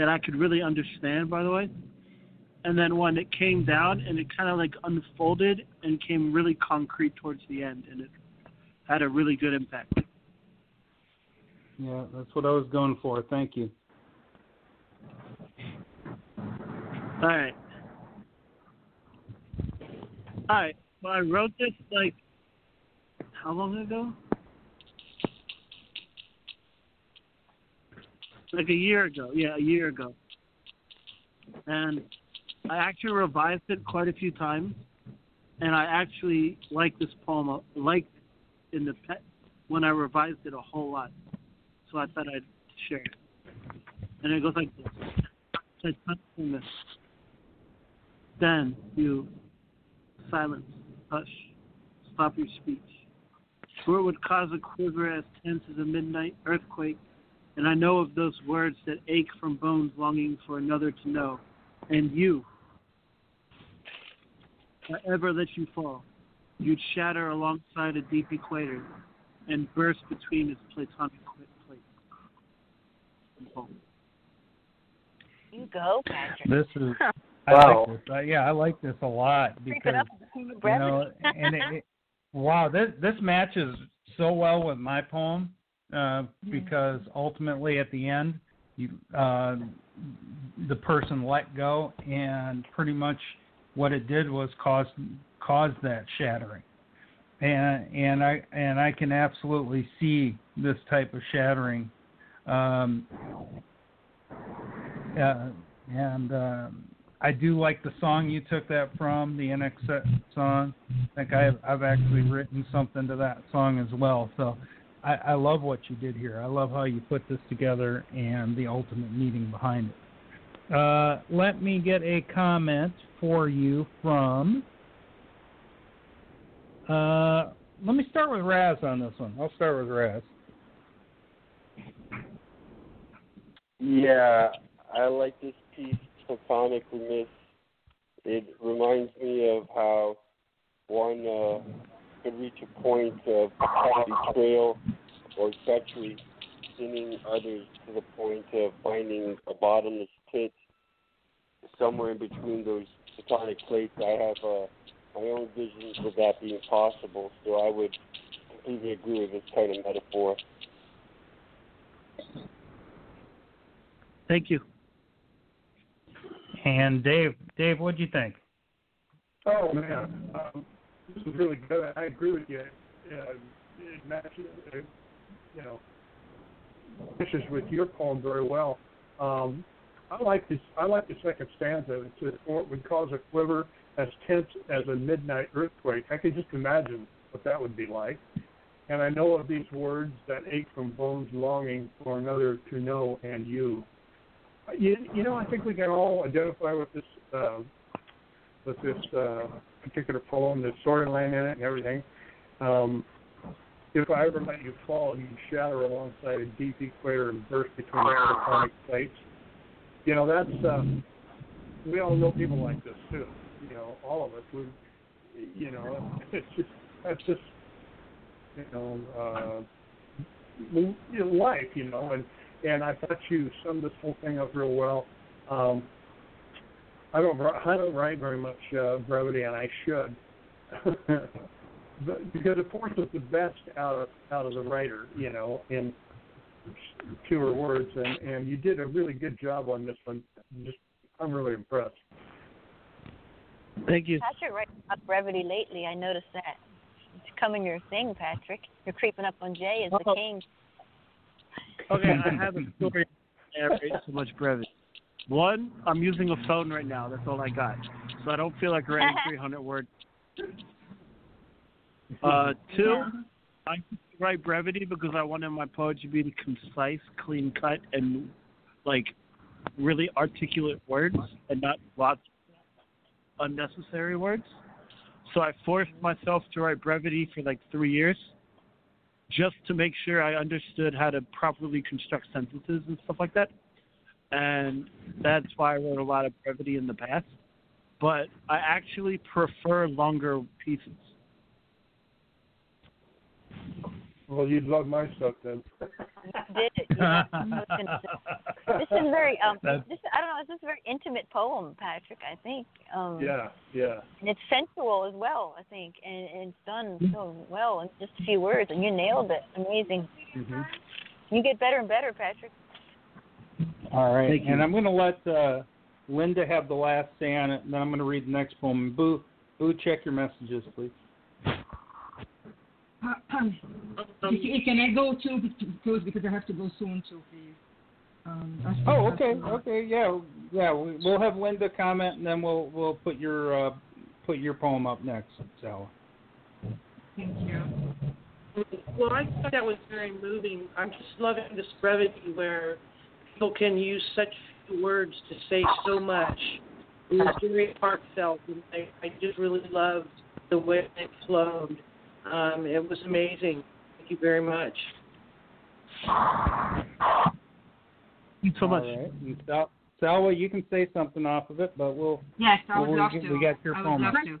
that I could really understand, by the way. And then when it came down and it kind of like unfolded and came really concrete towards the end, and it had a really good impact. Yeah, that's what I was going for. Thank you. All right. All right. Well, I wrote this like how long ago? Like a year ago. Yeah, a year ago. And I actually revised it quite a few times, and I actually like this poem. Uh, a- Liked in the pet when I revised it a whole lot. So I thought I'd share it. And it goes like this. Then you silence, hush, stop your speech. For it would cause a quiver as tense as a midnight earthquake, and I know of those words that ache from bones longing for another to know. And you, if I ever let you fall, you'd shatter alongside a deep equator and burst between its platonic plates. You go, Patrick. This is. I Wow. like this. Uh, yeah, I like this a lot because up with the you know, and it, it, wow, this this matches so well with my poem uh, because ultimately at the end, you uh, the person let go, and pretty much what it did was cause cause that shattering, and and I and I can absolutely see this type of shattering. Um, uh, and um, I do like the song you took that from, the NX song. I think I've, I've actually written something to that song as well. So I, I love what you did here. I love how you put this together and the ultimate meaning behind it. Uh, let me get a comment for you from. Uh, let me start with Raz on this one. I'll start with Raz. Yeah, I like this piece, Platonicness. It reminds me of how one uh, could reach a point of betrayal or treachery sinning others to the point of finding a bottomless pit somewhere in between those tectonic plates. I have uh, my own visions of that being possible, so I would completely agree with this kind of metaphor. Thank you. And Dave, Dave, what do you think? Oh man, um, this is really good. I agree with you. Uh, it matches, uh, you know, matches with your poem very well. Um, I like this. I like the second stanza. It says, "For would cause a quiver as tense as a midnight earthquake." I can just imagine what that would be like. And I know of these words that ache from bones longing for another to know and you. You, you know, I think we can all identify with this uh, with this uh, particular poem, the storyline in it, and everything. Um, if I ever let you fall, you'd shatter alongside a deep equator and burst between the tectonic plates. You know, that's uh, we all know people like this too. You know, all of us. We, you know, it's just that's just you know, uh, you life. You know, and and I thought you summed this whole thing up real well. Um, I don't I don't write very much uh, brevity, and I should, but, because it forces the best out of out of the writer, you know, in fewer words, and and you did a really good job on this one. Just I'm really impressed. Thank you. Patrick writes about brevity lately. I noticed that. It's becoming your thing, Patrick. You're creeping up on Jay as the Uh-oh. king. Okay, I have a story. I narrate so much brevity. One, I'm using a phone right now. That's all I got, so I don't feel like writing 300 words. Uh, two, I write brevity because I wanted my poetry to be concise, clean cut, and like really articulate words, and not lots of unnecessary words. So I forced myself to write brevity for like three years, just to make sure I understood how to properly construct sentences and stuff like that. And that's why I wrote a lot of brevity in the past. But I actually prefer longer pieces. Well, you'd love my stuff then. Did it? Yeah. I was gonna say. this is very um. That's- This I don't know. This is a very intimate poem, Patrick. I think. Um, Yeah, yeah. And it's sensual as well. I think, and, and it's done so well in just a few words, and you nailed it. Amazing. Mm-hmm. You get better and better, Patrick. All right, Thank you. and I'm going to let uh, Linda have the last say on it, and then I'm going to read the next poem. Boo, Boo, check your messages, please. Can I go too? Because because I have to go soon too, please. Um, Oh, okay, to- okay, yeah, yeah. we- We'll have Linda comment, and then we'll we'll put your uh, put your poem up next, Sal. Thank you. Well, I thought that was very moving. I'm just loving this brevity where people can use such few words to say so much. It was very heartfelt, and I, I just really loved the way it flowed. Um, it was amazing. Thank you very much. Thank you so much. All right. And Sal, Salwa, you can say something off of it, but we'll. Yes, I would we'll- love we, to. We got your I would poem. love to.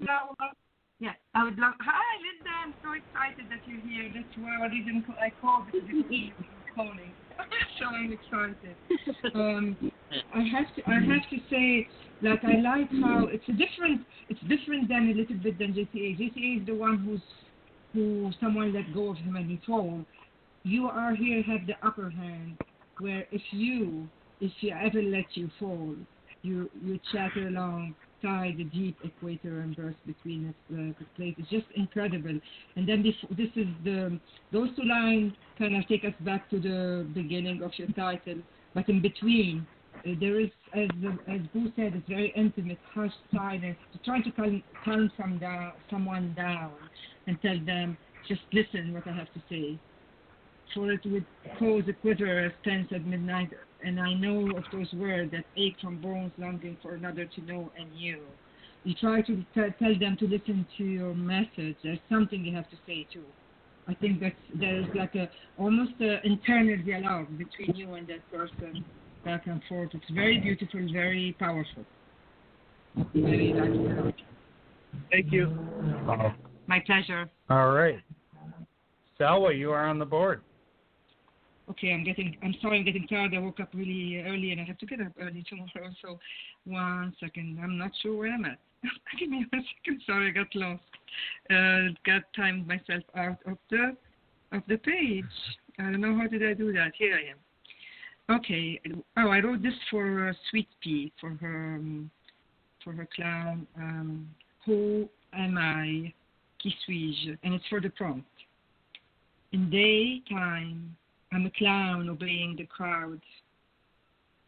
Yeah, I would love. Hi, Linda. I'm so excited that you're here. That's why I didn't. ca- I called because you were calling. So I'm excited. Um, I have to. I have to say, like, I like how it's a different. It's different than a little bit than JCA. JCA is the one who's who someone let go of him and he fall. You are here have the upper hand, where if you if you ever let you fall, you you chatter alongside the deep equator and burst between the, the, the plates. It's just incredible. And then this this is the those two lines kind of take us back to the beginning of your title, but in between. Uh, there is, as as Boo said, it's very intimate, hushed silence. To try to calm, calm some down, someone down and tell them, just listen what I have to say for it would cause a quiver as tense at midnight, and I know of those words that ache from bones longing for another to know and you. You try to t- tell them to listen to your message. There's something you have to say too. I think that there's like a almost an internal dialogue between you and that person, back and forth. It's very beautiful, very powerful. Very like it a lot. Thank you. My pleasure. All right. Salwa, you are on the board. Okay, I'm getting, I'm sorry, I'm getting tired. I woke up really early and I have to get up early tomorrow. So, one second, I'm not sure where I'm at. Give me one second. Sorry, I got lost. Uh, got timed myself out of the of the page. I don't know how did I do that. Here I am. Okay. Oh, I wrote this for uh, Sweet Pea for her um, for her clown. Um, who am I? Qui suis-je? And it's for the prompt. In daytime, I'm a clown obeying the crowd.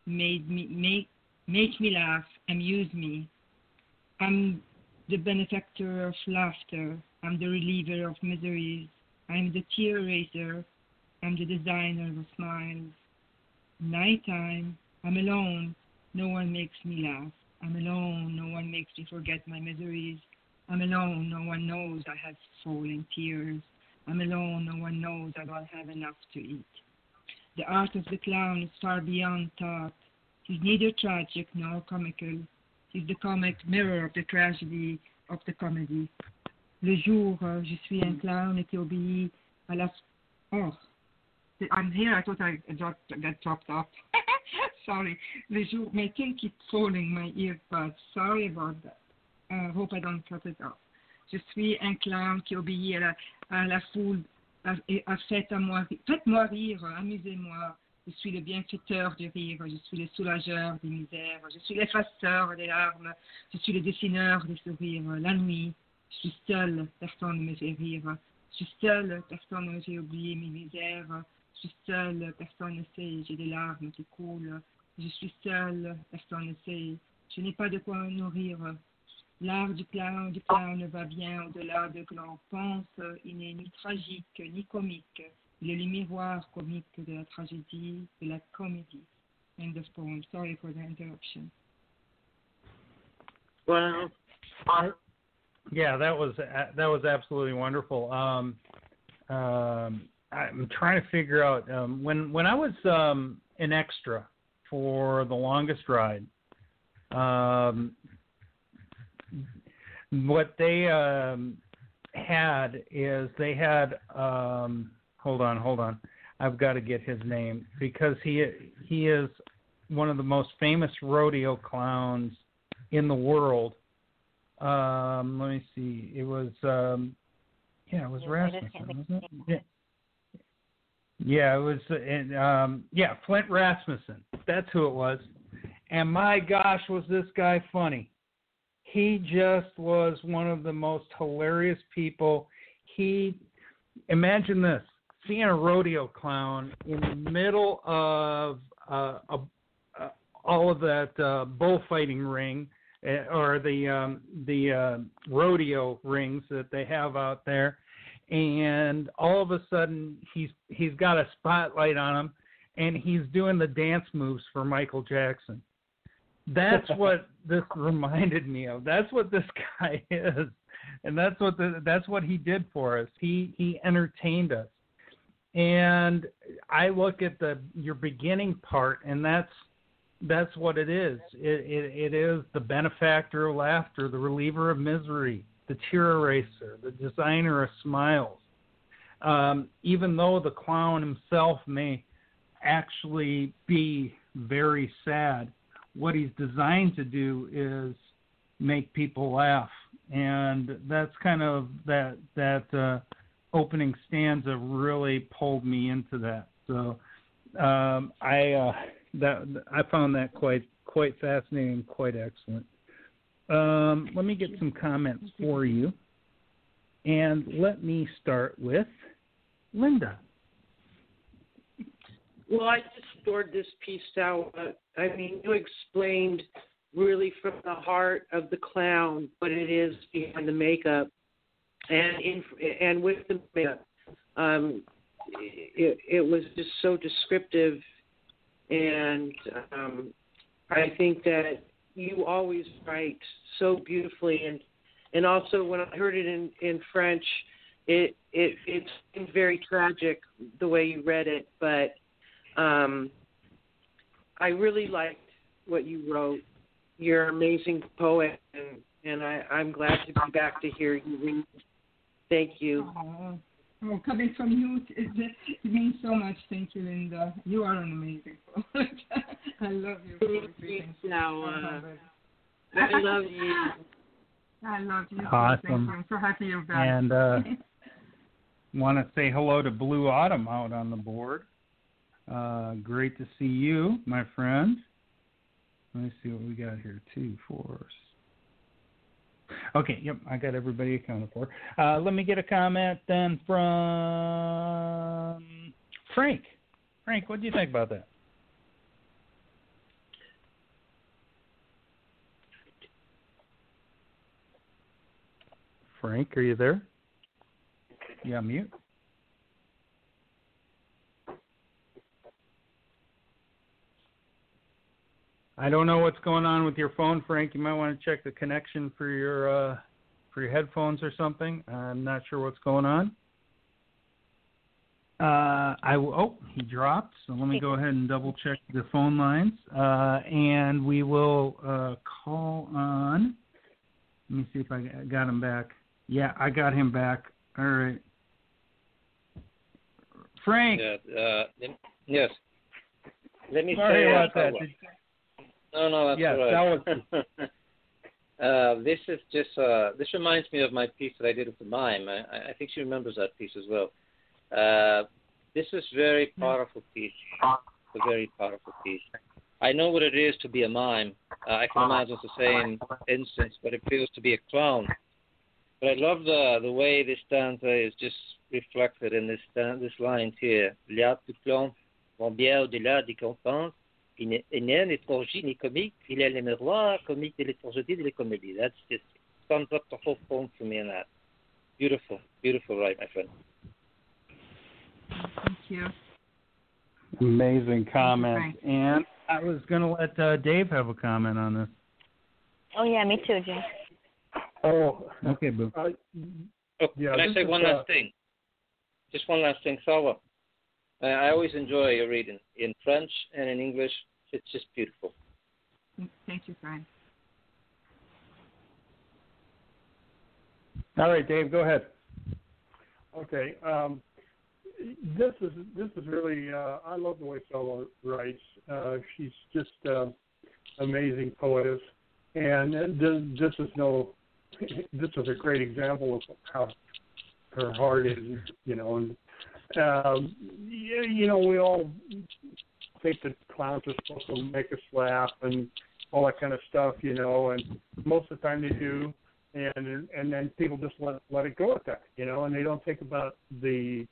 Made me make make me laugh, amuse me. I'm the benefactor of laughter. I'm the reliever of miseries. I'm the tear eraser. I'm the designer of smiles. Nighttime, I'm alone. No one makes me laugh. I'm alone. No one makes me forget my miseries. I'm alone. No one knows I have falling tears. I'm alone. No one knows I don't have enough to eat. The art of the clown is far beyond thought. He's neither tragic nor comical. He's the comic mirror of the tragedy of the comedy. Le jour, euh, je suis un clown qui obéit à la. Oh, I'm here. I thought I dropped, got dropped off. Sorry. Le jour, my thing keeps falling, my earbuds. Sorry about that. I uh, hope I don't cut it off. Je suis un clown qui obéit à la, foule, à, à faites-moi faites-moi rire, amusez-moi. Je suis le bienfaiteur du rire, je suis le soulageur des misères, je suis l'effaceur des larmes, je suis le dessineur des sourires. La nuit, je suis seul, personne ne me fait rire. Je suis seul, personne ne fait oublier mes misères. Je suis seul, personne ne sait, j'ai des larmes qui coulent. Je suis seul, personne ne sait, je n'ai pas de quoi me nourrir. L'art du clown, du clown va bien au-delà de que l'on pense. Il n'est ni tragique ni comique. Il est le miroir comique de la tragédie, de la comédie. End of poem. Sorry for the interruption. Wow. Yeah, that was that was absolutely wonderful. Um, um, I'm trying to figure out um, when when I was um, an extra for the longest ride. Um, what they um, had is they had um, hold on, hold on. I've got to get his name because he he is one of the most famous rodeo clowns in the world. Um, let me see. It was um, yeah, it was Rasmussen, wasn't it? Yeah. Yeah, it was, and um, yeah, Flint Rasmussen. That's who it was. And my gosh, was this guy funny? He just was one of the most hilarious people. He, imagine this: seeing a rodeo clown in the middle of uh, a, uh, all of that uh, bullfighting ring uh, or the um, the uh, rodeo rings that they have out there, and all of a sudden he's he's got a spotlight on him, and he's doing the dance moves for Michael Jackson. That's what this reminded me of. That's what this guy is, and that's what the, that's what he did for us. He he entertained us, and I look at the your beginning part, and that's that's what it is. It, it, it is the benefactor of laughter, the reliever of misery, the tear eraser, the designer of smiles. Um, even though the clown himself may actually be very sad, what he's designed to do is make people laugh, and that's kind of that that uh, opening stanza really pulled me into that. So um, I. Uh, that I found that quite quite fascinating, quite excellent. Um, let me get some comments for you, and let me start with Linda. Well, I just stored this piece out. I mean, you explained really from the heart of the clown what it is behind the makeup, and in and with the makeup, um, it, it was just so descriptive and um, I think that you always write so beautifully, and and also when I heard it in in French, it it it seemed very tragic the way you read it, but um, I really liked what you wrote. You're an amazing poet, and and I, I'm glad to be back to hear you read. Thank you. Oh, coming from you, it, it means so much. Thank you, Linda. You are an amazing poet. I love you. Now, uh, I love you. I love you. Awesome. Thank you. I'm so happy you're back. And uh, want to say hello to Blue Autumn out on the board. Uh, great to see you, my friend. Let me see what we got here. Two, four. Okay, yep, I got everybody accounted for. Uh, let me get a comment then from Frank. Frank, what do you think about that? Frank, are you there? Yeah, mute? I don't know what's going on with your phone, Frank. You might want to check the connection for your uh, for your headphones or something. I'm not sure what's going on. Uh, I w- oh he dropped. So let me go ahead and double check the phone lines, uh, and we will uh, call on. Let me see if I got him back. Yeah, I got him back. All right, Frank. Uh, yes. Let me Sorry say about uh, that. No, no, that's Yes, right. that uh, this is just uh, this reminds me of my piece that I did with the mime. I, I think she remembers that piece as well. Uh, this is very powerful piece. A very powerful piece. I know what it is to be a mime. Uh, I can imagine it's the same instance, but it feels to be a clown. But I love the the way this stanza is just reflected in this stan- this line here. L'art du clown vont bien au-delà des qu'on pense. Il n'est il n'est ni tragique ni comique. Il est le miroir comique de la tragédie de la comédie. That's just sums up the whole poem for me in that. Beautiful, beautiful, right, my friend. Thank you. Amazing comment. Frank. And I was going to let uh, Dave have a comment on this. Oh yeah, me too, Jay. Oh, Okay, Boo. uh, Oh, Yeah, can I say one uh, last thing? Just one last thing, Salwa. Uh, I always enjoy your reading in French and in English. It's just beautiful. Thank you, Frank. All right, Dave, go ahead. Okay. Um, this is this is really uh, I love the way Stella writes. Uh, she's just uh, amazing poetess, and this, this is no this is a great example of how her heart is. You know, and um, you, you know we all think that clowns are supposed to make us laugh and all that kind of stuff. You know, and most of the time they do and and then people just let let it go at that, you know, and they don't think about the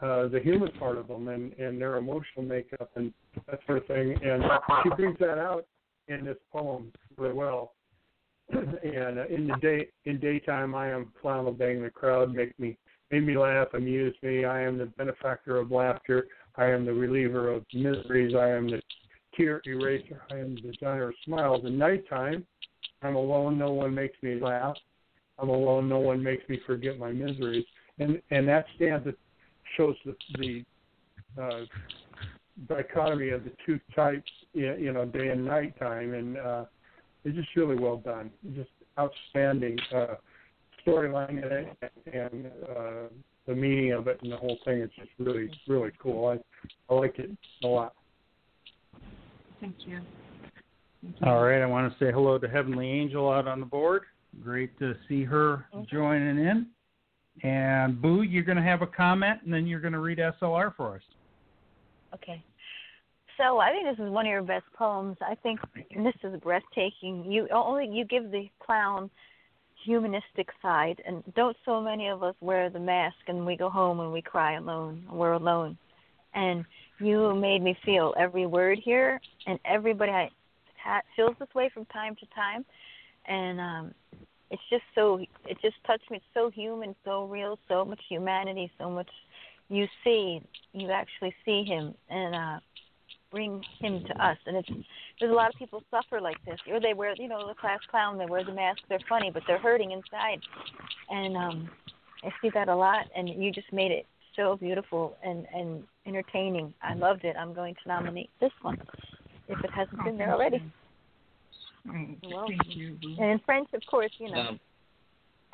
uh, the human part of them and and their emotional makeup and that sort of thing. And she brings that out in this poem really well. and uh, in the day in daytime, I am clown bang the crowd, make me made me laugh, amuse me. I am the benefactor of laughter. I am the reliever of miseries. I am the tear eraser. I am the designer of smiles. At nighttime, I'm alone. No one makes me laugh. I'm alone. No one makes me forget my miseries. And and that stanza shows the the uh, dichotomy of the two types, you know, day and night time, and uh, it's just really well done. Just outstanding uh, storyline in it, and uh, the meaning of it, and the whole thing is just really really cool. I I like it a lot. Thank you. All right, I want to say hello to Heavenly Angel out on the board. Great to see her joining in. And Boo, you're going to have a comment, and then you're going to read SLR for us. Okay. So I think this is one of your best poems. I think this is breathtaking. You only you give the clown humanistic side, and don't so many of us wear the mask and we go home and we cry alone. We're alone, and you made me feel every word here, and everybody I feels this way from time to time, and um, it's just so it just touched me. It's so human, so real, so much humanity, so much you see. You actually see him, and uh, bring him to us. And it's there's a lot of people suffer like this, or they wear you know the class clown. They wear the mask. They're funny, but they're hurting inside. And um, I see that a lot. And you just made it so beautiful and and entertaining. I loved it. I'm going to nominate this one if it hasn't been there already. You're welcome. Thank you. Boo. And in French, of course, you know. Um,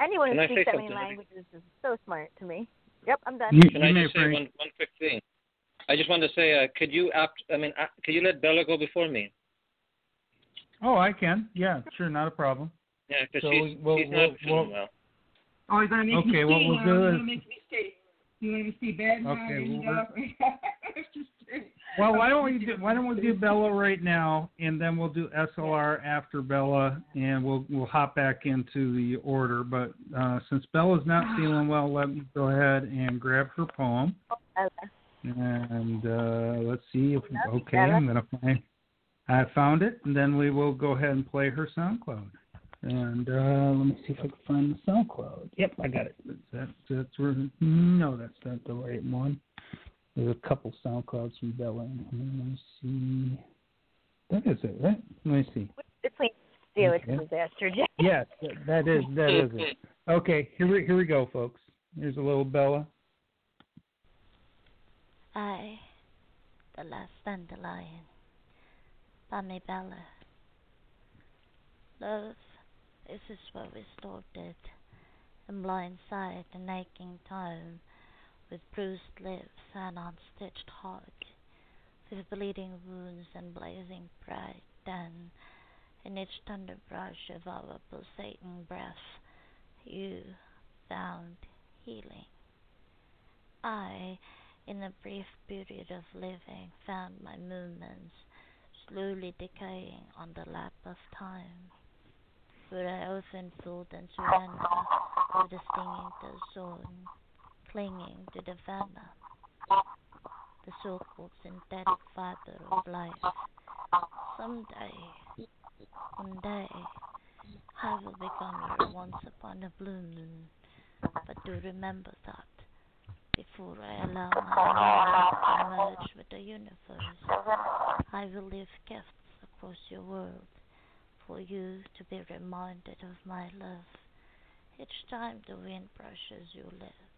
Anyone who speaks that many languages is so smart to me. Yep, I'm done. You- Can I just say one, one quick thing? I just wanted to say, uh, could you apt, I mean, uh, could you let Bella go before me? Oh, I can. Yeah, sure, not a problem. Yeah, because So she's, we'll- she's we'll- not feeling we'll- well. Oh, you're gonna make Okay, me what stay we'll do You're is- gonna make me stay. You want me to stay bad now? Okay, and, well, uh, just stay. Well, why don't we do, why don't we do Bella right now, and then we'll do SLR after Bella, and we'll we'll hop back into the order. But uh, since Bella's not feeling well, let me go ahead and grab her poem, and uh, let's see if okay. I'm gonna find. I found it, and then we will go ahead and play her SoundCloud. And uh, let me see if I can find the SoundCloud. Yep, I got it. That's that's where, no, that's not the right one. There's a couple SoundClouds from Bella. Let me see. That is it, right? Let me see. Between you, it's Okay. a disaster, Yes, that, that is that is it. Okay, here we here we go, folks. Here's a little Bella. I, the last dandelion, Bunny Bella. Love, this is where we started, in blind sight and aching time, with bruised lips and unstitched heart, with bleeding wounds and blazing pride, then, in each tender brush of our pulsating breath, you found healing. I, in a brief period of living, found my movements slowly decaying on the lap of time, where I often fooled and surrendered to the stinging zone, clinging to the venom, the so-called synthetic fiber of life. Someday, one day, I will become your once upon a blue moon, but do remember that before I allow my merge with the universe, I will leave gifts across your world for you to be reminded of my love. Each time the wind brushes your lips,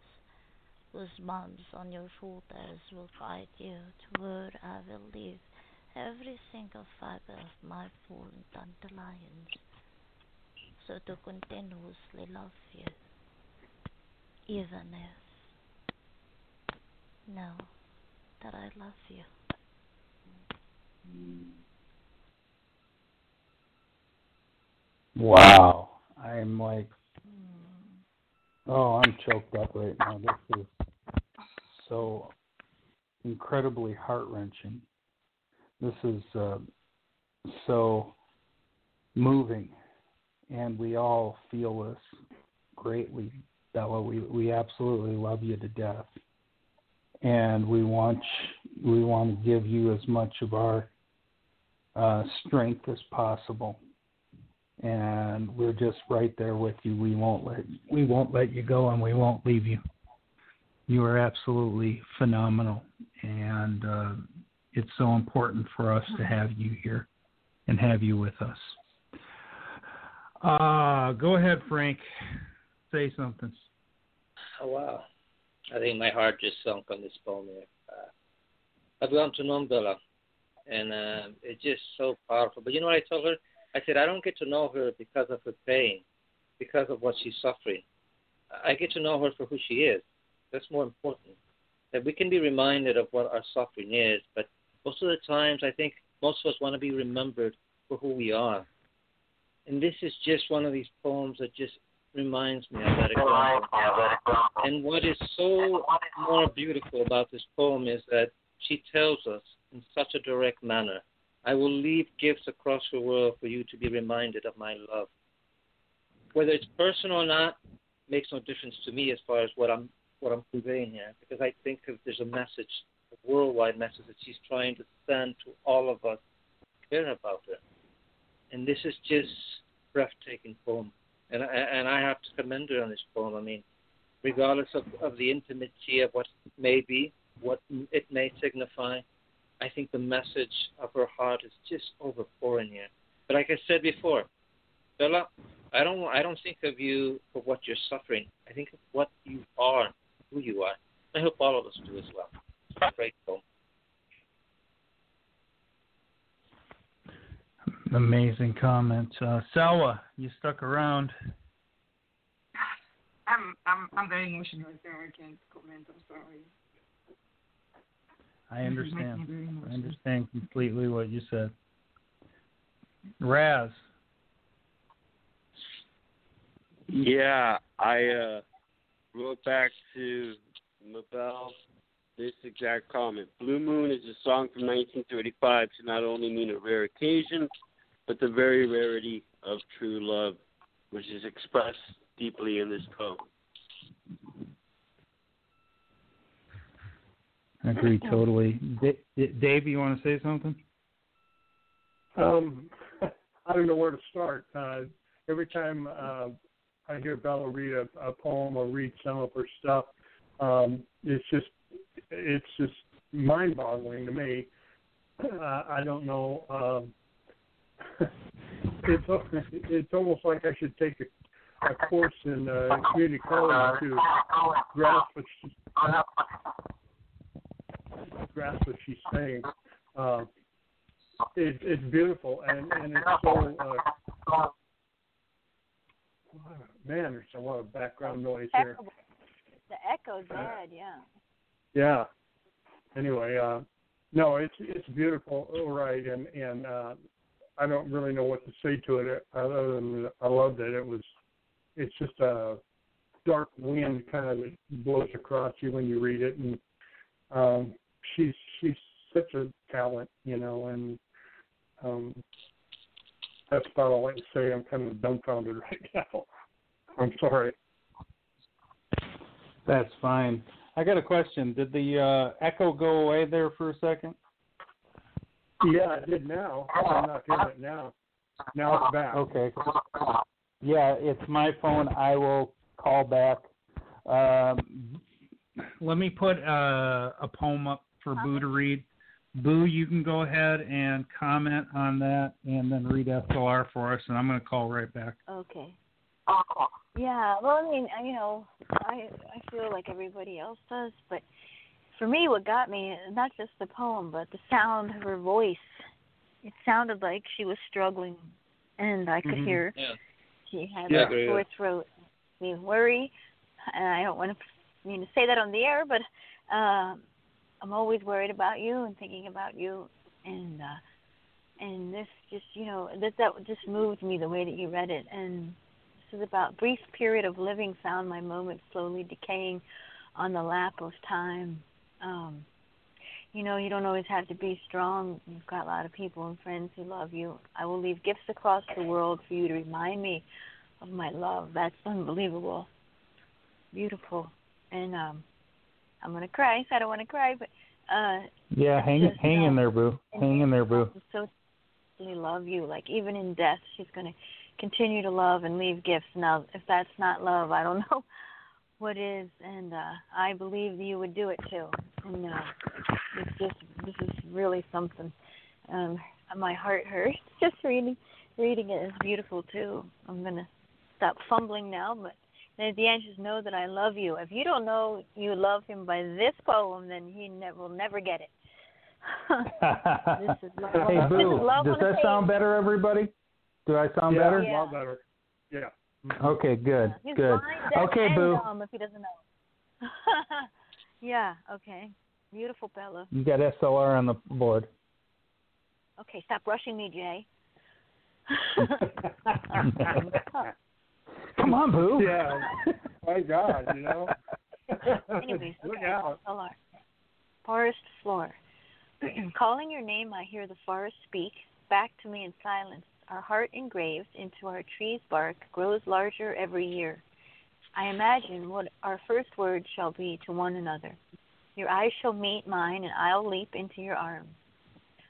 goosebumps on your shoulders will guide you to where I will leave every single fiber of my fallen dandelions, so to continuously love you, even if know that I love you. Wow, I'm like, oh, I'm choked up right now. This is so incredibly heart wrenching. This is uh, so moving, and we all feel this greatly, Bella. We we absolutely love you to death, and we want we want to give you as much of our uh, strength as possible and we're just right there with you. We won't let we won't let you go, and we won't leave you. You are absolutely phenomenal, and uh, it's so important for us to have you here and have you with us. Uh, go ahead, Frank. Say something. Oh, wow. I think my heart just sunk on this poem. Uh, I've gone to know Bella, and uh, it's just so powerful. But you know what I told her? I said, I don't get to know her because of her pain, because of what she's suffering. I get to know her for who she is. That's more important. That we can be reminded of what our suffering is, but most of the times, I think most of us want to be remembered for who we are. And this is just one of these poems that just reminds me of that example. And what is so more beautiful about this poem is that she tells us in such a direct manner I will leave gifts across the world for you to be reminded of my love. Whether it's personal or not makes no difference to me as far as what I'm what I'm conveying here, because I think that there's a message, a worldwide message that she's trying to send to all of us who care about her. And this is just breathtaking poem, and I, and I have to commend her on this poem. I mean, regardless of, of the intimacy of what may be, what it may signify, I think the message of her heart is just overpouring here. But like I said before, Bella, I don't I don't think of you for what you're suffering. I think of what you are, who you are. I hope all of us do as well. Great poem. Amazing comment. Uh, Salwa, you stuck around. I'm I'm I'm very emotional, so I can't comment. I'm sorry. I This is making me understand. I understand completely what you said. Raz, Yeah, I uh, wrote back to Mabel this exact comment. Blue Moon is a song from 1935 to not only mean a rare occasion, but the very rarity of true love, which is expressed deeply in this poem. I agree totally. D- D- Dave, you want to say something? Um, I don't know where to start. Uh, every time uh, I hear Bella read a, a poem or read some of her stuff, um, it's just it's just mind-boggling to me. Uh, I don't know. Um, it's it's almost like I should take a, a course in uh, community college to grasp what she, grasp what she's saying. Uh, it, it's beautiful and and it's so uh, man there's a lot of background noise here The echo's bad, yeah. yeah anyway uh no it's it's beautiful all right and and uh i don't really know what to say to it other than i love it it was it's just a dark wind kind of that blows across you when you read it and um she's she's such a talent you know and um that's about all I can say. I'm kind of dumbfounded right now. I'm sorry. That's fine. I got a question. Did the uh, echo go away there for a second? Yeah, I did now. I'm not getting it now. Now it's back. Okay. Yeah, it's my phone. I will call back. Um, let me put uh, a poem up for Boo to read. Boo, you can go ahead and comment on that and then read SLR for us, and I'm going to call right back. Okay. Yeah, well, I mean, I- you know, I I feel like everybody else does, but for me, what got me not just the poem, but the sound of her voice. It sounded like she was struggling, and I could Mhm. hear Yeah. she had Yeah, a sore throat. I mean, worry, and I don't want to mean to say that on the air, but um, I'm always worried about you and thinking about you, and uh, and this just you know that that just moved me the way that you read it, and this is about brief period of living found my moment slowly decaying on the lap of time. Um, you know, you don't always have to be strong. You've got a lot of people and friends who love you. I will leave gifts across the world for you to remind me of my love. That's unbelievable. Beautiful. And um I'm gonna cry. I don't wanna cry, but uh Yeah, hang Just, hang in there, Boo. Hang in there, Boo. So deeply love you. Like even in death, she's going to continue to love and leave gifts. Now, if that's not love, I don't know what is. And uh, I believe you would do it too. And uh, it's just this is really something. Um, my heart hurts just reading reading it is beautiful too. I'm gonna stop fumbling now, but at the end, just know that I love you. If you don't know you love him by this poem, then he ne- will never get it. this is love. hey, this Boo. is love Does that sound better, everybody? Do I sound yeah, better? A lot better. Yeah. Okay, good, He's good. blind, deaf, Okay, and Boo. dumb if he doesn't know. yeah. Okay. Beautiful, Bella. You got SLR on the board. Okay, stop rushing me, Jay. Come on, Boo. Yeah. My God, you know. Anyways, Look out. SLR. Forest floor. Calling your name, I hear the forest speak back to me in silence. Our heart engraved into our tree's bark grows larger every year. I imagine what our first words shall be to one another. Your eyes shall meet mine, and I'll leap into your arms.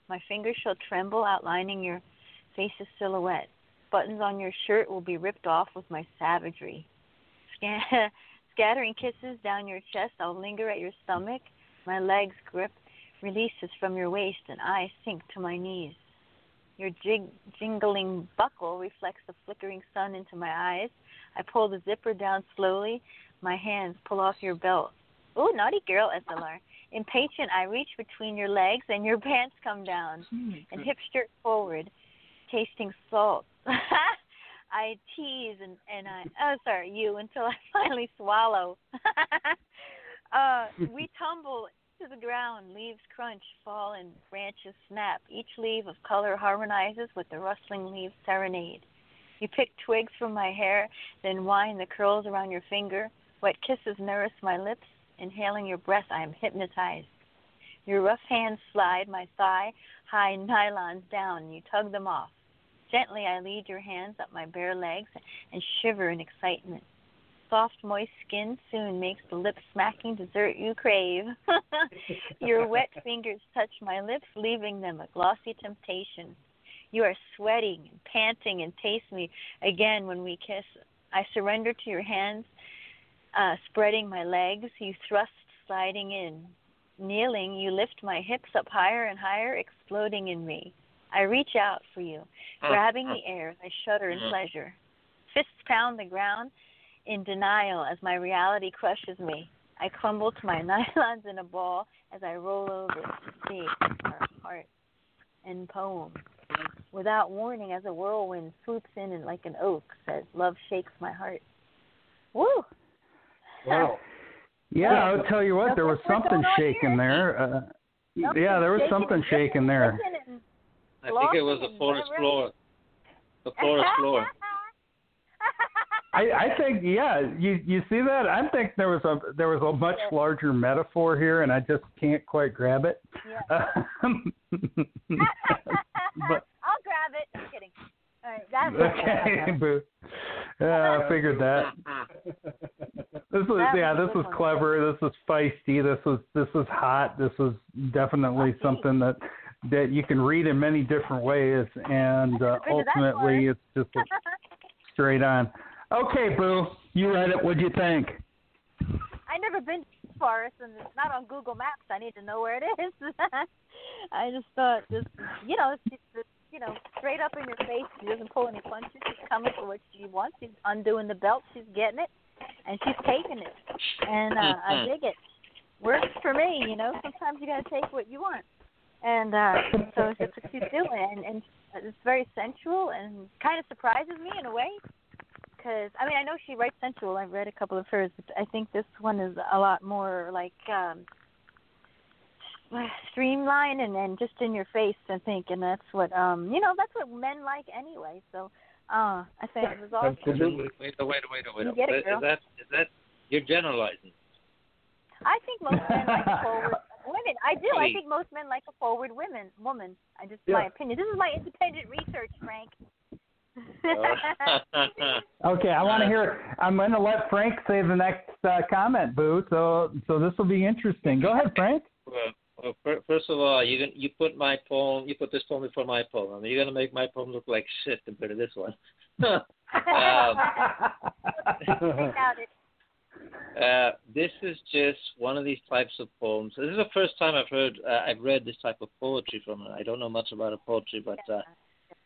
My fingers shall tremble, outlining your face's silhouette. Buttons on your shirt will be ripped off with my savagery. Sca- Scattering kisses down your chest, I'll linger at your stomach. My legs grip releases from your waist, and I sink to my knees. Your jig- jingling buckle reflects the flickering sun into my eyes. I pull the zipper down slowly. My hands pull off your belt. Oh, naughty girl, SLR. Impatient, I reach between your legs, and your pants come down, and hips jerk forward, tasting salt. I tease and and I oh sorry you until I finally swallow. uh, we tumble to the ground, leaves crunch, fall, and branches snap. Each leaf of color harmonizes with the rustling leaves serenade. You pick twigs from my hair, then wind the curls around your finger. Wet kisses nourish my lips. Inhaling your breath, I am hypnotized. Your rough hands slide my thigh high nylons down. You tug them off. Gently, I lead your hands up my bare legs and shiver in excitement. Soft, moist skin soon makes the lip smacking dessert you crave. your wet fingers touch my lips, leaving them a glossy temptation. You are sweating and panting and taste me again when we kiss. I surrender to your hands, uh, spreading my legs. You thrust, sliding in. Kneeling, you lift my hips up higher and higher, exploding in me. I reach out for you, mm. grabbing mm. the air. I shudder in mm-hmm. pleasure. Fists pound the ground in denial as my reality crushes me. I crumble to my nylons in a ball as I roll over to see our heart and poem. Without warning, as a whirlwind swoops in and like an oak, says, Love shakes my heart. Woo! Wow. Yeah, I'll tell you what, there was something shaking there. Uh, yeah, there was something shaking there. I think it was the forest floor. The forest floor. I, I think yeah, you you see that? I think there was a there was a much larger metaphor here, and I just can't quite grab it. but I'll grab it. I'm kidding. All right, that's okay, boo. Yeah, I figured that. This was That yeah, was this was one. clever. This was feisty. This was this was hot. This was definitely something that that you can read in many different ways, and uh, been to that ultimately it's just a straight on. Okay, boo, you read it. What'd you think? I never been to the forest, and it's not on Google Maps. I need to know where it is. I just thought just you know, she's just, you know, straight up in your face. She doesn't pull any punches. She's coming for what she wants. She's undoing the belt. She's getting it, and she's taking it. And uh, I dig it. Works for me, you know. Sometimes you gotta take what you want, and uh, so that's what she's doing. And, and it's very sensual and kind of surprises me in a way because I mean I know she writes sensual. I've read a couple of hers, but I think this one is a lot more like um streamlined and, and just in your face. I think, and that's what um you know that's what men like anyway. So uh I think it was awesome. Absolutely. Wait, wait, wait, wait, wait. You get it, Is girl. that is that you're generalizing? I think most men like forward women. I do. I think most men like a forward women woman. I just Yeah. my opinion. This is my independent research, Frank. Okay, I want to hear. I'm going to let Frank say the next uh, comment, boo. So so this will be interesting. Go ahead, Frank. Well, well, first of all, you can, you put my poem, you put this poem before my poem. I mean, you're gonna make my poem look like shit compared to this one. um, I doubt it. uh, this is just one of these types of poems. This is the first time I've heard, uh, I've read this type of poetry from her. I don't know much about her poetry, but uh,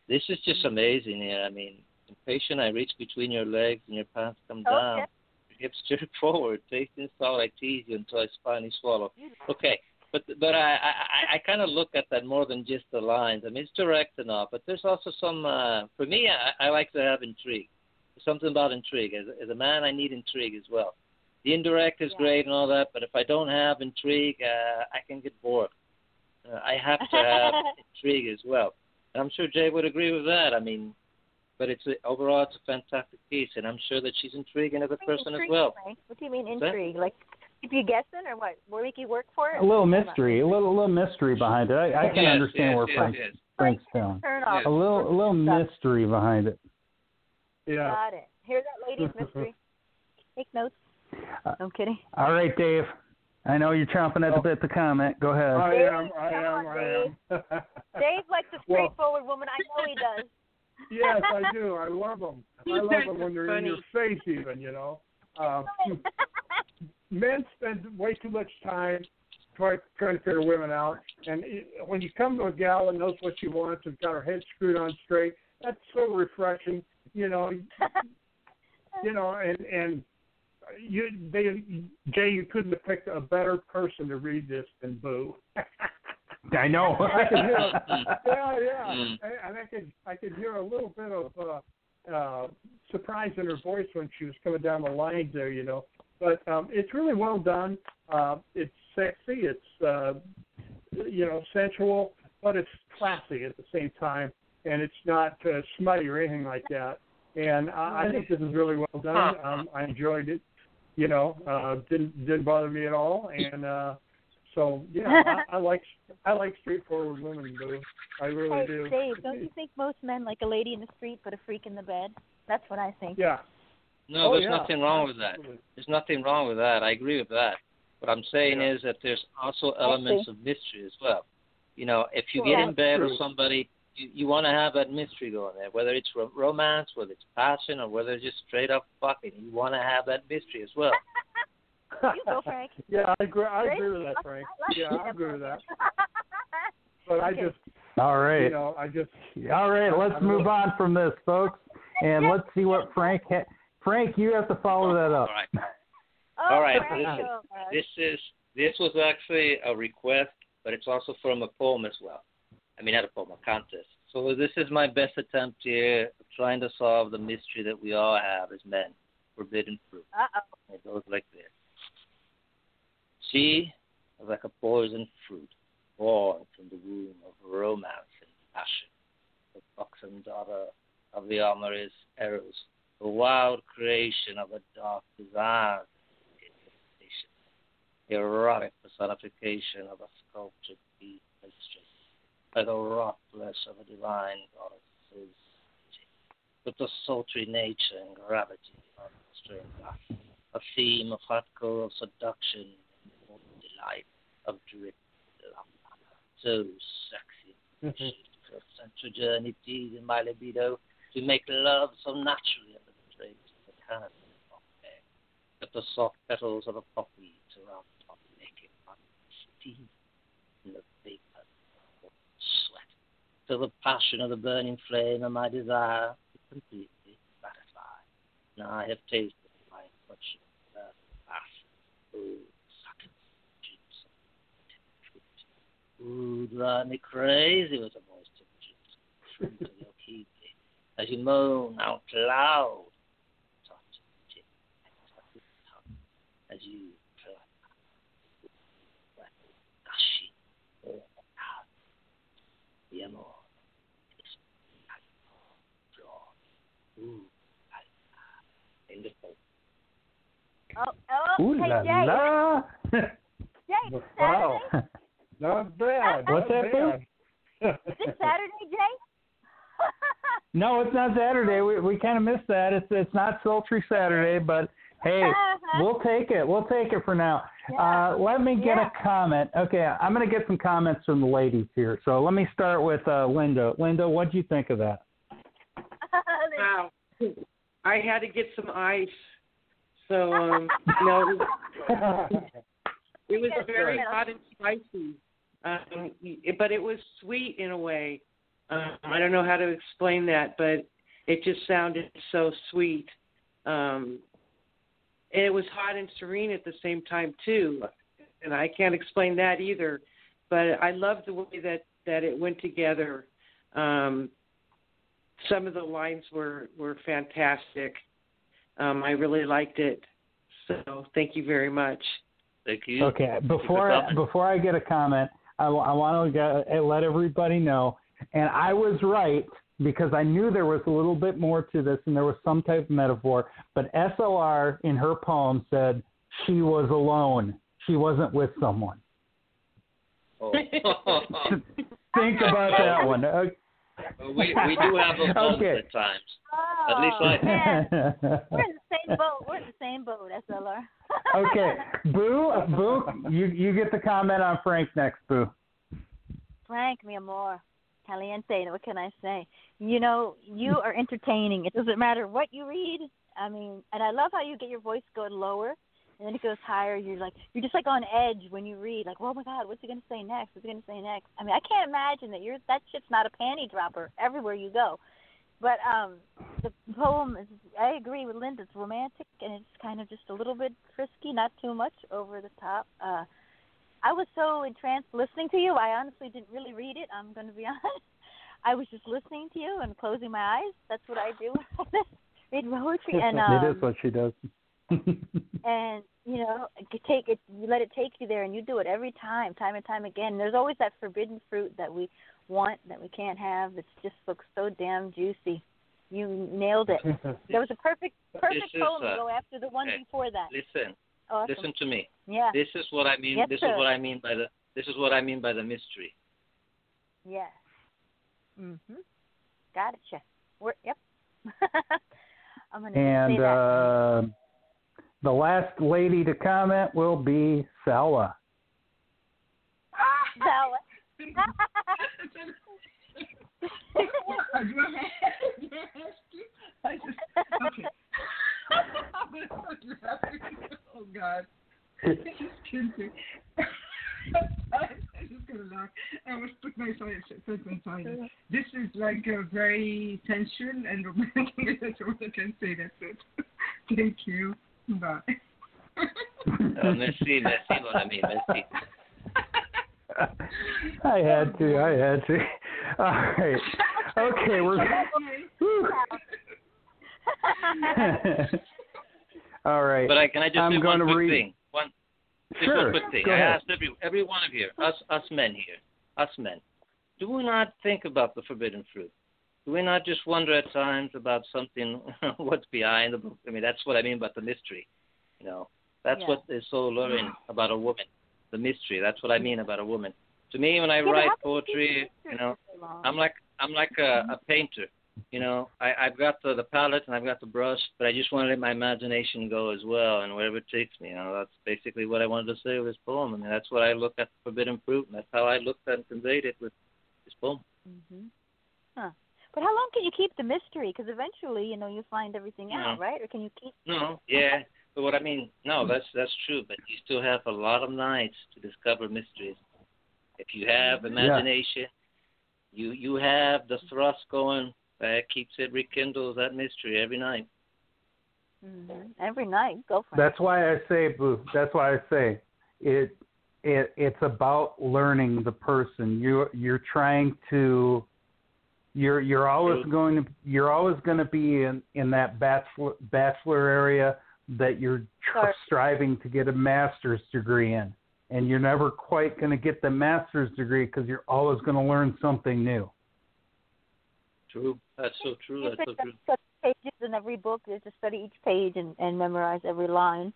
this is just amazing. Here, I mean, impatient, I reach between your legs and your pants come Oh, down. yeah. Your hips jerk forward, face install, I tease you until I finally swallow. Okay, but but I I, I kind of look at that more than just the lines. I mean, it's direct enough, but there's also some. Uh, for me, I, I like to have intrigue. There's something about intrigue. As, as a man, I need intrigue as well. The indirect is great and all that, but if I don't have intrigue, uh, I can get bored. Uh, I have to have intrigue as well. And I'm sure Jay would agree with that. I mean, but it's a, overall it's a fantastic piece, and I'm sure that she's intriguing as a person as well. Frank. What do you mean intrigue? Like keep you guessing or what? Will make you work for it? A little mystery, a little little mystery behind it. I, I can Yes, understand yes, where yes, Frank yes. Frank's going. Turn off. A little a little mystery behind it. Yeah. Got it. Hear that, ladies? Mystery. Take notes. Uh, I'm kidding. All right, Dave. I know you're chomping at the bit to comment. Go ahead. I am. I am. on, I am. Dave likes a Well- straightforward woman. I know he does. yes, I do. I love them. I love them when they're in your face, even. You know. Um, men spend way too much time try, trying to figure women out, and it, when you come to a gal that knows what she wants and got her head screwed on straight, that's so refreshing. You know. you know, and and you they Jay, you couldn't have picked a better person to read this than Boo. I know. I could hear, yeah, yeah, and and I could I could hear a little bit of uh, uh, surprise in her voice when she was coming down the line there, you know. But um, it's really well done. Uh, it's sexy. It's uh, you know sensual, but it's classy at the same time, and it's not uh, smutty or anything like that. And I, I think this is really well done. Um, I enjoyed it. You know, uh, didn't didn't bother me at all, and uh, so yeah, I, I like I like straightforward women, Boo. I really hey, do. Dave, don't you think most men like a lady in the street but a freak in the bed? That's what I think. Yeah. No, Oh, there's yeah, nothing wrong with that. absolutely. There's nothing wrong with that. I agree with that. What I'm saying is that there's also elements of mystery as well. You know, if you get in bed True. with somebody, you, you want to have that mystery going there, whether it's ro- romance, whether it's passion, or whether it's just straight up fucking. You want to have that mystery as well. You go, Frank. Yeah, I agree. I agree with that, Frank. Yeah, I agree with that. part. But I just, All right. you know, I just. All right, let's move on from this, folks, and let's see what Frank. Ha- Frank, you have to follow that up. All right. Oh, All right. Frank, This, oh, this is this was actually a request, but it's also from a poem as well. I mean, not a poem, a contest. So this is my best attempt here of trying to solve the mystery that we all have as men. Forbidden fruit. Uh-oh. It goes like this. She was like a poisoned fruit, born from the womb of romance and passion. The buxom daughter of the amorous Eros, the wild creation of a dark desire, the erotic personification of a sculptured beast mistress, like a wrought flesh of a divine goddess, with the sultry nature and gravity of the strange a theme of hardcore of seduction and delight of drip. Love, so sexy, and central journey teasing my libido to make love so naturally under the drapes of the canopy of air, that the soft petals of a poppy surround top naked body, steam in the sweat, till the passion of the burning flame of my desire is completely gratified. Now I have tasted my touch of earth past, oh, sucking juice fruit. Ooh, drive me crazy with the moist juice, of keeping, as you moan out loud, touch as you feel gushing, oh, out, the amor, Ooh, in the boat. Oh, oh, Ooh hey, la Jay. la! Jay, Wow. Saturday? Not bad. What's not that, bad. Is it Saturday, Jay? No, it's not Saturday. We we kind of missed that. It's it's not sultry Saturday, but hey, we'll take it. We'll take it for now. Uh, let me get Yeah. a comment. Okay, I'm going to get some comments from the ladies here. So let me start with uh, Linda. Linda, what do you think of that? Wow. I had to get some ice. So um no it was very hot and spicy. Um but it was sweet in a way. Um I don't know how to explain that, but it just sounded so sweet. Um and it was hot and serene at the same time too. And I can't explain that either. But I loved the way that that it went together. Um some of the lines were were fantastic. Um, I really liked it. So thank you very much. Thank you. Okay, before I, before I get a comment, I, want to get, let everybody know, and I was right because I knew there was a little bit more to this, and there was some type of metaphor. But SLR in her poem said she was alone; she wasn't with someone. Oh. Think about that one. Okay. we we do have a bump Okay. at times. Oh, at least Oh, I man. We're in the same boat. We're in the same boat, SLR. okay, Boo, Boo, you you get the comment on Frank next, Boo. Frank, mi amor, caliente. What can I say? You know, you are entertaining. It doesn't matter what you read. I mean, and I love how you get your voice going lower, and then it goes higher. You're like, you're just like on edge when you read. Like, oh my God, what's he gonna say next? What's he gonna say next? I mean, I can't imagine that you're that shit's not a panty dropper everywhere you go. But um, the poem is. I agree with Linda. It's romantic and it's kind of just a little bit frisky, not too much over the top. Uh, I was so entranced listening to you. I honestly didn't really read it. I'm going to be honest. I was just listening to you and closing my eyes. That's what I do. With this. Read poetry and um, it is what she does. and you know you take it you let it take you there and you do it every time time and time again there's always that forbidden fruit that we want that we can't have that just looks so damn juicy you nailed it there was a perfect perfect This is, poem to uh, go after the one hey, before that Listen, awesome. listen to me. yeah This is what I mean. Yes, this sir. is what I mean by the. This is what I mean by the mystery. yes mhm gotcha we're yep i'm gonna just And say that uh, the last lady to comment will be Salwa. Bella. I just, okay. I'm gonna start laughing. Oh God. This is kidding. I'm just gonna laugh. I must put my silence in. This is like a very tension and romantic. That's all I can say. That's it. Thank you. Bye. Merci, merci, mon ami, merci. I had to. I had to. All right. Okay, we're. All right. But I, can I just I'm say going one to quick read. thing? One, just Sure, one quick thing. go I ahead. asked every every one of you, us us men here, us men, do we not think about the forbidden fruit? Do we not just wonder at times about something, what's behind the book? I mean, that's what I mean about the mystery. You know, that's Yeah. what is so alluring about a woman, the mystery. That's what I mean about a woman. To me, when I Yeah, write how can you poetry, you know? I'm like I'm like a, a painter. You know, I, I've got the, the palette and I've got the brush, but I just want to let my imagination go as well, and wherever it takes me. You know, that's basically what I wanted to say with this poem. I mean, that's what I look at forbidden fruit, and that's how I looked at and conveyed it with this poem. hmm Huh. But how long can you keep the mystery? Because eventually, you know, you find everything out, Mhm. right? Or can you keep? No, yeah, but what I mean, no, that's that's true, but you still have a lot of nights to discover mysteries. If you have imagination, you you have the thrust going that keeps it rekindles that mystery every night. hmm Every night, go for it. That's why I say, Boo. That's why I say it. It it's about learning the person. You you're trying to. You're you're always going to you're always going to be in in that bachelor bachelor area that you're tr- striving to get a master's degree in, and you're never quite going to get the master's degree because you're always going to learn something new. True. That's so true. That's so pick true. up pages in every book. You just study each page and, and memorize every line,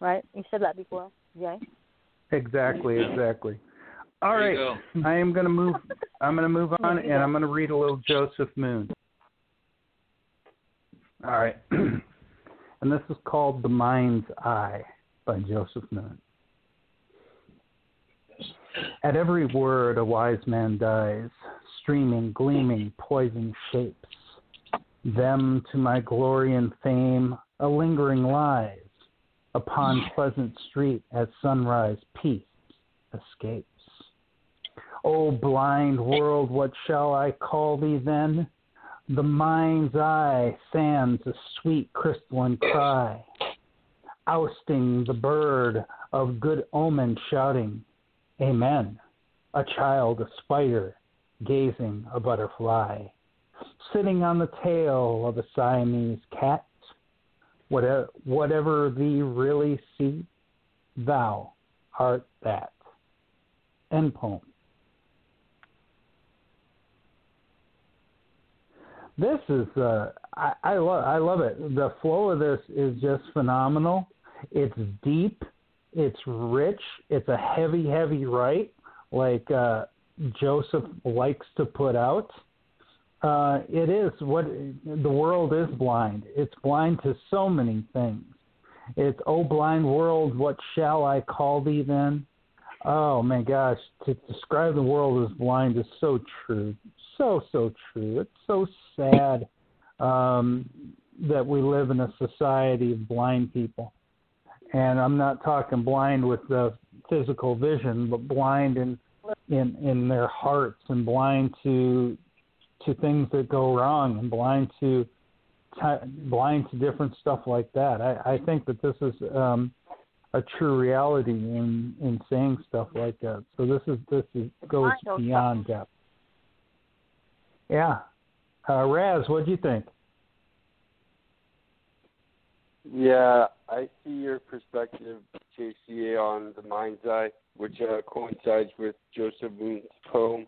right? You said that before, Jay. Exactly, exactly. All There right, you I am going to move. I'm going to move on, and I'm going to read a little Joseph Moon. All right, and this is called "The Mind's Eye" by Joseph Moon. At every word, a wise man dies, streaming, gleaming, poison shapes. Them to my glory and fame, a lingering lies. Upon pleasant street at sunrise, peace escapes. O blind world, what shall I call thee then? The mind's eye sands a sweet crystalline cry, ousting the bird of good omen, shouting, Amen. A child, a spider, gazing a butterfly, sitting on the tail of a Siamese cat. Whatever, whatever thee really see, thou art that. End poem. This is uh, I, I love I love it. The flow of this is just phenomenal. It's deep, it's rich, it's a heavy, heavy write, like uh, Joseph likes to put out. Uh, it is what the world is blind. It's blind to so many things. It's oh blind world, what shall I call thee then? Oh my gosh, to describe the world as blind is so true, so so true. It's so sad um, that we live in a society of blind people, and I'm not talking blind with the physical vision, but blind in in in their hearts and blind to to things that go wrong and blind to blind to different stuff like that. I, I think that this is um, a true reality in in saying stuff like that. So this is this is goes beyond depth. Yeah. Uh, Raz, what do you think? Yeah, I see your perspective, JCA, on the mind's eye, which uh, coincides with Joseph Moon's poem.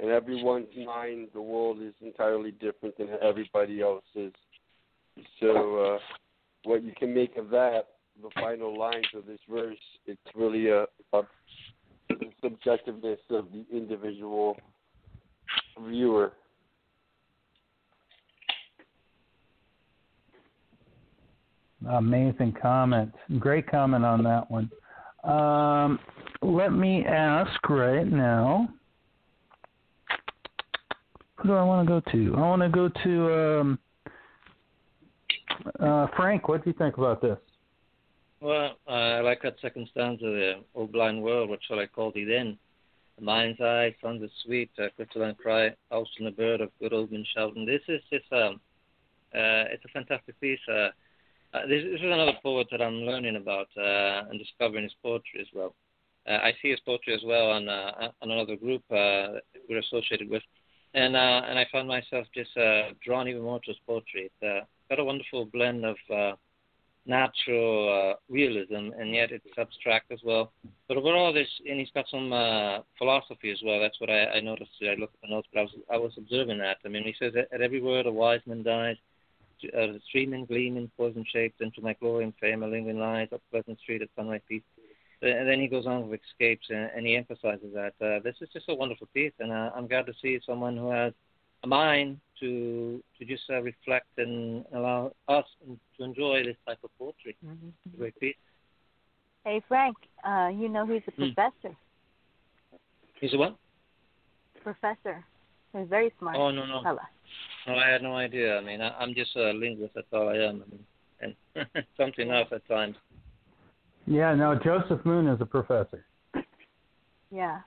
In everyone's mind, the world is entirely different than everybody else's. So, uh, what you can make of that, the final lines of this verse, it's really a, a subjectiveness of the individual viewer. Amazing comment. Great comment on that one. Um, let me ask right now. Who do I want to go to? I want to go to um, uh, Frank. What do you think about this? Well, uh, I like that second stanza there. O blind world, what shall I call thee then? The mind's eye, thunder sweet, uh, crystalline cry, Austin the bird of good old men shouting. This is just um, uh, it's a fantastic piece. Uh, uh, this, this is another poet that I'm learning about uh, and discovering his poetry as well. Uh, I see his poetry as well on uh, on another group uh, we're associated with, and and I found myself just drawn even more to his poetry. It's got a wonderful blend of natural realism, and yet it's abstract as well. But overall, this and he's got some philosophy as well. That's what I, I noticed. I looked at the notes, but I was I was observing that. I mean, he says at every word a wise man dies uh, streaming, gleaming, poison shaped into my glory and fame, a lingering lies up Pleasant Street at sunrise peace. And then he goes on with escapes, and, and he emphasizes that uh, this is just a wonderful piece, and uh, I'm glad to see someone who has a mind to to just uh, reflect and allow us to enjoy this type of poetry. Mm-hmm. Great piece. Hey Frank, uh, you know he's a Hmm. professor. He's a what? Professor. He's very smart. Oh no no. fella. No, I had no idea. I mean, I, I'm just a linguist. That's all I am. I mean, and something else at times. Yeah, no, Joseph Moon is a professor. Yeah.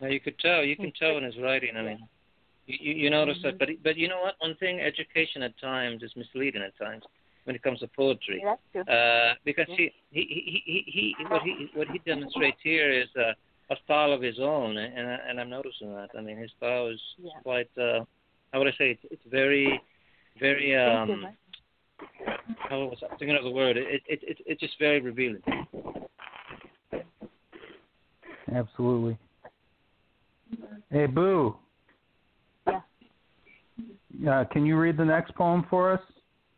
Now you could tell. You can tell in his writing. I mean, you you, you notice that. But but you know what? One thing, education at times is misleading at times when it comes to poetry. Yeah, that's true. Uh, because he, he he he he what he what he demonstrates here is uh, a style of his own, and and, I- and I'm noticing that. I mean, his style is Yeah. quite. Uh, how would I say? It's, it's very very. Um, how was I thinking of the word? It it it it's just very revealing. Absolutely. Hey, Boo. Yeah. Uh, can you read the next poem for us?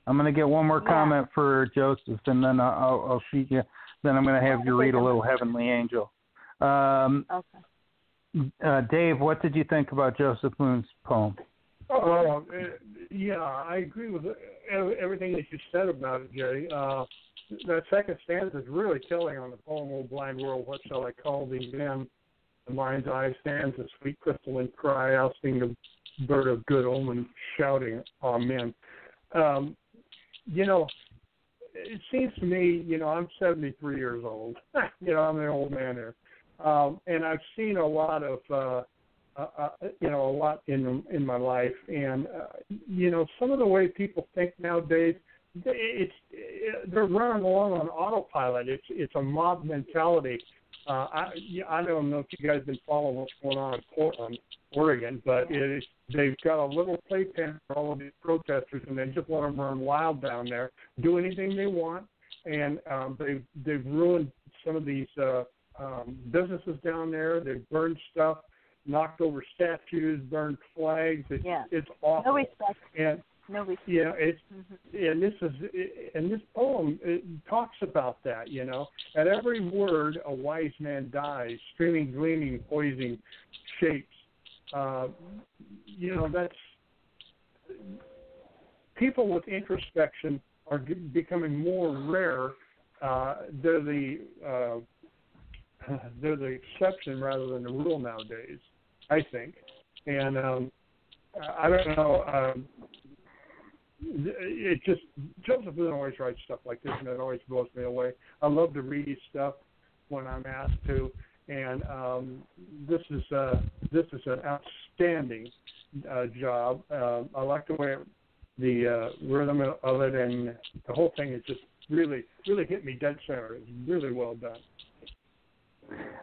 I'm going to get one more Yeah. comment for Joseph, and then I'll, I'll, I'll shoot you. Then I'm going to have you read a little Heavenly Angel. Um, Okay. uh, Dave, what did you think about Joseph Moon's poem? Oh, uh, yeah, I agree with everything that you said about it, Jerry. Uh, that second stanza is really telling on the poem "O Blind World, What Shall I Call Thee Then?" The mind's eye stands a sweet crystalline cry, ousting the bird of good omen, shouting, "Amen." Um, you know, it seems to me, you know, I'm 73 years old. you know, I'm an old man there, um, and I've seen a lot of. Uh, uh, uh, you know, a lot in in my life, and uh, you know, some of the way people think nowadays, they- it's it, they're running along on autopilot. It's it's a mob mentality. Uh, I I don't know if you guys been following what's going on in Portland, Oregon, but it is they've got a little playpen for all of these protesters, and they just let them run wild down there, do anything they want, and um, they've they've ruined some of these uh, um, businesses down there. They've burned stuff knocked over statues, burned flags. It's Yeah. it's awful. No respect. And No respect. yeah, it's Mhm. and this is and this poem it talks about that. You know, at every word a wise man dies, streaming, gleaming, poising shapes. Uh, you know that's people with introspection are becoming more rare. Uh, they're the uh, they're the exception rather than the rule nowadays. I think, and um, I don't know. Um, it just Joseph Moon always writes stuff like this, and it always blows me away. I love to read his stuff when I'm asked to, and um, this is uh, this is an outstanding uh, job. Uh, I like the way it, the uh, rhythm of it, and the whole thing is just really really hit me dead center. It's really well done.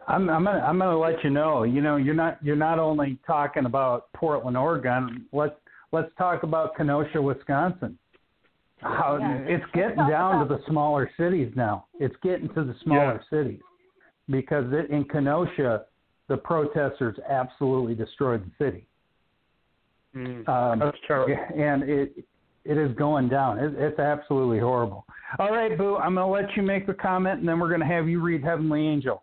I'm I'm gonna I'm gonna let you know. You know, you're not you're not only talking about Portland, Oregon. Let's let's talk about Kenosha, Wisconsin. How Yeah. it's getting down about- to the smaller cities now. It's getting to the smaller cities because it, in Kenosha, the protesters absolutely destroyed the city. Um, That's terrible. and it it is going down. It, it's absolutely horrible. All right, Boo. I'm going to let you make the comment, and then we're going to have you read Heavenly Angel.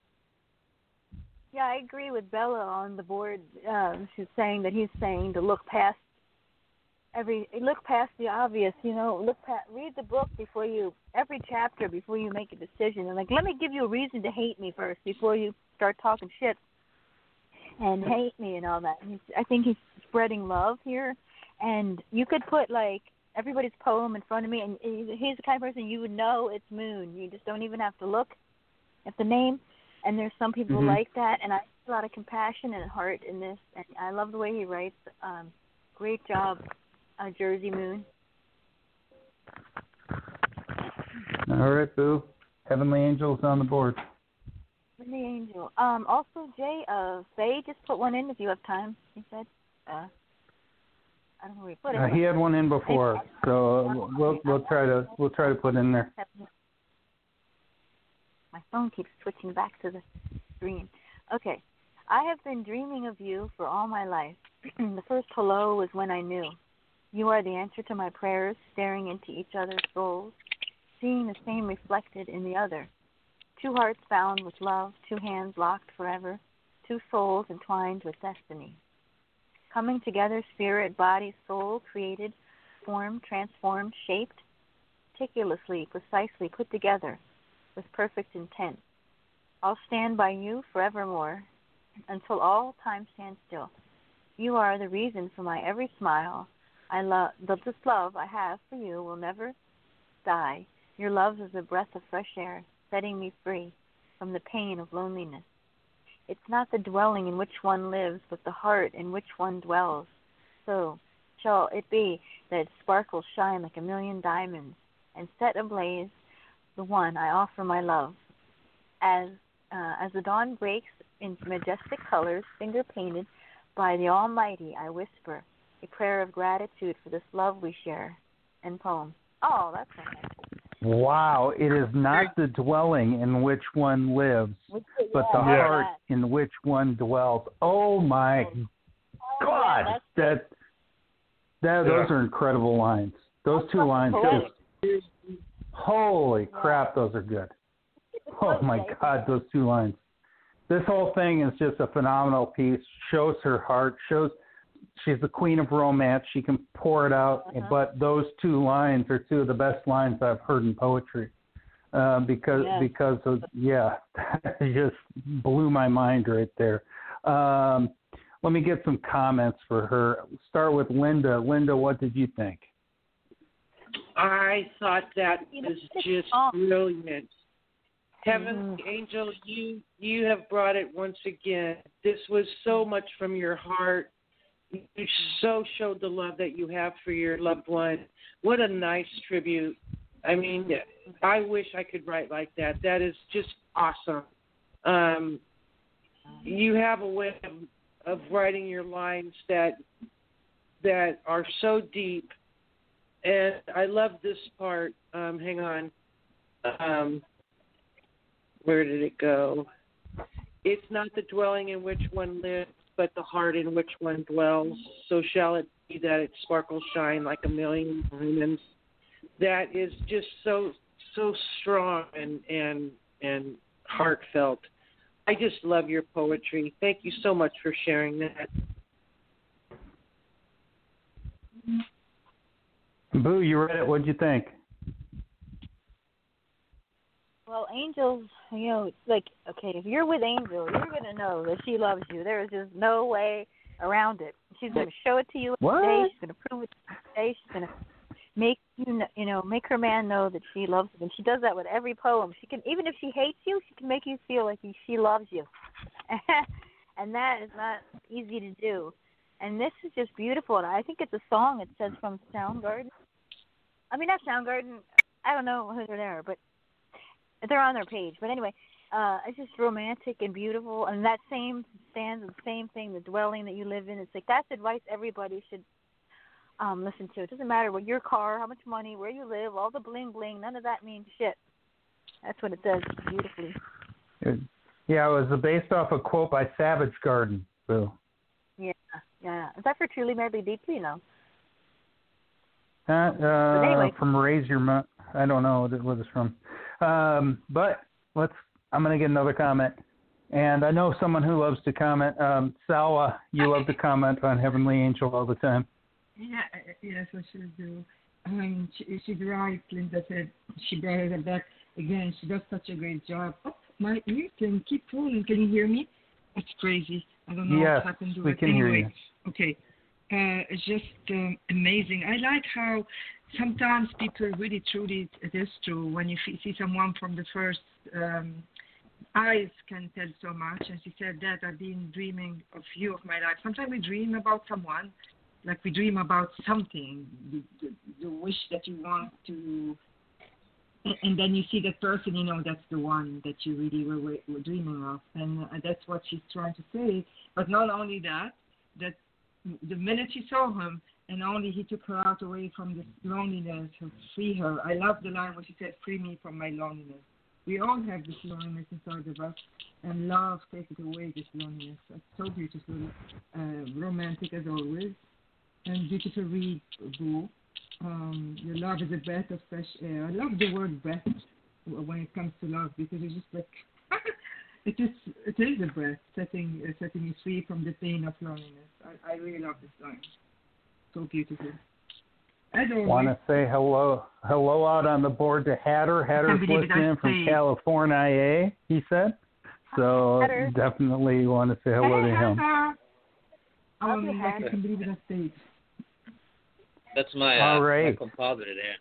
Yeah, I agree with Bella on the board. Um, she's saying that he's saying to look past every look past the obvious. You know, look past read the book before you every chapter before you make a decision. And like, let me give you a reason to hate me first before you start talking shit and hate me and all that. And he's, I think he's spreading love here, and you could put like everybody's poem in front of me, and he's he's the kind of person you would know it's Moon. You just don't even have to look at the name. And there's some people Mhm. like that, and I see a lot of compassion and heart in this, and I love the way he writes. Um, great job, uh, Jersey Moon. All right, Boo. Heavenly Angel's on the board. Heavenly angel. Um, also, Jay, uh, Faye just put one in if you have time. He said. Uh, I don't know where he put it. Uh, he had one in before, so we'll we'll try to we'll try to put in there. My phone keeps switching back to the screen. Okay. I have been dreaming of you for all my life. the first hello was when I knew. You are the answer to my prayers, staring into each other's souls, seeing the same reflected in the other. Two hearts bound with love, two hands locked forever, two souls entwined with destiny. Coming together, spirit, body, soul, created, formed, transformed, shaped, meticulously, precisely put together with perfect intent. I'll stand by you forevermore until all time stands still. You are the reason for my every smile. I love the this love I have for you will never die. Your love is a breath of fresh air, setting me free from the pain of loneliness. It's not the dwelling in which one lives, but the heart in which one dwells. So shall it be that its sparkles shine like a million diamonds, and set ablaze the one I offer my love. As uh, as the dawn breaks in majestic colors, finger painted by the Almighty, I whisper a prayer of gratitude for this love we share. And poem. Oh, that's nice. Wow, it is not the dwelling in which one lives, but the yeah. heart in which one dwells. Oh my God, that's that that those are incredible lines. Those two lines, poetic. just holy crap, those are good. Oh my God, those two lines. This whole thing is just a phenomenal piece. Shows her heart. Shows she's the queen of romance. She can pour it out. Uh-huh. But those two lines are two of the best lines I've heard in poetry. Uh, because Yeah. because of yeah, it just blew my mind right there. Um, let me get some comments for her. Start with Linda. Linda, what did you think? I thought that was just brilliant. Heavenly Mm-hmm. Angel, you you have brought it once again. This was so much from your heart. You so showed the love that you have for your loved one. What a nice tribute. I mean, I wish I could write like that. That is just awesome. Um, you have a way of, of writing your lines that that are so deep and I love this part. Um, hang on. Um, where did it go? It's not the dwelling in which one lives, but the heart in which one dwells. So shall it be that it sparkles shine like a million diamonds. That is just so so strong and and and heartfelt. I just love your poetry. Thank you so much for sharing that. Boo, you read it. What'd you think? Well, angels, you know, like okay, if you're with Angel, you're gonna know that she loves you. There is just no way around it. She's gonna show it to you What? today. She's gonna prove it today. She's gonna make you, kn- you know, make her man know that she loves him. And she does that with every poem. She can, even if she hates you, she can make you feel like she loves you. and that is not easy to do. And this is just beautiful. And I think it's a song. It says from Soundgarden. I mean, not Soundgarden. I don't know who they're there, but they're on their page. But anyway, uh it's just romantic and beautiful and that same stands the same thing the dwelling that you live in. It's like that's advice everybody should um listen to. It doesn't matter what your car how much money where you live all the bling bling none of that means shit. That's what it does beautifully. Yeah, it was based off a quote by Savage Garden. So, yeah yeah. Is that for truly madly deeply? No uh, uh, anyway. from Raise Your Mo- I don't know what it what it's from. Um, but let's. I'm going to get another comment. And I know someone who loves to comment. Um, Salwa, you love to comment on Heavenly Angel all the time. Yeah, yes, I should do. Um, she, she's right. Linda said she brought it back again. She does such a great job. Oh, my ears can keep falling. Can you hear me? It's crazy. I don't know Yes, what happened to we it. can hear anyway, you. okay. Uh, just um, amazing. I like how sometimes people really truly it is true when you see someone from the first um, eyes can tell so much. And she said that I've been dreaming of you of my life. Sometimes we dream about someone, like we dream about something, the, the, the wish that you want to, and, then you see that person, you know, that's the one that you really were, were, were dreaming of, and uh, that's what she's trying to say. But not only that, that the minute she saw him, and only he took her out away from this loneliness to free her. I love the line where she said, "Free me from my loneliness." We all have this loneliness inside of us, and love takes it away. This loneliness. So beautiful, uh, romantic as always, and beautiful read, Boo. Um, your love is a breath of fresh air. I love the word breath when it comes to love because it's just like it is. It is a breath setting uh, setting you free from the pain of loneliness. I, I really love this line. So beautiful. As always, Want to say hello, hello out on the board to Hatter. Hatter's believe it, listening from say- California. He said. So Hatter. definitely want to say hello to him. Um, you, like Hatter. I can believe it, I stayed. That's my, uh, All my right. compadre there.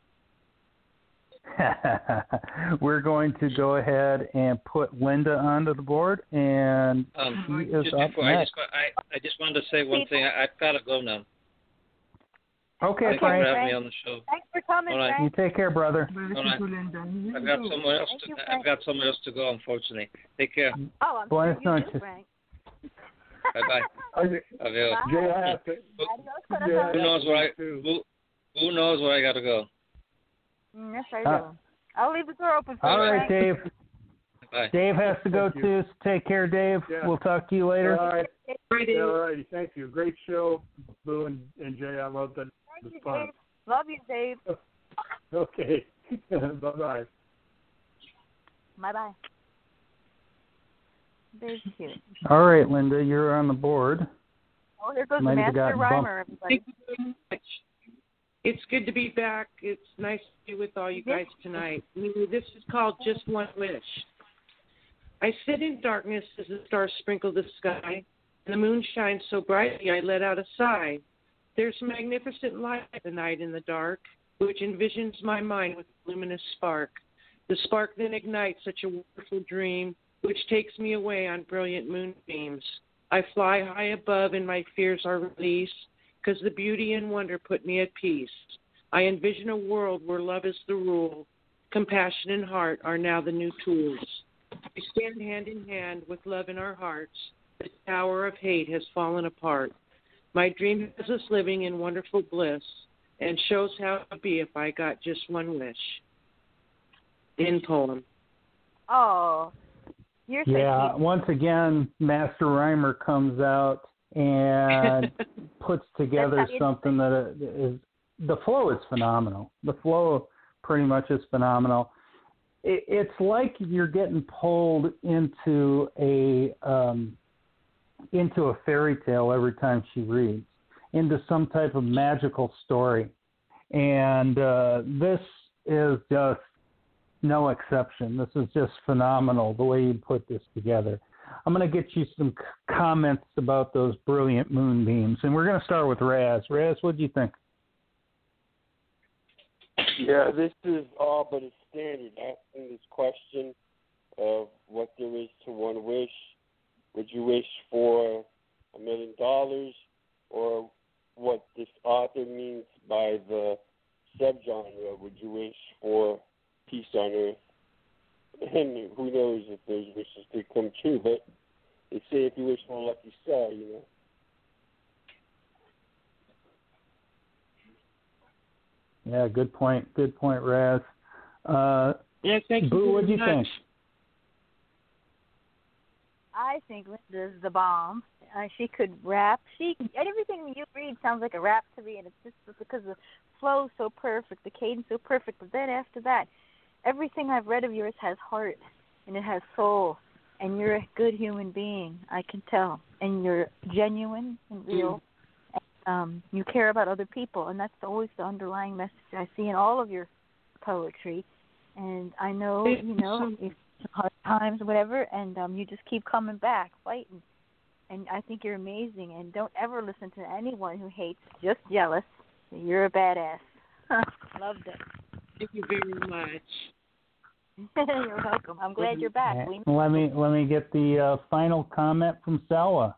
We're going to go ahead and put Linda onto the board, and Um, she is just up before, I next. just, I, I just wanted to say one thing. I, I've got to go now. Okay, Thank you for having me on the show. thanks for coming All right. You take care, brother. All right. I've got somewhere else Thank to. you, I've got somewhere else to go. Unfortunately. Take care. oh I'm Buenas sure you noches. do, Frank Bye bye. Adios. Jay, I have to, Adios, Jay, I Who have knows to where I? too. Who, who knows where I got to go? Mm, yes I Uh, do I'll leave the door open for All you All right, Frank. Dave. Bye. Dave has to go Thank you. too. so Take care, Dave. Yeah. We'll talk to you later. All right. Yeah, all righty. Thank you. Great show, Boo and, and Jay. I love that. It was Thank you, fun. Dave. love you Dave Okay. bye bye. bye bye very cute All right, Linda, you're on the board. oh there goes Might the have master gotten bumped. rhymer everybody Thank you very much. It's good to be back. It's nice to be with all you mm-hmm. guys tonight. This is called Just One Wish. I sit in darkness as the stars sprinkle the sky, and the moon shines so brightly I let out a sigh. There's magnificent light the night in the dark, which envisions my mind with a luminous spark. The spark then ignites such a wonderful dream, which takes me away on brilliant moonbeams. I fly high above, and my fears are released because the beauty and wonder put me at peace. I envision a world where love is the rule. Compassion and heart are now the new tools. We stand hand in hand with love in our hearts. The tower of hate has fallen apart. My dream has us living in wonderful bliss and shows how it would be if I got just one wish. In poem. oh you're Yeah, cute. once again, Master Rhymer comes out and puts together That's how you- something that is the flow is phenomenal. The flow pretty much is phenomenal. It, it's like you're getting pulled into a um, into a fairy tale every time she reads, into some type of magical story, and uh, this is just no exception. This is just phenomenal the way you put this together. I'm going to get you some comments about those brilliant moonbeams, and we're going to start with Raz. Raz, what do you think? Yeah, this is all but a standard asking this question of what there is to one wish. Would you wish for a million dollars, or what this author means by the subgenre? Would you wish for peace on earth? And who knows if those wishes could come true. But they say if you wish on a lucky star, you know. Yeah, good point. Good point, Raz. Uh, yeah, thank you. Boo, what do you think? I think Linda's the bomb. Uh, she could rap. She everything you read sounds like a rap to me, and it's just because the flow's so perfect, the cadence so perfect. But then after that, everything I've read of yours has heart and it has soul, and you're a good human being. I can tell, and you're genuine and real. And um, you care about other people, and that's always the underlying message I see in all of your poetry. And I know, you know, if hard times, whatever, and um, you just keep coming back, fighting. And I think you're amazing. And don't ever listen to anyone who hates, just jealous. You're a badass. Loved it. Thank you very much. you're welcome. I'm glad you're back. We Let me let me get the uh, final comment from Salwa.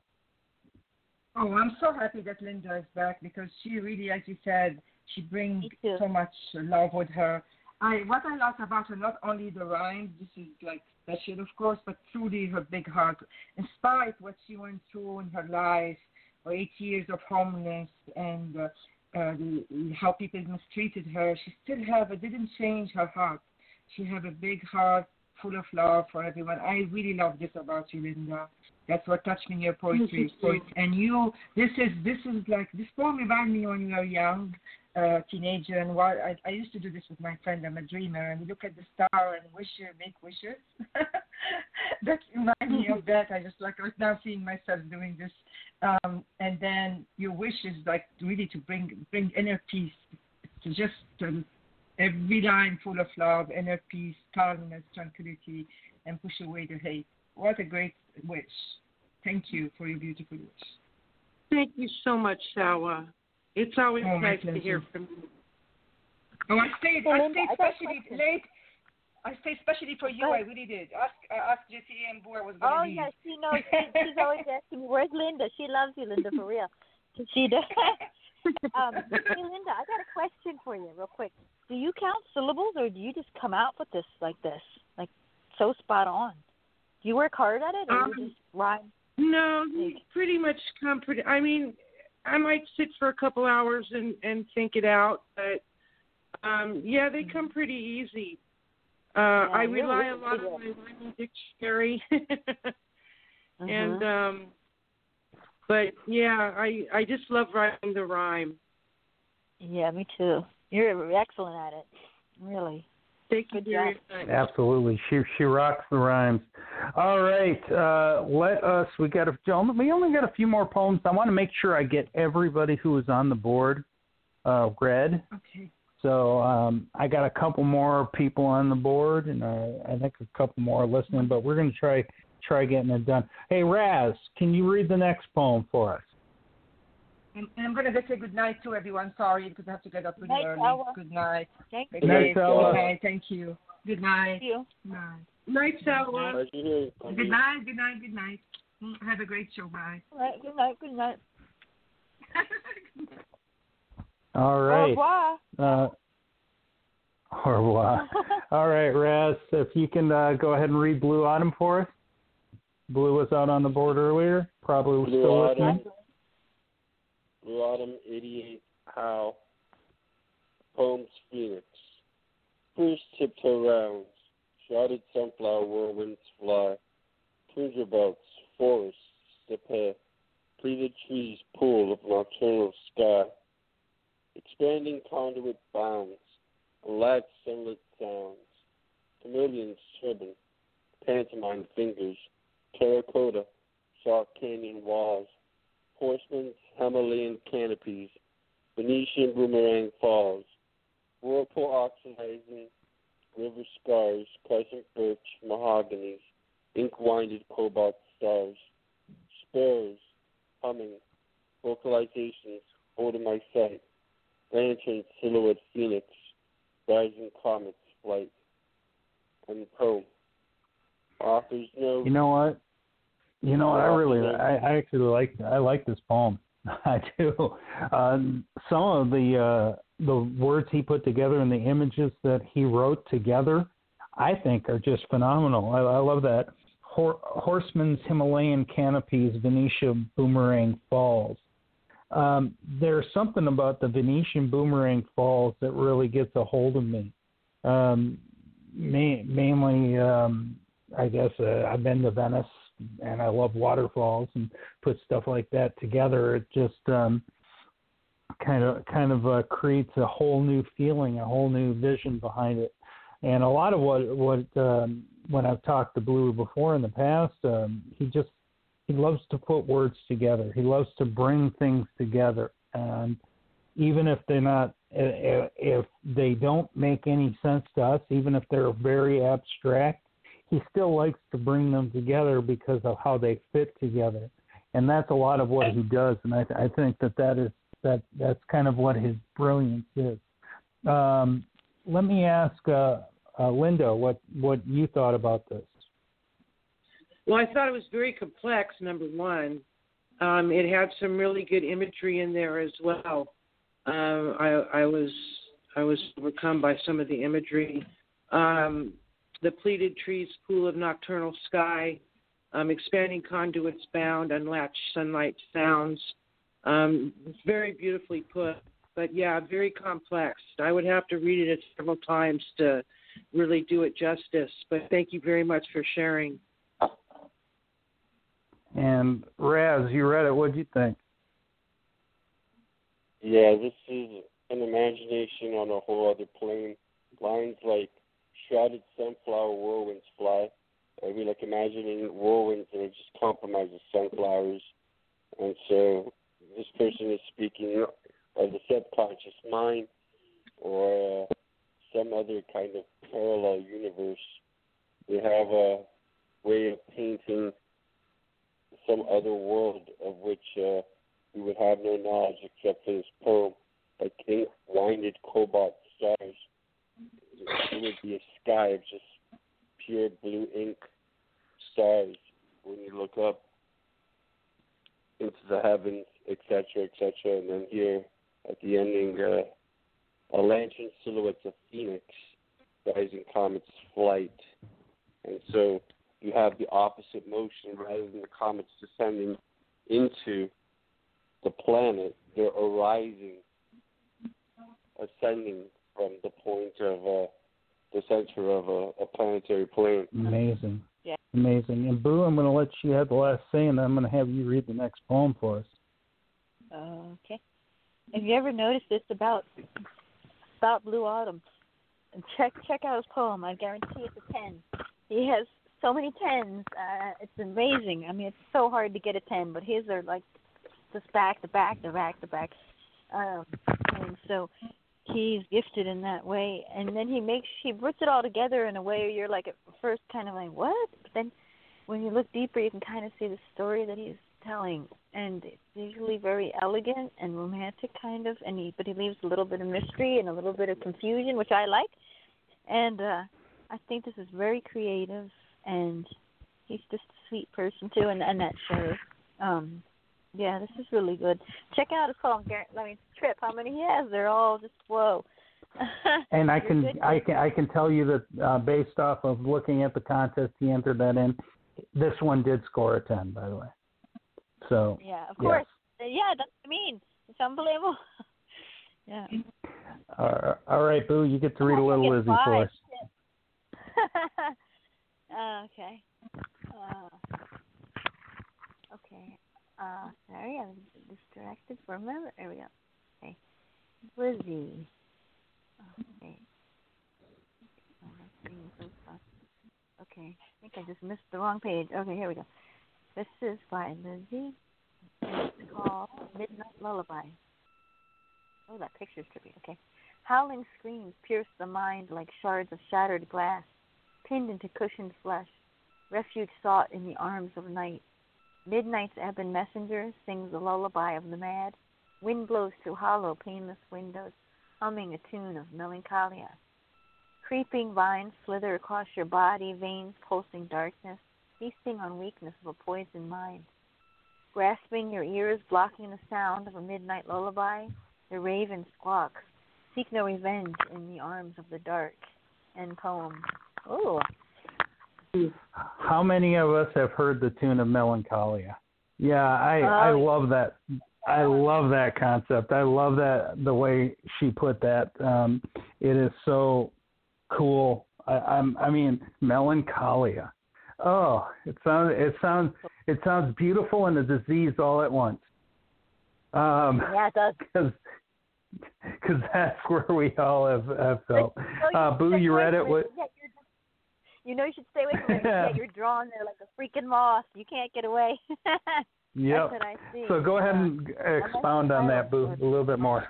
Oh, I'm so happy that Linda is back because she really, as you said, she brings so much love with her. I what I like about her, not only the rhymes, this is like special, of course, but truly her big heart. In spite what she went through in her life, or eight years of homelessness, and uh, the, how people mistreated her, she still have it didn't change her heart. She have a big heart full of love for everyone. I really love this about you, Linda. That's what touched me in your poetry. Poet- and you, this is this is like this poem reminds me when you were young, uh, teenager, and why I, I used to do this with my friend. I'm a dreamer, and we look at the star and wish, make wishes. that reminds me of that. I just like right now seeing myself doing this. Um, and then your wish is like really to bring bring inner peace, to just to, every line full of love, inner peace, calmness, tranquility, and push away the hate. What a great wish. Thank you for your beautiful wish. Thank you so much, Salwa. It's always Oh, nice to hear from you. Oh, I stayed. I stayed I got a especially late. I stayed especially for you. I really did. Ask uh, ask JCA and Boo. I was gonna Oh leave. yeah, she knows. She, she's always asking me, "Where's Linda?" She loves you, Linda, for real. She does. um, hey, Linda, I got a question for you, real quick. Do you count syllables, or do you just come out with this like this, like so spot on? Do you work hard at it, or Um, you just rhyme? No, you pretty much come pretty. I mean, I might sit for a couple hours and and think it out, but um yeah, they come pretty easy. Uh I you're rely a lot on my rhyming dictionary, and Mhm. um, but yeah, I I just love writing the rhyme. Yeah, me too. You're excellent at it, really. Thank you very much. Absolutely, she she rocks the rhymes. All right, uh, let us. We got a. We only got a few more poems. I want to make sure I get everybody who is on the board uh, read. Okay. So um, I got a couple more people on the board, and uh, I think a couple more listening. But we're going to try try getting it done. Hey Raz, can you read the next poem for us? And, and I'm gonna say good night to everyone. Sorry because I have to get up really Night, early. Salwa. Good night. Thank Good you. Night, Salwa. Good. Thank you. Good night. Thank you. Night. Night, Salwa. Pleasure hearing Good night. Good night. Good night. Mm, Have a great show. Bye. All right, good night. Good night. All Au revoir. Uh, au revoir. All right, Raz, if you can uh, go ahead and read Blue Autumn for us. Blue was out on the board earlier. Probably was Blue still Autumn. listening. Blue Autumn 88 How. Poems Phoenix. First tiptoe rounds. Shrouded sunflower whirlwinds fly. Tundra belts, forests, steppe. Pleated trees pool of nocturnal sky. Expanding conduit bounds. Lax sunlit sounds. Chameleons chirping. Pantomime fingers. Terracotta. Shark canyon walls. Horsemen's Himalayan canopies. Venetian boomerang falls. Whirlpool oxidizing. River scars. Crescent birch. Mahoganies. Ink-winded cobalt stars. Sparrows. Humming. Vocalizations. Holding my sight. Lantern silhouette phoenix. Rising comets flight. And poem. Author's note. You know what? You know what? I really, I, I actually like, I like this poem. I do. Uh, some of the uh, the words he put together and the images that he wrote together, I think are just phenomenal. I, I love that. Hor- Horseman's Himalayan Canopies, Venetia Boomerang Falls. Um, there's something about the Venetian Boomerang Falls that really gets a hold of me. Um, ma- mainly, um, I guess uh, I've been to Venice and I love waterfalls and put stuff like that together. It just um, kind of kind of uh, creates a whole new feeling, a whole new vision behind it. And a lot of what what um, when I've talked to Blue before in the past, um, he just he loves to put words together. He loves to bring things together, and even if they're not, if they don't make any sense to us, even if they're very abstract, he still likes to bring them together because of how they fit together, and that's a lot of what he does. And I, I think that that is that that's kind of what his brilliance is. Um, let me ask uh, uh, Linda what what you thought about this. Well, I thought it was very complex. Number one, um, it had some really good imagery in there as well. Um, I, I was I was overcome by some of the imagery. Um, the pleated trees, pool of nocturnal sky, um, expanding conduits bound, unlatched sunlight sounds. Um, very beautifully put, but yeah, very complex. I would have to read it several times to really do it justice. But thank you very much for sharing. And Raz, you read it. What do you think? Yeah, this is an imagination on a whole other plane. Lines like shrouded sunflower whirlwinds fly. I mean, like imagining whirlwinds that are just compromised as sunflowers. And so this person is speaking of the subconscious mind or uh, some other kind of parallel universe. They have a way of painting some other world of which uh, we would have no knowledge except for this poem, like ink winded cobalt stars. It would be a sky of just pure blue ink stars when you look up into the heavens, etc., etc. And then here at the ending, uh, a lantern silhouettes of phoenix rising comet's flight. And so you have the opposite motion rather than the comets descending into the planet, they're arising, ascending from the point of uh, the center of a, a planetary plane. Amazing. Yeah. Amazing. And Boo, I'm going to let you have the last say, and I'm going to have you read the next poem for us. Okay. Have you ever noticed this about about Blue Autumn? Check check out his poem. I guarantee it's a ten. He has so many tens. Uh, it's amazing. I mean, it's so hard to get a ten, but his are like just back to back to back to back. Um, and so he's gifted in that way. And then he makes he puts it all together in a way you're like at first kind of like what, but then when you look deeper, you can kind of see the story that he's telling, and it's usually very elegant and romantic kind of. And he but he leaves a little bit of mystery and a little bit of confusion, which I like. And uh I think this is very creative and he's just a sweet person too, and and that shows. Um, yeah, this is really good. Check out his poem. Gar- I mean, Trip. How many he has? They're all just whoa. And I can. I can I can tell you that uh, based off of looking at the contest he entered that in, this one did score a ten, by the way. So Yeah, of yes. course. Yeah, that's what I mean. It's unbelievable. yeah. Uh, all right, Boo, you get to read a little Lizzie for us. okay. Uh, okay. Uh, sorry, I was distracted for a moment. There we go. Okay. Lizzie. Okay. Oh. Okay. I think I just missed the wrong page. Okay, here we go. This is by Lizzie. It's called Midnight Lullaby. Oh, that picture's trippy. Okay. Howling screams pierce the mind like shards of shattered glass, pinned into cushioned flesh, refuge sought in the arms of night. Midnight's ebon messenger sings the lullaby of the mad. Wind blows through hollow, painless windows, humming a tune of melancholia. Creeping vines slither across your body, veins pulsing darkness, feasting on weakness of a poisoned mind. Grasping your ears, blocking the sound of a midnight lullaby, the raven squawks. Seek no revenge in the arms of the dark. End poem. Oh. How many of us have heard the tune of Melancholia? Yeah, I I Oh. love that. I love that concept. I love that the way she put that. Um, it is so cool. I, I'm I mean Melancholia. Oh, it sounds it sounds it sounds beautiful and a disease all at once. Um, Yeah, it does. Because because that's where we all have, have felt. You Uh, Boo, you read it? What? You're, you know you should stay away from it. Yet you're drawn there like a freaking moth. You can't get away. Yep. That's what I see. So go ahead Yeah. and expound on that, Boo, a little bit more.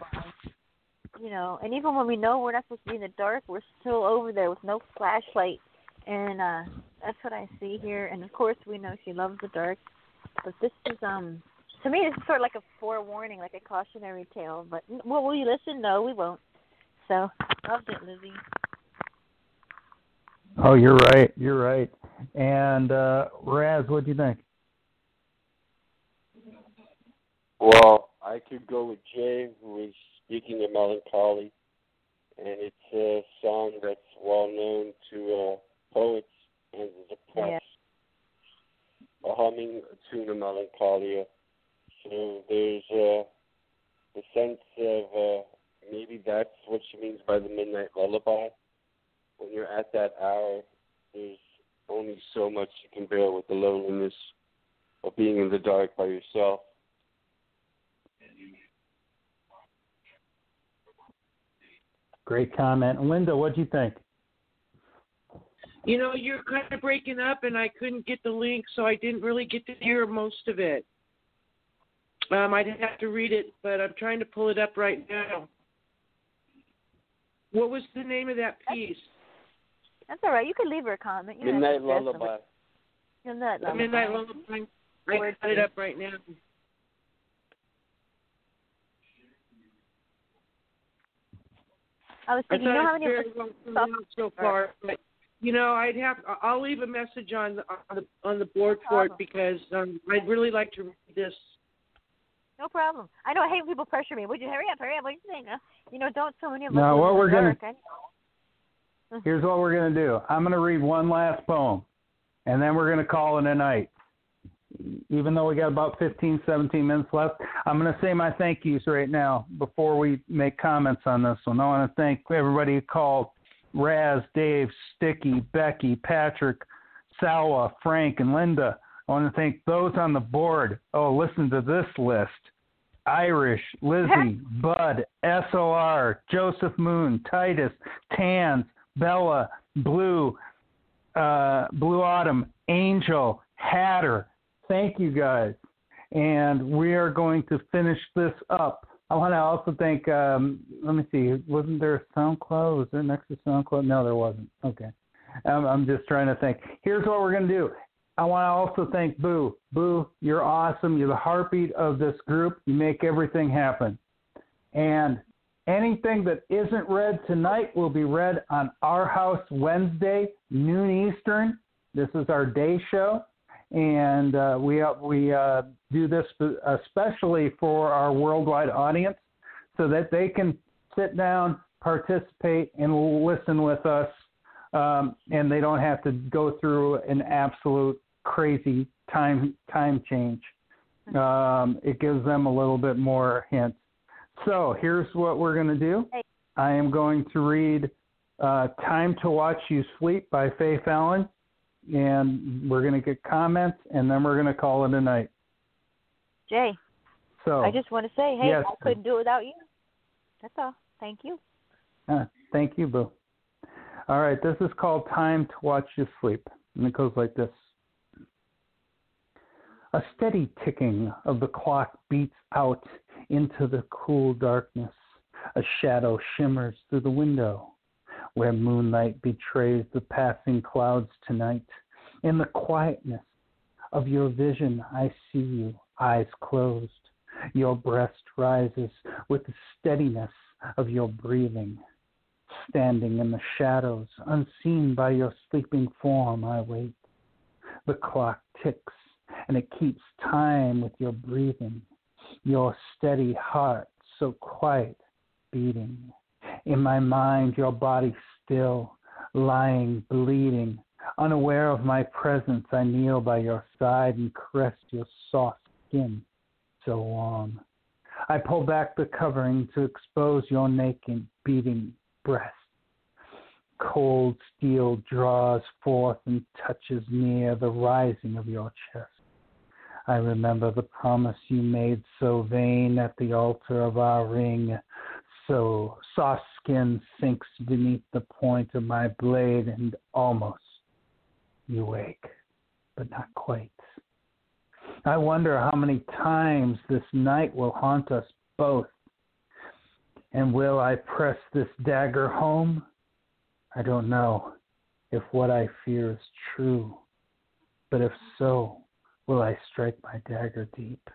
you know, and even when we know we're not supposed to be in the dark, we're still over there with no flashlight. And uh that's what I see here. And of course we know she loves the dark. But this is um to me this is sort of like a forewarning, like a cautionary tale. But well will you listen? No, we won't. So loved it, Lizzie. Oh, you're right. You're right. And uh, Raz, what do you think? Well, I could go with Jay, who is speaking of melancholy, and it's a song that's well known to uh, poets and is a press, a humming tune of melancholia. So there's uh, the sense of uh, maybe that's what she means by the midnight lullaby. When you're at that hour, there's only so much you can bear with the loneliness of being in the dark by yourself. Great comment. Linda, what do you think? You know, you're kind of breaking up, and I couldn't get the link, so I didn't really get to hear most of it. Um, I'd have to read it, but I'm trying to pull it up right now. What was the name of that piece? That's all right. You can leave her a comment. You don't Midnight have to stress over lullaby. Midnight lullaby. Midnight Lullaby. I Word got it please. up right now. I was I thinking, you thought know how it's many of very us well pronounced so far, but you know, I'd have I'll leave a message on the on the, on the board for it because um, I'd really like to read this. No problem. I know I hate when people pressure me. Would you hurry up, hurry up? What are you saying? Uh, you know, don't so many of us. No, live what we're the gonna- dark. I know. Mm-hmm. Here's what we're going to do. I'm going to read one last poem, and then we're going to call it a night. Even though we got about 15, 17 minutes left, I'm going to say my thank yous right now before we make comments on this one. I want to thank everybody who called Raz, Dave, Sticky, Becky, Patrick, Salwa, Frank, and Linda. I want to thank those on the board. Oh, listen to this list. Irish, Lizzie, Bud, SOR, Joseph Moon, Titus, Tans, Bella, Blue, uh, Blue Autumn, Angel, Hatter. Thank you guys. And we are going to finish this up. I want to also thank, um, let me see, wasn't there a SoundCloud? Was there next to SoundCloud? No, there wasn't. Okay. Um, I'm just trying to think. Here's what we're going to do. I want to also thank Boo. Boo, you're awesome. You're the heartbeat of this group. You make everything happen. And anything that isn't read tonight will be read on Our House Wednesday, noon Eastern. This is our day show. And uh, we uh, we uh, do this especially for our worldwide audience so that they can sit down, participate, and listen with us um, and they don't have to go through an absolute crazy time time change. Um, it gives them a little bit more hints. So here's what we're going to do. I am going to read uh, "Time to Watch You Sleep" by Faye Fallon, and we're going to get comments, and then we're going to call it a night. Jay, So I just want to say, hey, yes. I couldn't do it without you. That's all. Thank you. Ah, thank you, Boo. All right, this is called Time to Watch You Sleep. And it goes like this A steady ticking of the clock beats out into the cool darkness. A shadow shimmers through the window where moonlight betrays the passing clouds tonight. In the quietness of your vision, I see you, eyes closed. Your breast rises with the steadiness of your breathing. Standing in the shadows, unseen by your sleeping form, I wait. The clock ticks, and it keeps time with your breathing. Your steady heart, so quiet, beating. In my mind, your body still, lying bleeding. Unaware of my presence, I kneel by your side and caress your soft skin so warm. I pull back the covering to expose your naked, beating breast. Cold steel draws forth and touches near the rising of your chest. I remember the promise you made so vain at the altar of our ring. So soft skin sinks beneath the point of my blade, and almost you wake, but not quite. I wonder how many times this night will haunt us both. And will I press this dagger home? I don't know if what I fear is true, but if so, will I strike my dagger deep?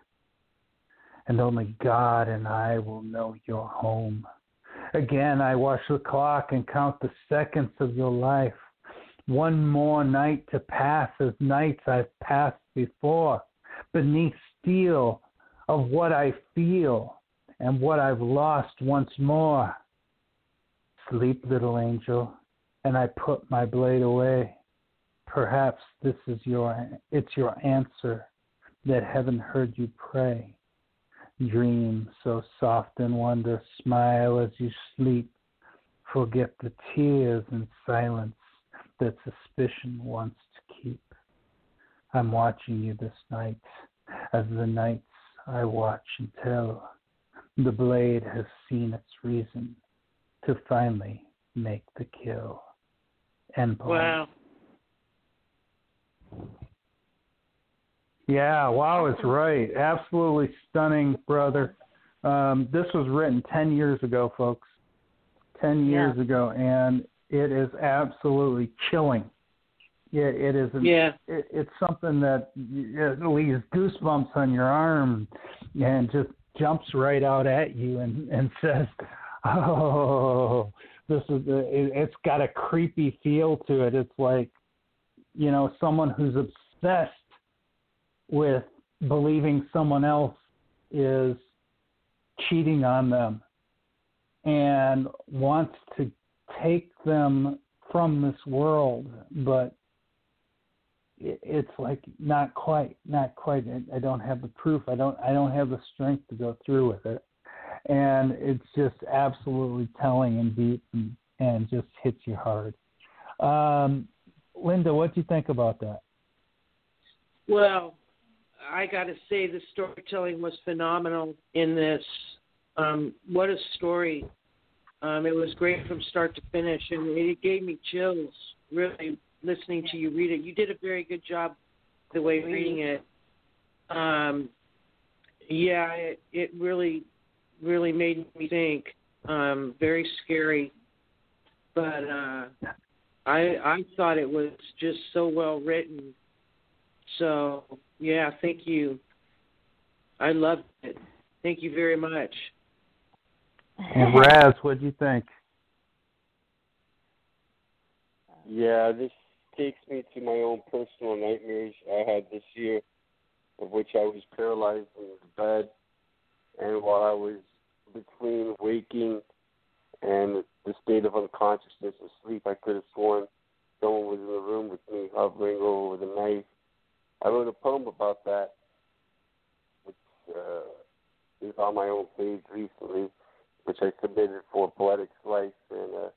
And only God and I will know your home. Again, I watch the clock and count the seconds of your life. One more night to pass as nights I've passed before, beneath steel of what I feel and what I've lost once more. Sleep, little angel, and I put my blade away. Perhaps this is your it's your answer that heaven heard you pray. Dream so soft and wonder, smile as you sleep. Forget the tears and silence that suspicion wants to keep. I'm watching you this night, as the nights I watch until the blade has seen its reason to finally make the kill. End. Wow. Yeah, wow, it's right. Absolutely stunning, brother. Um, this was written 10 years ago, folks. 10 years Yeah. ago, and it is absolutely chilling. Yeah, it is. An, Yeah. It, it's something that it leaves goosebumps on your arm and just jumps right out at you and, and says, "Oh, this is." It, it's got a creepy feel to it. It's like, you know, someone who's obsessed with believing someone else is cheating on them and wants to take them from this world, but it's like not quite, not quite. I, don't have the proof. I don't. I don't have the strength to go through with it, and it's just absolutely telling and deep and, and just hits you hard. Um, Linda, what do you think about that? Well, I got to say the storytelling was phenomenal in this. Um, what a story! Um, it was great from start to finish, and it gave me chills. Really, listening to you read it, you did a very good job the way reading it. Um, yeah, it, it really, really made me think. Um, very scary, but uh, I I thought it was just so well written. So yeah, thank you. I loved it. Thank you very much. And Raz, what do you think? Yeah, this takes me to my own personal nightmares I had this year, of which I was paralyzed in bed, and while I was between waking and the state of unconsciousness and sleep, I could have sworn someone was in the room with me, hovering over the knife. I wrote a poem about that, which uh, is on my own page recently, which I submitted for Poetic Slice, and uh,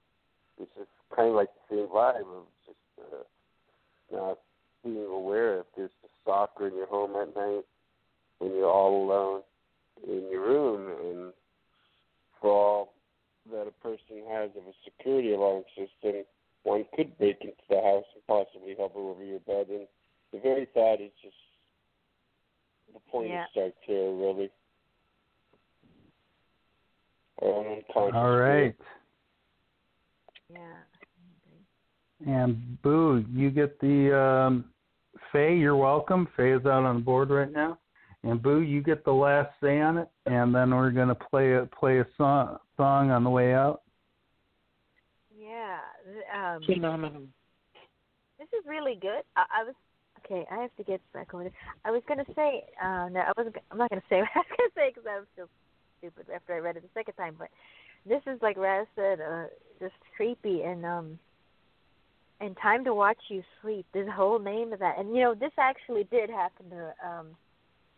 it's just kind of like the same vibe of just uh, not being aware if there's a stalker in your home at night when you're all alone in your room, and for all that a person has of a security alarm system, one could break into the house and possibly hover over your bed. And the very thought is just the point Yeah. of start terror, really. Or an unconscious All right. Yeah. And Boo, you get the um, Faye. You're welcome. Faye is out on the board right now. And Boo, you get the last say on it, and then we're gonna play a play a song song on the way out. Yeah. Um, Phenomenal. this is really good. I, I was okay. I have to get back on it. I was gonna say, uh, no, I wasn't. g- I'm not gonna say what I was gonna say because I was so stupid after I read it the second time. But this is like Raz said, uh, just creepy and um, and Time to Watch You Sleep. There's a whole name of that. And you know, this actually did happen to um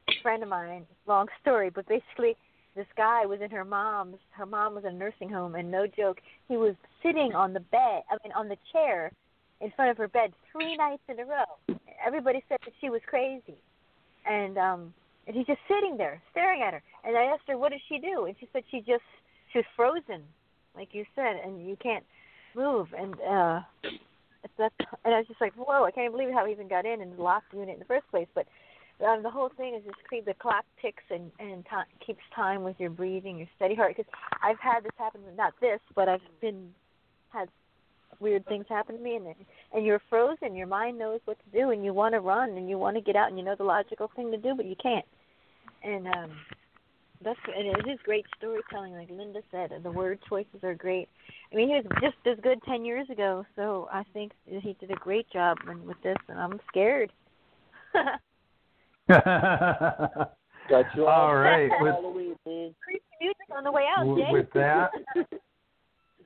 a friend of mine. Long story, but basically this guy was in her mom's her mom was in a nursing home and no joke, he was sitting on the bed I mean on the chair in front of her bed three nights in a row. Everybody said that she was crazy. And um and he's just sitting there staring at her. And I asked her what did she do? And she said she just she was frozen, like you said, and you can't move and uh that's and I was just like, whoa! I can't believe how he even got in and locked the unit in the first place. But um, the whole thing is just creep. The clock ticks and and time, keeps time with your breathing, your steady heart. Because I've had this happen. Not this, but I've been had weird things happen to me, and and you're frozen. Your mind knows what to do, and you want to run and you want to get out, and you know the logical thing to do, but you can't. And um, that's and it is great storytelling, like Linda said. The word choices are great. I mean, he was just as good ten years ago, so I think he did a great job with this, and I'm scared. Got you All right. With, Halloween. Creepy music on the way out, w- Jay. with that,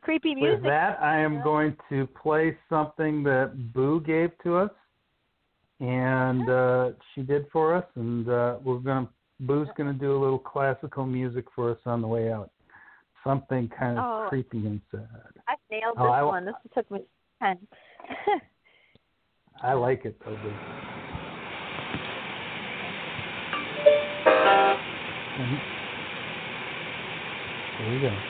Creepy music. with that, I am going to play something that Boo gave to us, and uh, she did for us, and uh, we're gonna Boo's gonna do a little classical music for us on the way out. Something kind of Oh. creepy and sad. I nailed Oh, this I- one. This took me ten. I like it though. Boo. Mhm. Here we go.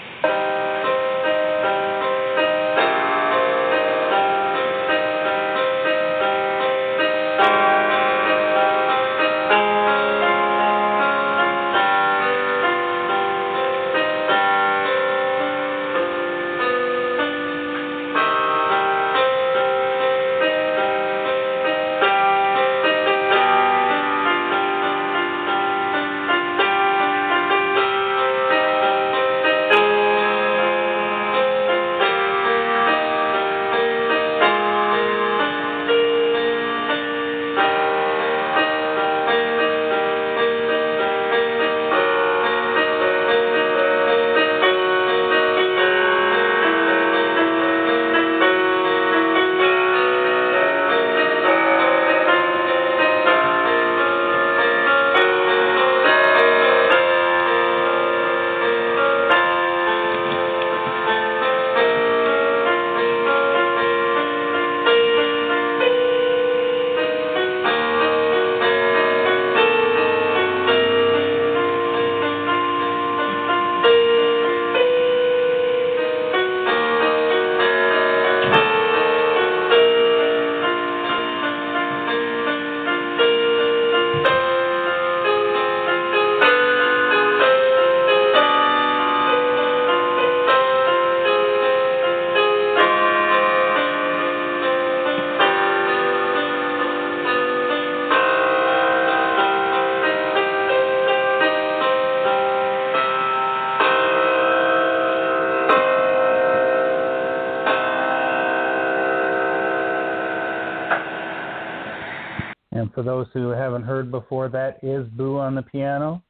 Haven't heard before, that is Boo on the piano.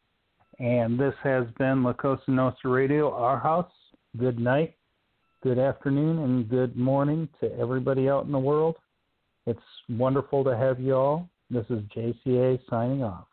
And this has been La Cosa Nostra Radio, our house. Good night, good afternoon, and good morning to everybody out in the world. It's wonderful to have you all. This is JCA signing off.